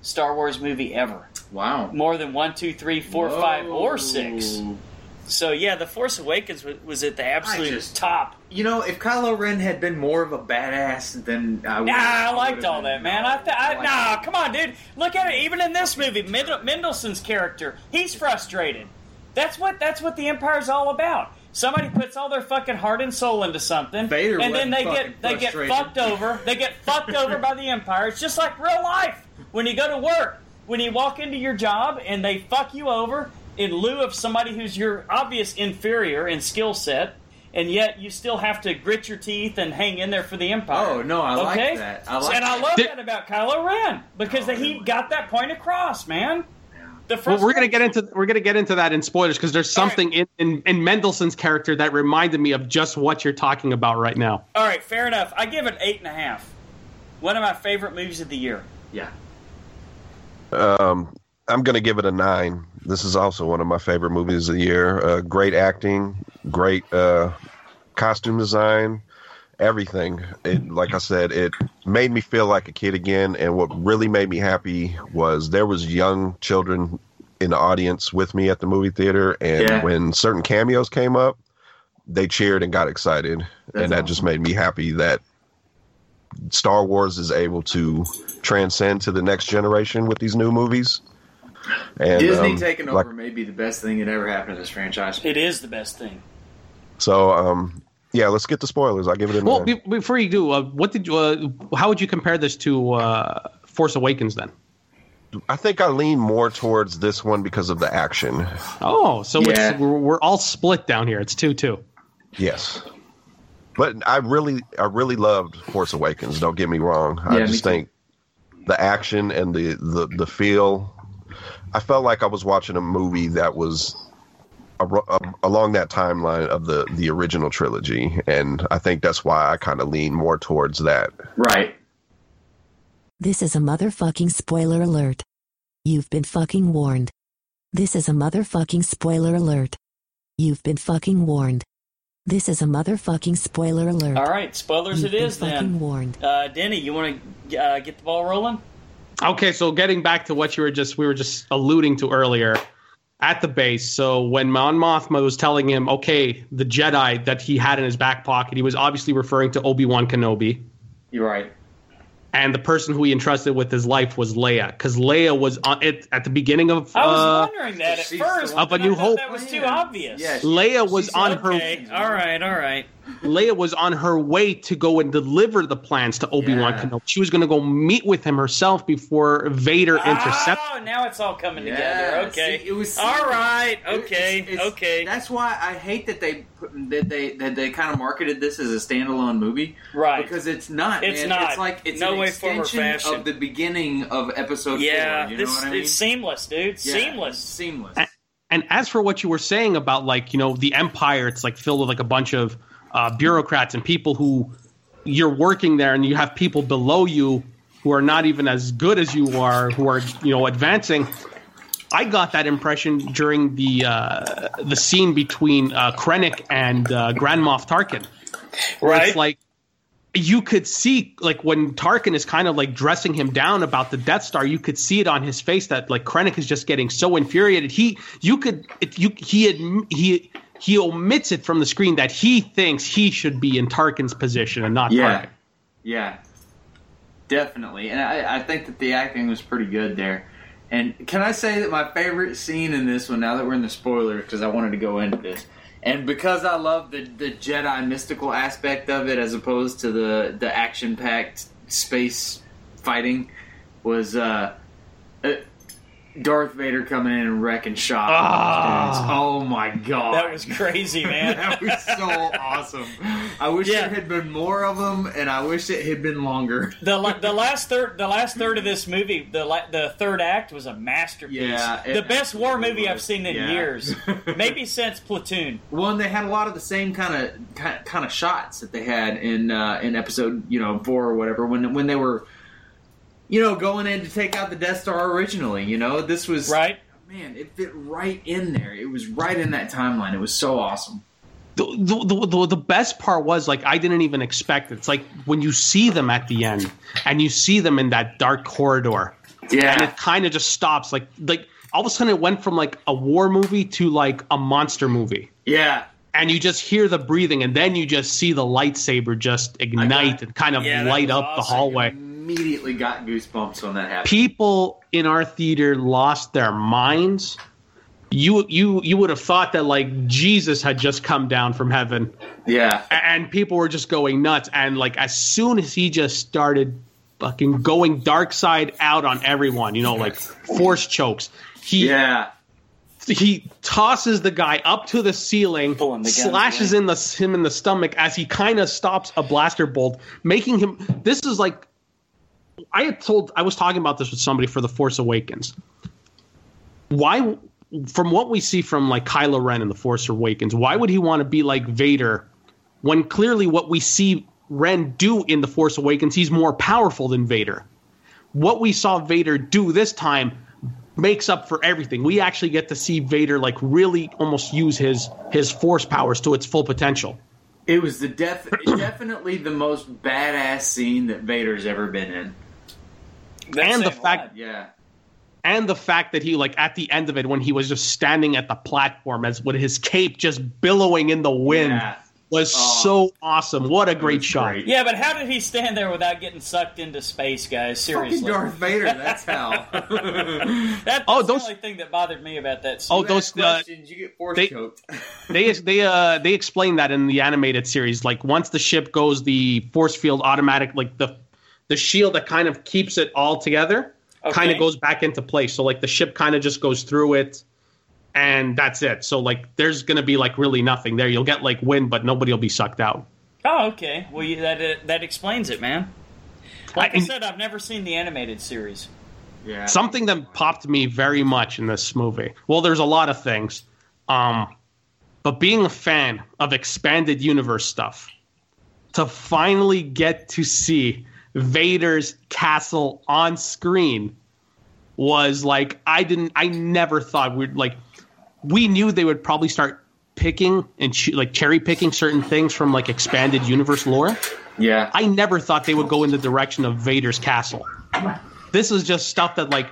Star Wars movie ever. Wow. More than one, two, three, four, five, or six. So yeah, the Force Awakens was, was at the absolute just- top. You know, if Kylo Ren had been more of a badass, then I would. Nah, I liked all that, man. I, th- I, nah, come on, dude. Look at it. Even in this movie, Mend- Mendelsohn's character, he's frustrated. That's what that's what the Empire's all about. Somebody puts all their fucking heart and soul into something, Vader and then they get they get fucked over. They get fucked over by the Empire. It's just like real life. When you go to work, when you walk into your job and they fuck you over in lieu of somebody who's your obvious inferior in skill set, and yet you still have to grit your teeth and hang in there for the Empire. Oh, no, I like that. I like and I love Did- that about Kylo Ren because Oh, he really? got that point across, man. The Well, we're gonna get into we're gonna get into that in spoilers because there's All right. something in, in in Mendelsohn's character that reminded me of just what you're talking about right now. All right, fair enough. I give it eight and a half. One of my favorite movies of the year. Yeah. Um, I'm going to give it a nine. This is also one of my favorite movies of the year. Uh, great acting, great uh, costume design, everything. It, like I said, it made me feel like a kid again. And what really made me happy was there was young children in the audience with me at the movie theater, and Yeah. when certain cameos came up, they cheered and got excited, That's and that awesome. just made me happy that Star Wars is able to transcend to the next generation with these new movies. And, Disney um, taking like- over may be the best thing that ever happened to this franchise. It is the best thing. so um, Yeah, let's get the spoilers. I'll give it a Well, be, before you do, uh, what did you? Uh, how would you compare this to uh, Force Awakens then? I think I lean more towards this one because of the action. Oh, so Yeah. it's, we're, we're all split down here. It's two two. Yes. But I really, I really loved Force Awakens. Don't get me wrong. I Yeah, me just too. think the action and the, the the feel. I felt like I was watching a movie that was a, a, along that timeline of the the original trilogy, and I think that's why I kind of lean more towards that. Right. This is a motherfucking spoiler alert. You've been fucking warned. This is a motherfucking spoiler alert. You've been fucking warned. This is a motherfucking spoiler alert. All right, spoilers You've it been is fucking then. warned. Uh, Denny, you want to uh, get the ball rolling? Okay, so getting back to what you were just we were just alluding to earlier at the base. So when Mon Mothma was telling him, okay, the Jedi that he had in his back pocket, he was obviously referring to Obi Wan Kenobi, You're right. and the person who he entrusted with his life was Leia, because Leia was on it at the beginning of. I was uh, wondering that at first. Of but A New I Hope. That was too obvious. Yeah, Leia was She's on Okay. her. All right. All right. Leia was on her way to go and deliver the plans to Obi Wan Yeah. Kenobi. She was going to go meet with him herself before Vader oh, intercepted. Oh, now it's all coming Yeah, together. Okay. see, it was all seamless. right. It- Okay. it's- it's- okay. That's why I hate that they that they that they kind of marketed this as a standalone movie, Right. Because it's not. It's man. not. It's like it's No an way, extension fashion. of the beginning of episode yeah. four. You know this what I mean? it's seamless, dude. Yeah, seamless. Seamless. And as for what you were saying about like you know the empire, it's like filled with like a bunch of uh, bureaucrats and people who you're working there, and you have people below you who are not even as good as you are, who are you know advancing. I got that impression during the uh, the scene between uh, Krennic and uh, Grand Moff Tarkin, where Right. it's like you could see like when Tarkin is kind of like dressing him down about the Death Star, you could see it on his face that like Krennic is just getting so infuriated. He you could it, you he had he he omits it from the screen that he thinks he should be in Tarkin's position and not Yeah, Tarkin. yeah, definitely. And I, I think that the acting was pretty good there. And can I say that my favorite scene in this one? Now that we're in the spoilers, because I wanted to go into this, and because I love the the Jedi mystical aspect of it, as opposed to the the action packed space fighting, was uh, uh, Darth Vader coming in and wrecking shop. With those dudes. Oh my god, That was crazy, man. that was so awesome. I wish Yeah. there had been more of them, and I wish it had been longer. the the last third the last third of this movie the the third act was a masterpiece. Yeah, the best war absolutely movie I've seen in Yeah. years, maybe since Platoon. One, they had a lot of the same kind of kind of shots that they had in uh, in episode you know four or whatever when when they were you know going in to take out the Death Star originally. You know, this was Right? Man, it fit right in there. It was right in that timeline. It was so awesome. The, the, the, the, the best part was like I didn't even expect it. It's like when you see them at the end and you see them in that dark corridor Yeah. and it kind of just stops like like all of a sudden it went from like a war movie to like a monster movie yeah. and you just hear the breathing and then you just see the lightsaber just ignite and kind of Yeah, light was up the hallway Immediately got goosebumps when that happened. people in our theater lost their minds you you you would have thought that like jesus had just come down from heaven Yeah, and people were just going nuts and like as soon as he just started fucking going dark side out on everyone you know like force chokes he yeah. he tosses the guy up to the ceiling, the slashes away. in the him in the stomach as he kind of stops a blaster bolt, making him. This is like, I had told I was talking about this with somebody for the Force Awakens. Why, from what we see from like Kylo Ren in the Force Awakens, why would he want to be like Vader when clearly what we see Ren do in the Force Awakens, he's more powerful than Vader. What we saw Vader do this time makes up for everything. We actually get to see Vader like really almost use his his force powers to its full potential. It was the def- definitely the most badass scene that Vader's ever been in. That's and the fact lot. Yeah. and the fact that he like at the end of it when he was just standing at the platform as with his cape just billowing in the wind. Yeah. was Oh. so awesome. What a great shot. great. Yeah, but how did he stand there without getting sucked into space, guys? Fucking Seriously. Darth Vader. That's how. That, that's Oh, the those- only thing that bothered me about that scene. Oh, You those ask uh, you get force they- choked. they they uh they explain that in the animated series. Like once the ship goes, the force field automatic, like the the shield that kind of keeps it all together, kind of goes back into place. So like the ship kind of just goes through it, and that's it. So like there's gonna be like really nothing there. You'll get like wind, but nobody will be sucked out. Oh, okay. Well, you, that uh, that explains it, man. Like I, I- said, I've never seen the animated series. Yeah. Something that popped me very much in this movie. Well, there's a lot of things, um, but being a fan of expanded universe stuff, to finally get to see Vader's castle on screen was like I didn't. I never thought we'd like. We knew they would probably start picking and ch- like cherry picking certain things from like expanded universe lore. Yeah. I never thought they would go in the direction of Vader's castle. This is just stuff that like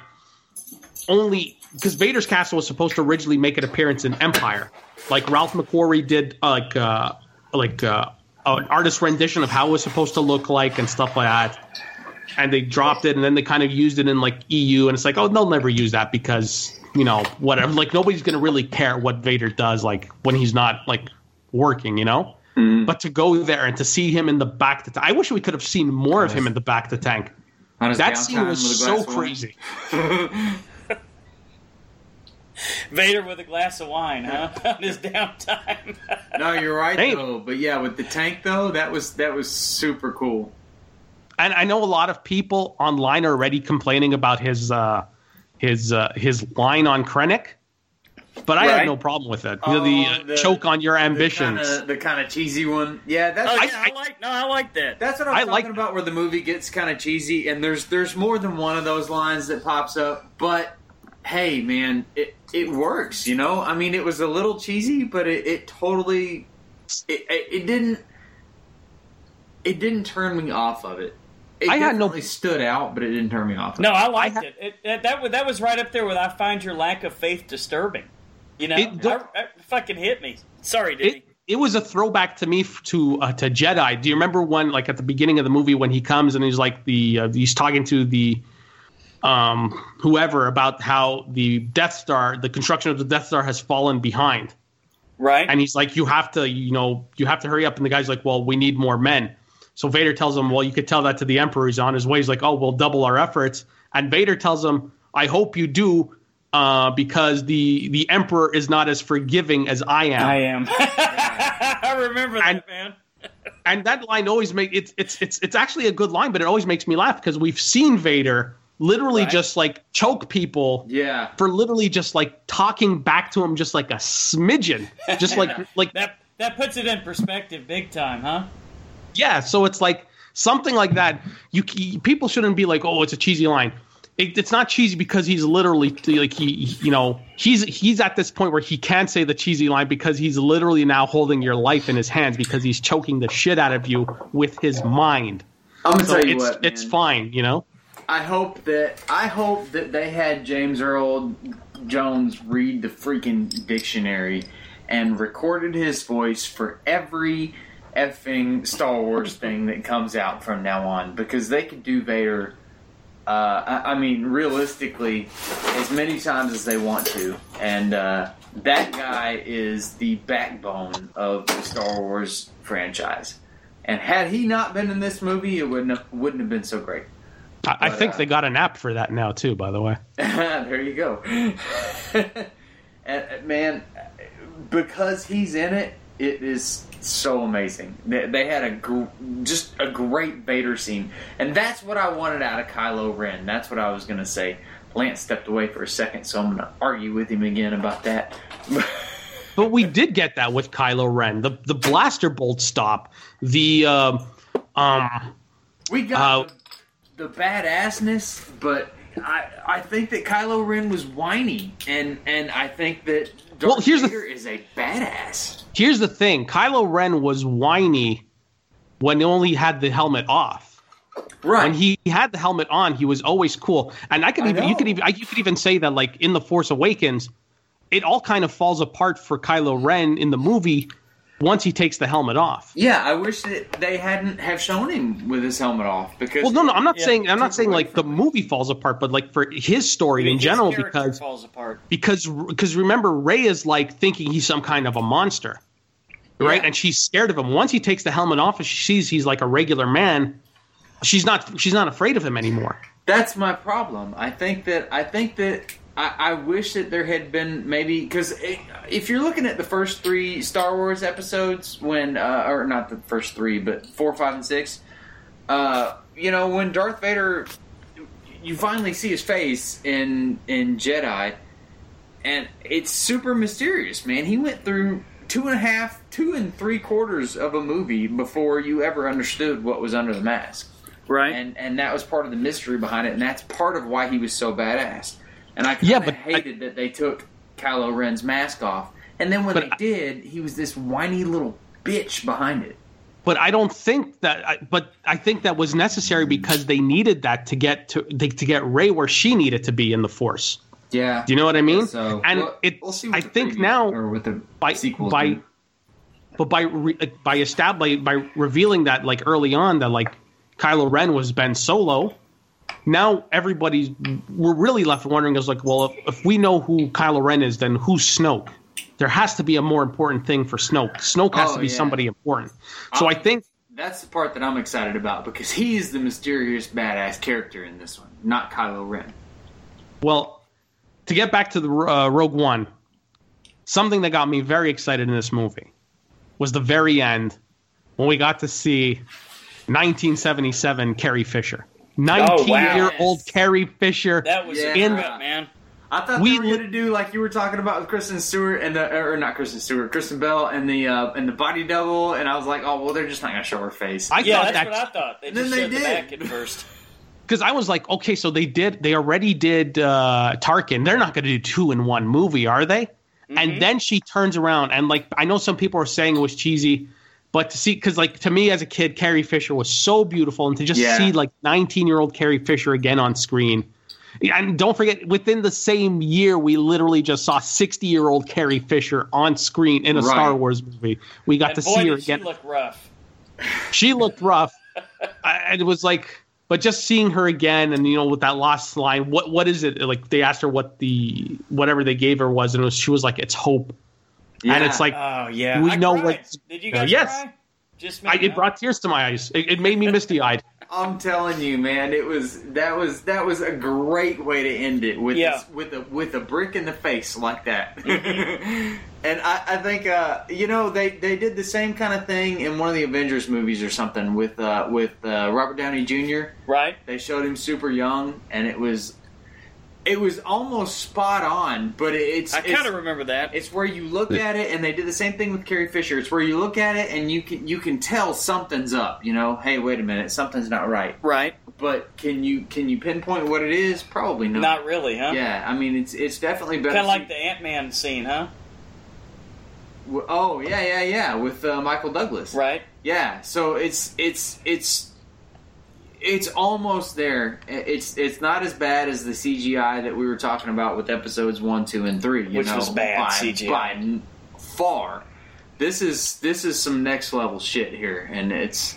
only because Vader's castle was supposed to originally make an appearance in Empire, like Ralph McQuarrie did, uh, like uh, like uh, an artist rendition of how it was supposed to look like and stuff like that. And they dropped it, and then they kind of used it in like EU, and it's like, oh, they'll never use that because you know whatever. Like nobody's gonna really care what Vader does, like when he's not like working, you know. But to go there and to see him in the back, to I wish we could have seen more of him in the back of the tank. That scene was so glass of wine. crazy. Vader with a glass of wine, huh? On his downtime. No, you're right Hey. though. But yeah, with the tank though, that was that was super cool. and I know a lot of people online are already complaining about his uh, his uh, his line on Krennic, but I Right. have no problem with it. You know, the, Oh, uh, the- choke on your ambitions. The kinda, the kind of cheesy one. Yeah, that's oh, I- yeah, I, like. No, I like that. That's what I'm I talking like- about, where the movie gets kind of cheesy, and there's there's more than one of those lines that pops up. But hey, man, it it works. You know, I mean, it was a little cheesy, but it, it totally it, it it didn't it didn't turn me off of it. It I had no- definitely stood out, but it didn't turn me off. Of no, it. I liked I it. It, it. That was that was right up there with I find your lack of faith disturbing. You know, It I, I fucking hit me. Sorry, Diddy. it, it was a throwback to me to uh, to Jedi. Do you remember when, like at the beginning of the movie, when he comes and he's like the uh, he's talking to the um whoever about how the Death Star, the construction of the Death Star has fallen behind. right? and he's like, "You have to, you know, you have to hurry up." And the guy's like, "Well, we need more men." So Vader tells him, "Well, you could tell that to the Emperor. He's on his way." He's like, "Oh, we'll double our efforts." And Vader tells him, "I hope you do, uh, because the the Emperor is not as forgiving as I am." I am. I remember that, And- man. and that line always make it's it's it's it's actually a good line, but it always makes me laugh because we've seen Vader literally Right. just like choke people yeah. for literally just like talking back to him just like a smidgen, just like like That that puts it in perspective, big time, huh? Yeah, so it's like something like that. You c- people shouldn't be like, "Oh, it's a cheesy line." It, it's not cheesy because he's literally like he, you know, he's he's at this point where he can't say the cheesy line because he's literally now holding your life in his hands because he's choking the shit out of you with his mind. I'm gonna So tell you it's what, it's fine, you know. I hope that I hope that they had James Earl Jones read the freaking dictionary and recorded his voice for every effing Star Wars thing that comes out from now on because they could do Vader. Uh, I, I mean, realistically, as many times as they want to, and uh, that guy is the backbone of the Star Wars franchise. And had he not been in this movie, it wouldn't have, wouldn't have been so great. I, I think uh, they got an app for that now too. By the way, there you go. and, uh, man, because he's in it, it is so amazing. They, they had a gr- just a great Vader scene, and that's what I wanted out of Kylo Ren. That's what I was gonna say. Lance stepped away for a second, so I'm gonna argue with him again about that. but we did get that with Kylo Ren. The the blaster bolt stop. The um, um we got Uh, the, badassness, but I I think that Kylo Ren was whiny, and and I think that Darth Well, here's the- Vader is a badass. Here's the thing: Kylo Ren was whiny when he only had the helmet off. Right. When he had the helmet on, he was always cool. And I could I even you could even I, you could even say that like in the Force Awakens, it all kind of falls apart for Kylo Ren in the movie once he takes the helmet off. Yeah, I wish that they hadn't have shown him with his helmet off because. Well, no, no, I'm not Yeah, saying I'm not saying like the from it. movie falls apart, but like for his story in His general, character because falls apart. because because remember Rey is like thinking he's some kind of a monster, right? Yeah. And she's scared of him. Once he takes the helmet off and she sees he's like a regular man, she's not she's not afraid of him anymore. That's my problem. I think that I think that I, I wish that there had been maybe because if you're looking at the first three Star Wars episodes, when uh, or not the first three, but four, five, and six, uh, you know, when Darth Vader, you finally see his face in in Jedi, and it's super mysterious, man. He went through two and a half, two and three quarters of a movie before you ever understood what was under the mask Right. and and that was part of the mystery behind it, and that's part of why he was so badass. And I kind Yeah, of but I- hated that they took Kylo Ren's mask off, and then when they I- did, he was this whiny little bitch behind it. But I don't think that. I, but I think that was necessary because they needed that to get to they, to get Rey where she needed to be in the Force. Yeah, Do you know what I mean? So and well, it, we'll see I think now or with the by sequels by do. but by re, by establishing by revealing that like early on that like Kylo Ren was Ben Solo, now everybody's we're really left wondering is like, well, if, if we know who Kylo Ren is, then who's Snoke? There has to be a more important thing for Snoke. Snoke has Oh, to be yeah. somebody important. So I Um, think That's the part that I'm excited about because he's the mysterious badass character in this one, not Kylo Ren. Well, to get back to the uh, Rogue One, something that got me very excited in this movie was the very end when we got to see 1977 Carrie Fisher. 19 year old Carrie Fisher. That was Yeah. In- trip, man. I thought We were going to do like you were talking about with Kristen Stewart and the or not Kristen Stewart, Kristen Bell and the uh, and the body double, and I was like, oh well, they're just not going to show her face. I Yeah, thought that's that what I thought. They And then just they showed the did. back at first. because I was like, okay, so they did, they already did uh, Tarkin. They're not going to do two in one movie, are they? And then she turns around and like, I know some people are saying it was cheesy, but to see, because like to me as a kid, Carrie Fisher was so beautiful, and to just Yeah. see like 19 year old Carrie Fisher again on screen. And don't forget, within the same year, we literally just saw 60 year old Carrie Fisher on screen in a Right. Star Wars movie. We got And to boy, see her did she again look rough. she looked rough. I, and it was like, but just seeing her again, and you know, with that last line, what what is it? Like they asked her what the whatever they gave her was, and it was, she was like, "It's hope," and it's like, Oh yeah, We I know cried. what- Did you Uh, yes. cry? Just me. I, it huh? brought tears to my eyes. It, it made me misty eyed. I'm telling you, man, it was that was that was a great way to end it with Yeah. this, with a with a brick in the face like that. and I, I think uh, you know they, they did the same kind of thing in one of the Avengers movies or something with uh, with uh, Robert Downey Jr. right. They showed him super young, and it was it was almost spot on. But it's I kind of remember that. it's where you look at it, and they did the same thing with Carrie Fisher. It's where you look at it, and you can you can tell something's up. You know, hey, wait a minute, something's not right. right. But can you can you pinpoint what it is? Probably not. Not really, huh? Yeah, I mean it's it's definitely better. Kind of like the Ant Man scene, huh? W- oh yeah yeah yeah with uh, Michael Douglas. Right. Yeah, so it's it's it's it's almost there. It's it's not as bad as the CGI that we were talking about with episodes one, two, and three. You Which know, was bad by, CGI. by far. This is this is some next level shit here, and it's.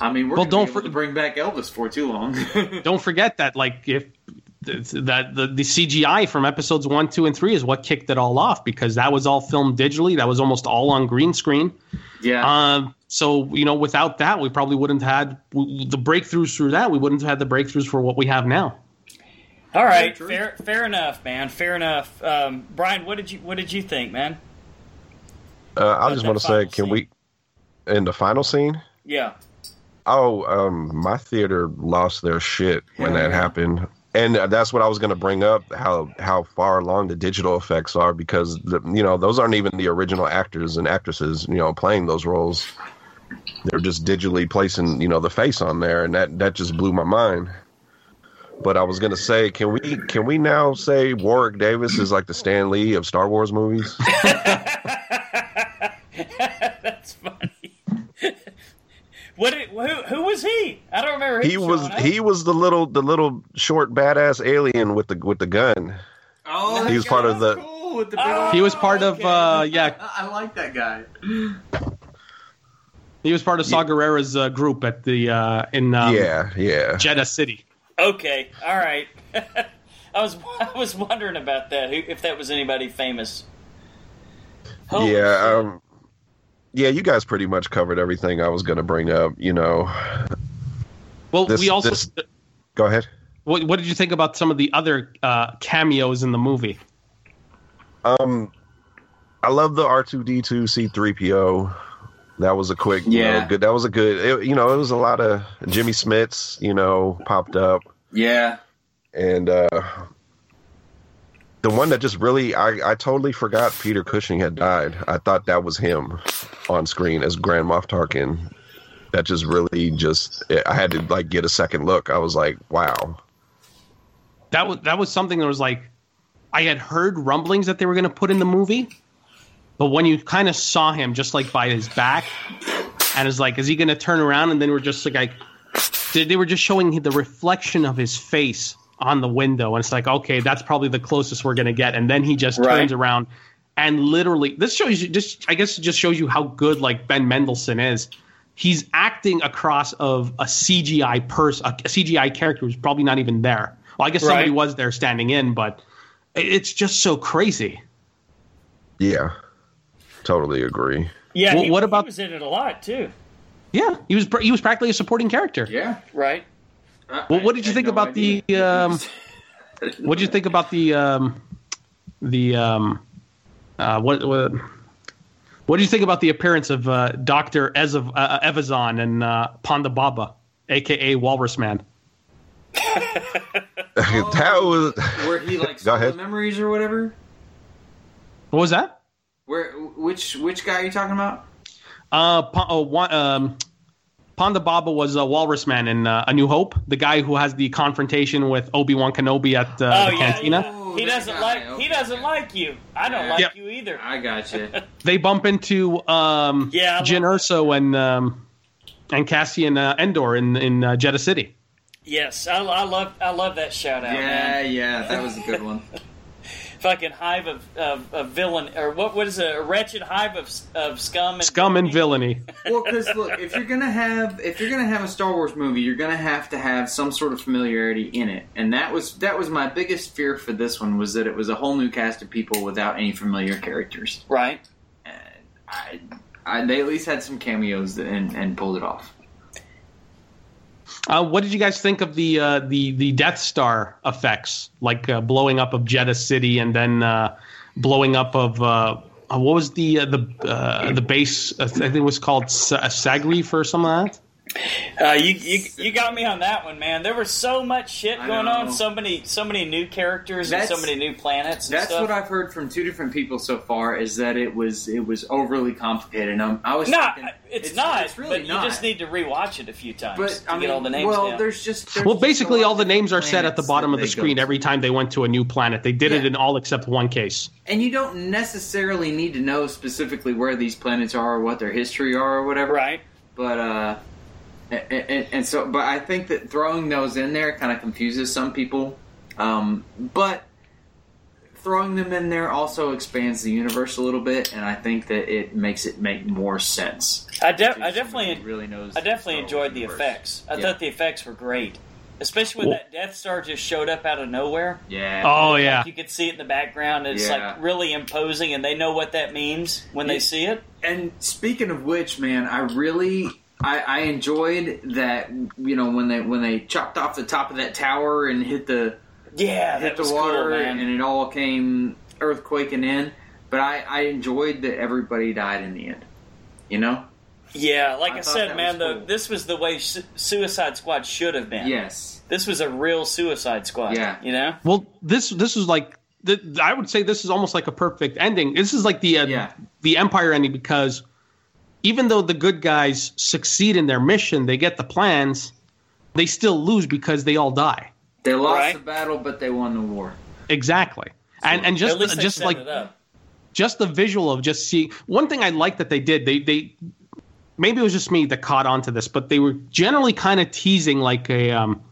I mean, we're Well, gonna don't for- bring back Elvis for too long. Don't forget that, like, if that the, the CGI from episodes one, two, and three is what kicked it all off because that was all filmed digitally. That was almost all on green screen. yeah, Um, so you know, without that, we probably wouldn't have had the breakthroughs through that. We wouldn't have had the breakthroughs for what we have now. All right. Fair. Fair enough, man. Fair enough. Um, Brian, what did you What did you think, man? Uh, I just want to say, can scene. we in the final scene? Yeah. Oh, um, my theater lost their shit when that happened, and that's what I was going to bring up how how far along the digital effects are because the, you know those aren't even the original actors and actresses you know playing those roles. They're just digitally placing you know the face on there, and that that just blew my mind. But I was going to say, can we can we now say Warwick Davis is like the Stan Lee of Star Wars movies? That's funny. What? Did, who? Who was he? I don't remember. he was up. he was the little the little short badass alien with the with the gun. oh, he was part of the- cool. With the Oh, He was part of uh, yeah, I like that guy. he was part of Saw Gerrera's uh, group at the uh, in um, yeah, yeah. Jedha City. Okay, all right. I was I was wondering about that. Who, if that was anybody famous? Holy yeah, um, yeah. You guys pretty much covered everything I was going to bring up. You know, Well, This- we also. this- go ahead. What, what did you think about some of the other uh, cameos in the movie? Um, I love the R two D two C three PO. That was a quick, you Yeah. know, good. That was a good. It, you know, it was a lot of Jimmy Smits. You know, popped up, Yeah. and uh the one that just really, I, I totally forgot Peter Cushing had died. I thought that was him on screen as Grand Moff Tarkin. That just really just, I had to like get a second look. I was like, wow. That was that was something that was like, I had heard rumblings that they were going to put in the movie, but when you kind of saw him just like by his back, and it's like, is he going to turn around? And then we're just like, they, they were just showing the reflection of his face on the window, and it's like, okay, that's probably the closest we're going to get. And then he just Right. turns around and literally, this shows you just, I guess, it just shows you how good like Ben Mendelsohn is. He's acting across of a CGI person, a CGI character who's probably not even there. Well, I guess somebody Right. was there standing in, but it- it's just so crazy. Yeah. Totally agree. Yeah, Well, he, what he about- was in it a lot too, Yeah, he was he was practically a supporting character. Yeah. right? Well, what did you think about the um, what did you think about the um, the um, uh, what what what did you think about the appearance of uh, Doctor Ezav, uh, Evazan and uh, Ponda Baba, aka Walrus Man? that was, Where he like Go stole ahead. the memories or whatever? What was that? Where which which guy are you talking about? Uh, Pon- oh, one, um, Ponda Baba was a Walrus Man in uh, A New Hope, the guy who has the confrontation with Obi Wan Kenobi at uh, oh the yeah, cantina. yeah. Oh, he doesn't guy, like he doesn't like you. I don't like Yeah. you either. I got you. They bump into um, Yeah, I Jyn love Erso and um, and Cassian uh, Andor in in uh, Jedha City. Yes, I, I love I love that shout out, yeah, man. yeah, that was a good one. Fucking hive of, of, of villain or what what is it? A wretched hive of of scum and Scum and villainy. well, because look, if you're gonna have if you're gonna have a Star Wars movie, you're gonna have to have some sort of familiarity in it, and that was that was my biggest fear for this one was that it was a whole new cast of people without any familiar characters. right. And I, I they at least had some cameos and, and pulled it off. Uh, what did you guys think of the uh, the the Death Star effects, like uh, blowing up of Jedha City and then uh, blowing up of uh, uh, what was the the the base? I think it was called Sa- Sagrif or something like that. Uh, you, you you got me on that one, man. There was so much shit going on, so many so many new characters and so many new planets. And That's stuff. what I've heard from two different people so far is that it was it was overly complicated. Um, I was No, thinking, it's, not. It's really but not. you just need to rewatch it a few times but to I mean, get all the names well, down. there's just there's Well, just a basically, lot all the names are set at the planets bottom that of the they screen go every time they went to a new planet. They did it Yeah. in all except one case. And you don't necessarily need to know specifically where these planets are or what their history are or whatever. right. But uh, and, and, and so, but I think that throwing those in there kind of confuses some people. Um, but throwing them in there also expands the universe a little bit, and I think that it makes it make more sense. I, de- I definitely really knows. I definitely Star enjoyed Wars the universe. effects. I Yeah. thought the effects were great, especially when Well- that Death Star just showed up out of nowhere. Yeah. Oh yeah, You could see it in the background. It's Yeah. like really imposing, and they know what that means when they see it. And speaking of which, man, I really I, I enjoyed that. You know when they when they chopped off the top of that tower and hit the Yeah, hit that the was water cool, man. and it all came earthquaking in. But I, I enjoyed that everybody died in the end. You know? yeah, like I I, said, man, was the, this was the way Su- Suicide Squad should have been. Yes. This was a real Suicide Squad. Yeah. you know. Well, this this is like th- I would say this is almost like a perfect ending. This is like the uh, Yeah. the Empire ending because even though the good guys succeed in their mission, they get the plans, they still lose because they all die. They lost Right. the battle, but they won the war. Exactly. And and just At just like just the visual of just seeing one thing I like that they did they they maybe it was just me that caught on to this, but they were generally kind of teasing like a um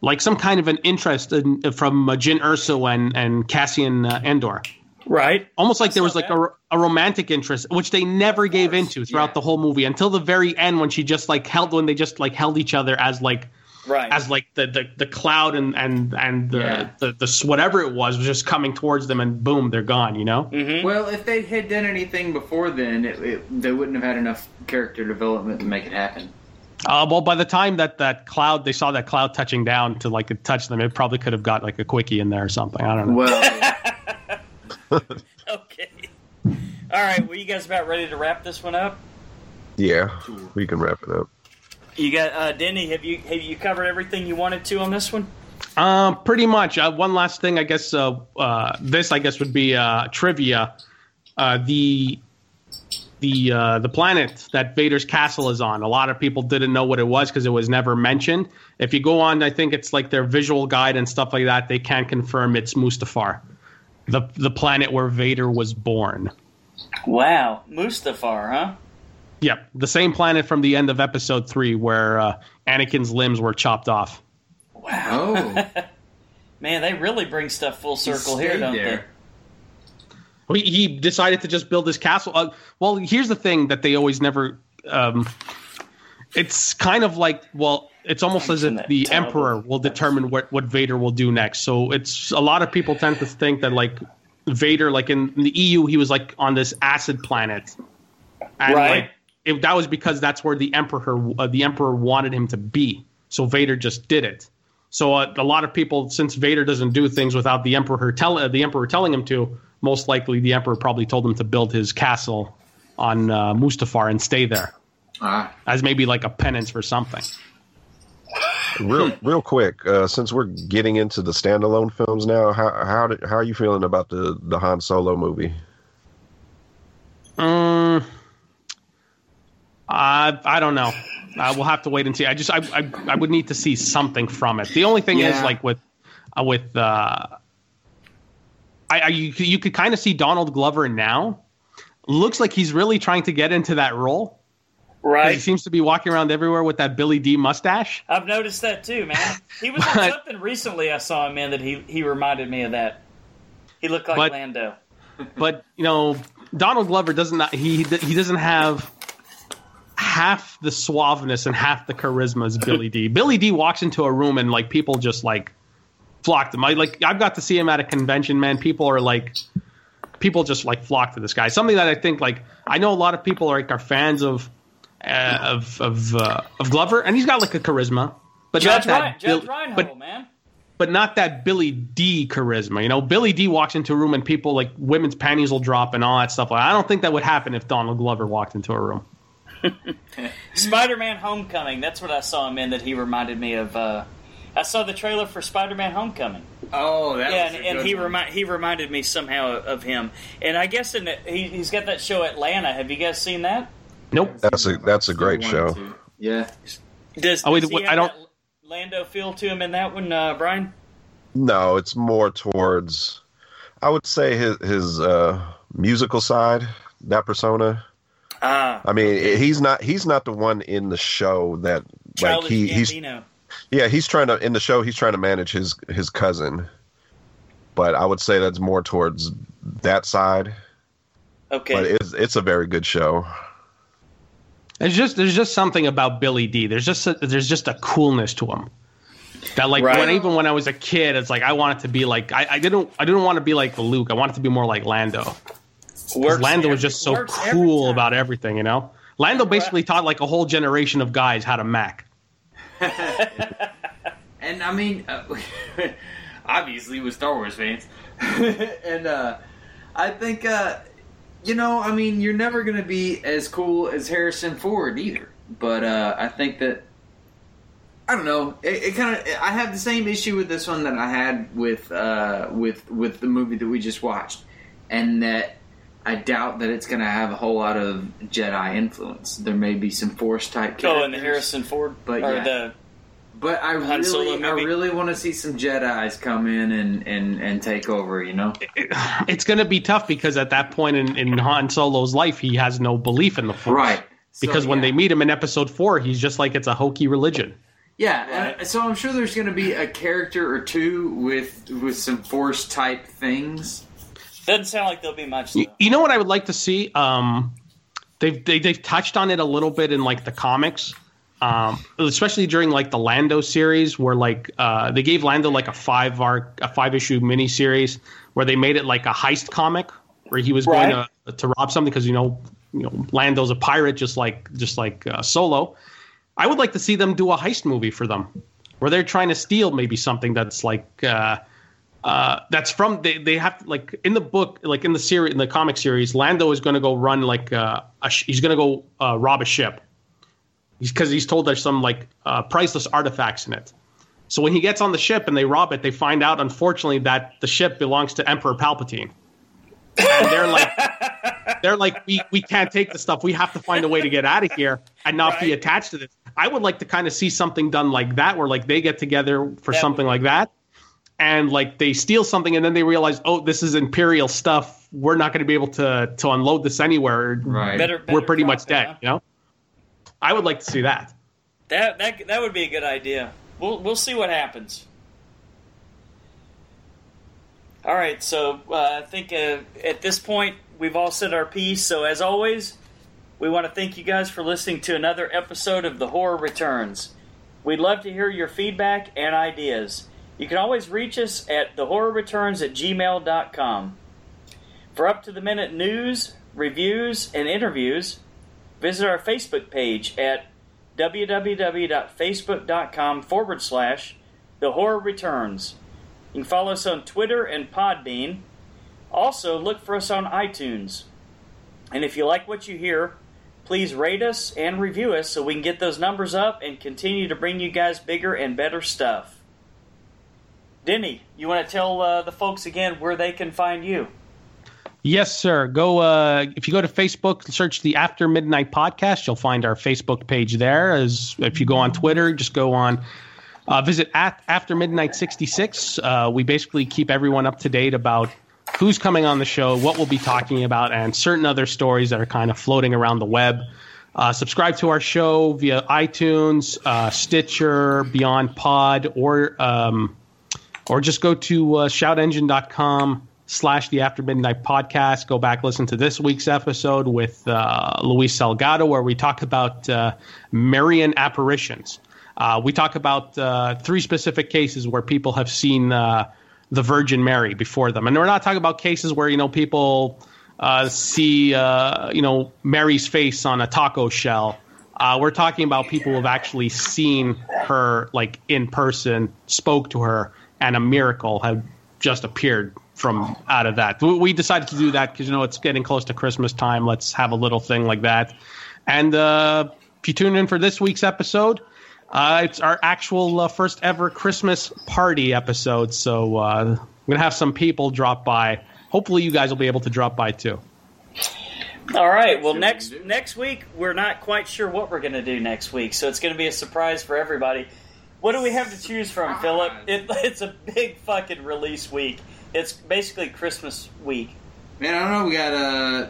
like some kind of an interest in, from uh, Jyn Erso and and Cassian uh, Andor. Right. almost like there was like that. a, a romantic interest, which they never gave into throughout yeah. the whole movie until the very end when she just like held when they just like held each other as like Right. as like the the, the cloud and and and the, Yeah. the the s- whatever it was was just coming towards them and boom they're gone you know Mm-hmm. Well, if they had done anything before then, it, it, they wouldn't have had enough character development to make it happen. uh, well by the time that that cloud they saw that cloud touching down to like touch them it probably could have got like a quickie in there or something I don't know Well, okay. All right. Well, you guys about ready to wrap this one up? Yeah, we can wrap it up. You got uh, Denny. Have you have you covered everything you wanted to on this one? Um, pretty much. Uh, one last thing, I guess. Uh, uh, this, I guess, would be uh, trivia. Uh, the the uh, the planet that Vader's castle is on. A lot of people didn't know what it was because it was never mentioned. If you go on, I think it's like their visual guide and stuff like that. They can confirm it's Mustafar, the the planet where Vader was born. Wow, Mustafar, huh? Yep, the same planet from the end of Episode Three where uh, Anakin's limbs were chopped off. Wow. oh, Man, they really bring stuff full circle here, don't there. He, he decided to just build this castle. Uh, well, here's the thing that they always never. Um, it's kind of like well, it's almost as if the terrible- emperor will determine what what Vader will do next. So it's a lot of people tend to think that like Vader, like in, in the EU, he was like on this acid planet, and Right. like it, that was because that's where the emperor uh, the emperor wanted him to be. So Vader just did it. So uh, a lot of people, since Vader doesn't do things without the emperor tell uh, the emperor telling him to, most likely the emperor probably told him to build his castle on uh, Mustafar and stay there ah, as maybe like a penance for something. Real, real quick, uh, since we're getting into the standalone films now, how how did, how are you feeling about the the Han Solo movie? Um, I I don't know. Uh, we'll have to wait and see. I just I, I I would need to see something from it. The only thing is like with uh, with uh, I, I you you could kind of see Donald Glover now. Looks like he's really trying to get into that role. 'Cause He seems to be walking around everywhere with that Billy Dee mustache. I've noticed that too, man. He was But- something recently I saw him in that he he reminded me of that. He looked like But- Lando. but you know Donald Glover doesn't not, he he doesn't have half the suaveness and half the charisma as Billy Dee. Billy Dee walks into a room and like people just like flock to him. I like I've got to see him at a convention, man. People are like people just like flock to this guy. Something that I think like I know a lot of people are like are fans of uh, of of uh, of Glover, and he's got like a charisma, but Judge not Ryan, that Judge Bill- Reinhold, but man. but not that Billy Dee charisma. You know, Billy Dee walks into a room and people like women's panties will drop and all that stuff. I don't think that would happen if Donald Glover walked into a room. Spider-Man: Homecoming. That's what I saw him in. That he reminded me of. Uh, I saw the trailer for Spider-Man: Homecoming. oh, that yeah, was and, a and he one. remi- he reminded me somehow of him. And I guess in the, he, he's got that show Atlanta. Have you guys seen that? Nope. That's a that's a great show. two. Yeah, Does, Oh, wait, does he what- have I don't- that Lando feel to him in that one, uh, Brian? No, it's more towards I would say his his uh, musical side, that persona. Ah, I mean, he's not he's not the one in the show that like Childish he he's yeah he's trying to in the show he's trying to manage his his cousin, but I would say that's more towards that side. Okay. But it's it's a very good show. There's just there's just something about Billy Dee. There's just a, there's just a coolness to him. That like Right. when even when I was a kid, it's like I wanted to be like I, I didn't I didn't want to be like Luke. I wanted to be more like Lando. Works Lando was just so works every cool about everything, you know. Lando basically taught like a whole generation of guys how to Mac. and I mean, uh, obviously with Star Wars fans, and uh, I think uh, you know, I mean, you're never going to be as cool as Harrison Ford either. But uh, I think that I don't know. It, it kind of I have the same issue with this one that I had with uh, with with the movie that we just watched, and that I doubt that it's going to have a whole lot of Jedi influence. There may be some Force type characters. Oh, and the Harrison Ford, But or yeah. the But I Han Solo really, I really want to see some Jedi's come in and, and, and take over. You know, It's going to be tough because at that point in, in Han Solo's life, he has no belief in the Force. right? So, Because when yeah. they meet him in Episode Four, he's just like it's a hokey religion. yeah, and so I'm sure there's going to be a character or two with with some Force type things. Doesn't sound like there'll be much. You, Though. you know what I would like to see? Um, they've they, they've touched on it a little bit in like the comics, um, especially during like the Lando series, where like uh, they gave Lando like a five arc, a five issue mini series, where they made it like a heist comic, where he was going to to rob something because you know you know Lando's a pirate, just like just like uh, Solo. I would like to see them do a heist movie for them, where they're trying to steal maybe something that's like. Uh, uh, that's from they, they have like in the book like in the series in the comic series lando is going to go run like uh, a sh- he's going to go uh, rob a ship because he's, told there's some like uh, priceless artifacts in it. So when he gets on the ship and they rob it they find out unfortunately that the ship belongs to emperor palpatine. And they're like they're like we, we can't take the stuff. We have to find a way to get out of here and not be attached to this. I would like to kind of see something done like that where like they get together for That something like that and like they steal something and then they realize oh this is imperial stuff. We're not going to be able to to unload this anywhere. Right. Better, better we're pretty much dead huh? you know i would like to see that That that that would be a good idea. We'll we'll see what happens. All right, so uh, I think uh, at this point we've all said our piece. So as always, we want to thank you guys for listening to another episode of The Horror Returns. We'd love to hear your feedback and ideas. You can always reach us at thehorrorreturns at gmail.com. For up to the minute news, reviews, and interviews, visit our Facebook page at www.facebook.com forward slash the horror returns. You can follow us on Twitter and Podbean. Also, look for us on iTunes. And if you like what you hear, please rate us and review us so we can get those numbers up and continue to bring you guys bigger and better stuff. Denny, you want to tell uh, the folks again where they can find you? Yes, sir. Go uh, if you go to Facebook, search the After Midnight Podcast. You'll find our Facebook page there. As if you go on Twitter, just go on. Uh, visit at After Midnight sixty six. Uh, we basically keep everyone up to date about who's coming on the show, what we'll be talking about, and certain other stories that are kind of floating around the web. Uh, subscribe to our show via iTunes, uh, Stitcher, Beyond Pod, or um, or just go to uh, shoutengine.com slash the after midnight podcast. Go back listen to this week's episode with uh, luis salgado where we talk about uh, marian apparitions. Uh, we talk about uh, three specific cases where people have seen uh, the virgin mary before them. And we're not talking about cases where you know people uh, see uh, you know mary's face on a taco shell. We're talking about people who have actually seen her like in person spoke to her and a miracle had just appeared from out of that. We- We decided to do that because you know it's getting close to Christmas time. Let's have a little thing like that. And uh, if you tune in for this week's episode, uh, it's our actual uh, first ever Christmas party episode. So uh, I'm gonna have some people drop by. Hopefully, you guys will be able to drop by too. All right. Well, next next week we're not quite sure what we're going to do next week, so it's going to be a surprise for everybody. What do we have to choose from, Philip? It, it's a big fucking release week. It's basically Christmas week. Man, I don't know. We got uh,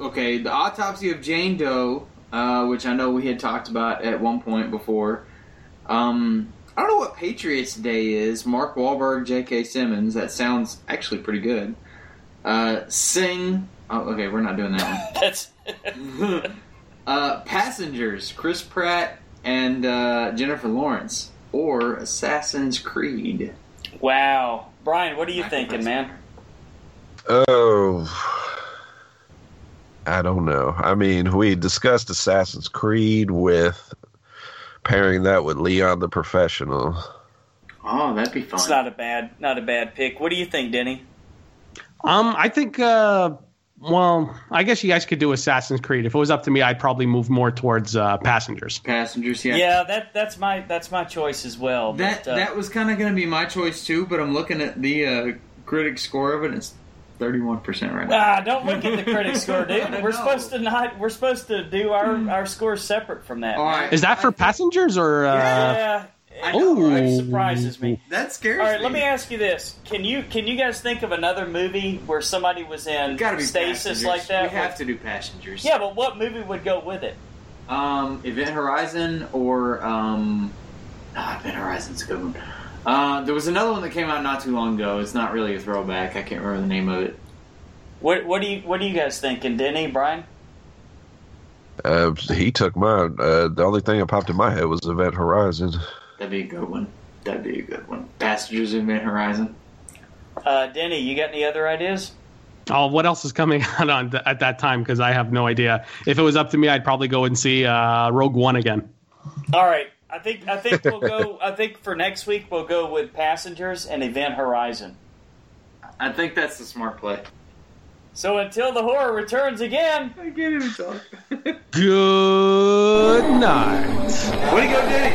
okay, the autopsy of Jane Doe, uh, which I know we had talked about at one point before. Um, I don't know what Patriots Day is. Mark Wahlberg, J.K. Simmons. That sounds actually pretty good. Uh, Sing. Oh, okay, we're not doing that That's one. uh, Passengers. Chris Pratt and uh, Jennifer Lawrence, or Assassin's Creed. wow, Brian. What are you thinking, man? Oh, I don't know. I mean, we discussed Assassin's Creed with pairing that with Leon the Professional. Oh, that'd be fun. It's not a bad not a bad pick. What do you think, Denny? Um, I think. Uh, well, I guess you guys could do Assassin's Creed. If it was up to me, I'd probably move more towards uh, Passengers. Passengers, Yeah, Yeah, that that's my that's my choice as well. That but, uh, that was kind of going to be my choice too, but I'm looking at the uh, critic score of it. It's 31 percent right now. Ah, don't look at the critic score, dude. We're No. supposed to not. We're supposed to do our our scores separate from that. All right. Is that for Passengers or? Uh, Yeah, I it know, right? surprises me. That scares All right, me. let me ask you this: Can you can you guys think of another movie where somebody was in Gotta be stasis passengers. like that? We have to do passengers. Yeah, but what movie would go with it? Um, Event Horizon or um, ah, Event Horizon's a good one. Uh, there was another one that came out not too long ago. It's not really a throwback. I can't remember the name of it. What what do you what are you guys thinking, Denny, Brian? Uh, he took mine. Uh, the only thing that popped in my head was Event Horizon. That'd be a good one. That'd be a good one. Passengers Event Horizon. Uh, Denny, you got any other ideas? Oh, what else is coming out on th- at that time? Because I have no idea. If it was up to me, I'd probably go and see uh, Rogue One again. All right, I think I think we'll go. I think for next week we'll go with Passengers and Event Horizon. I think that's the smart play. So until the horror returns again. I can't even talk. Good night. Way to go, Diddy.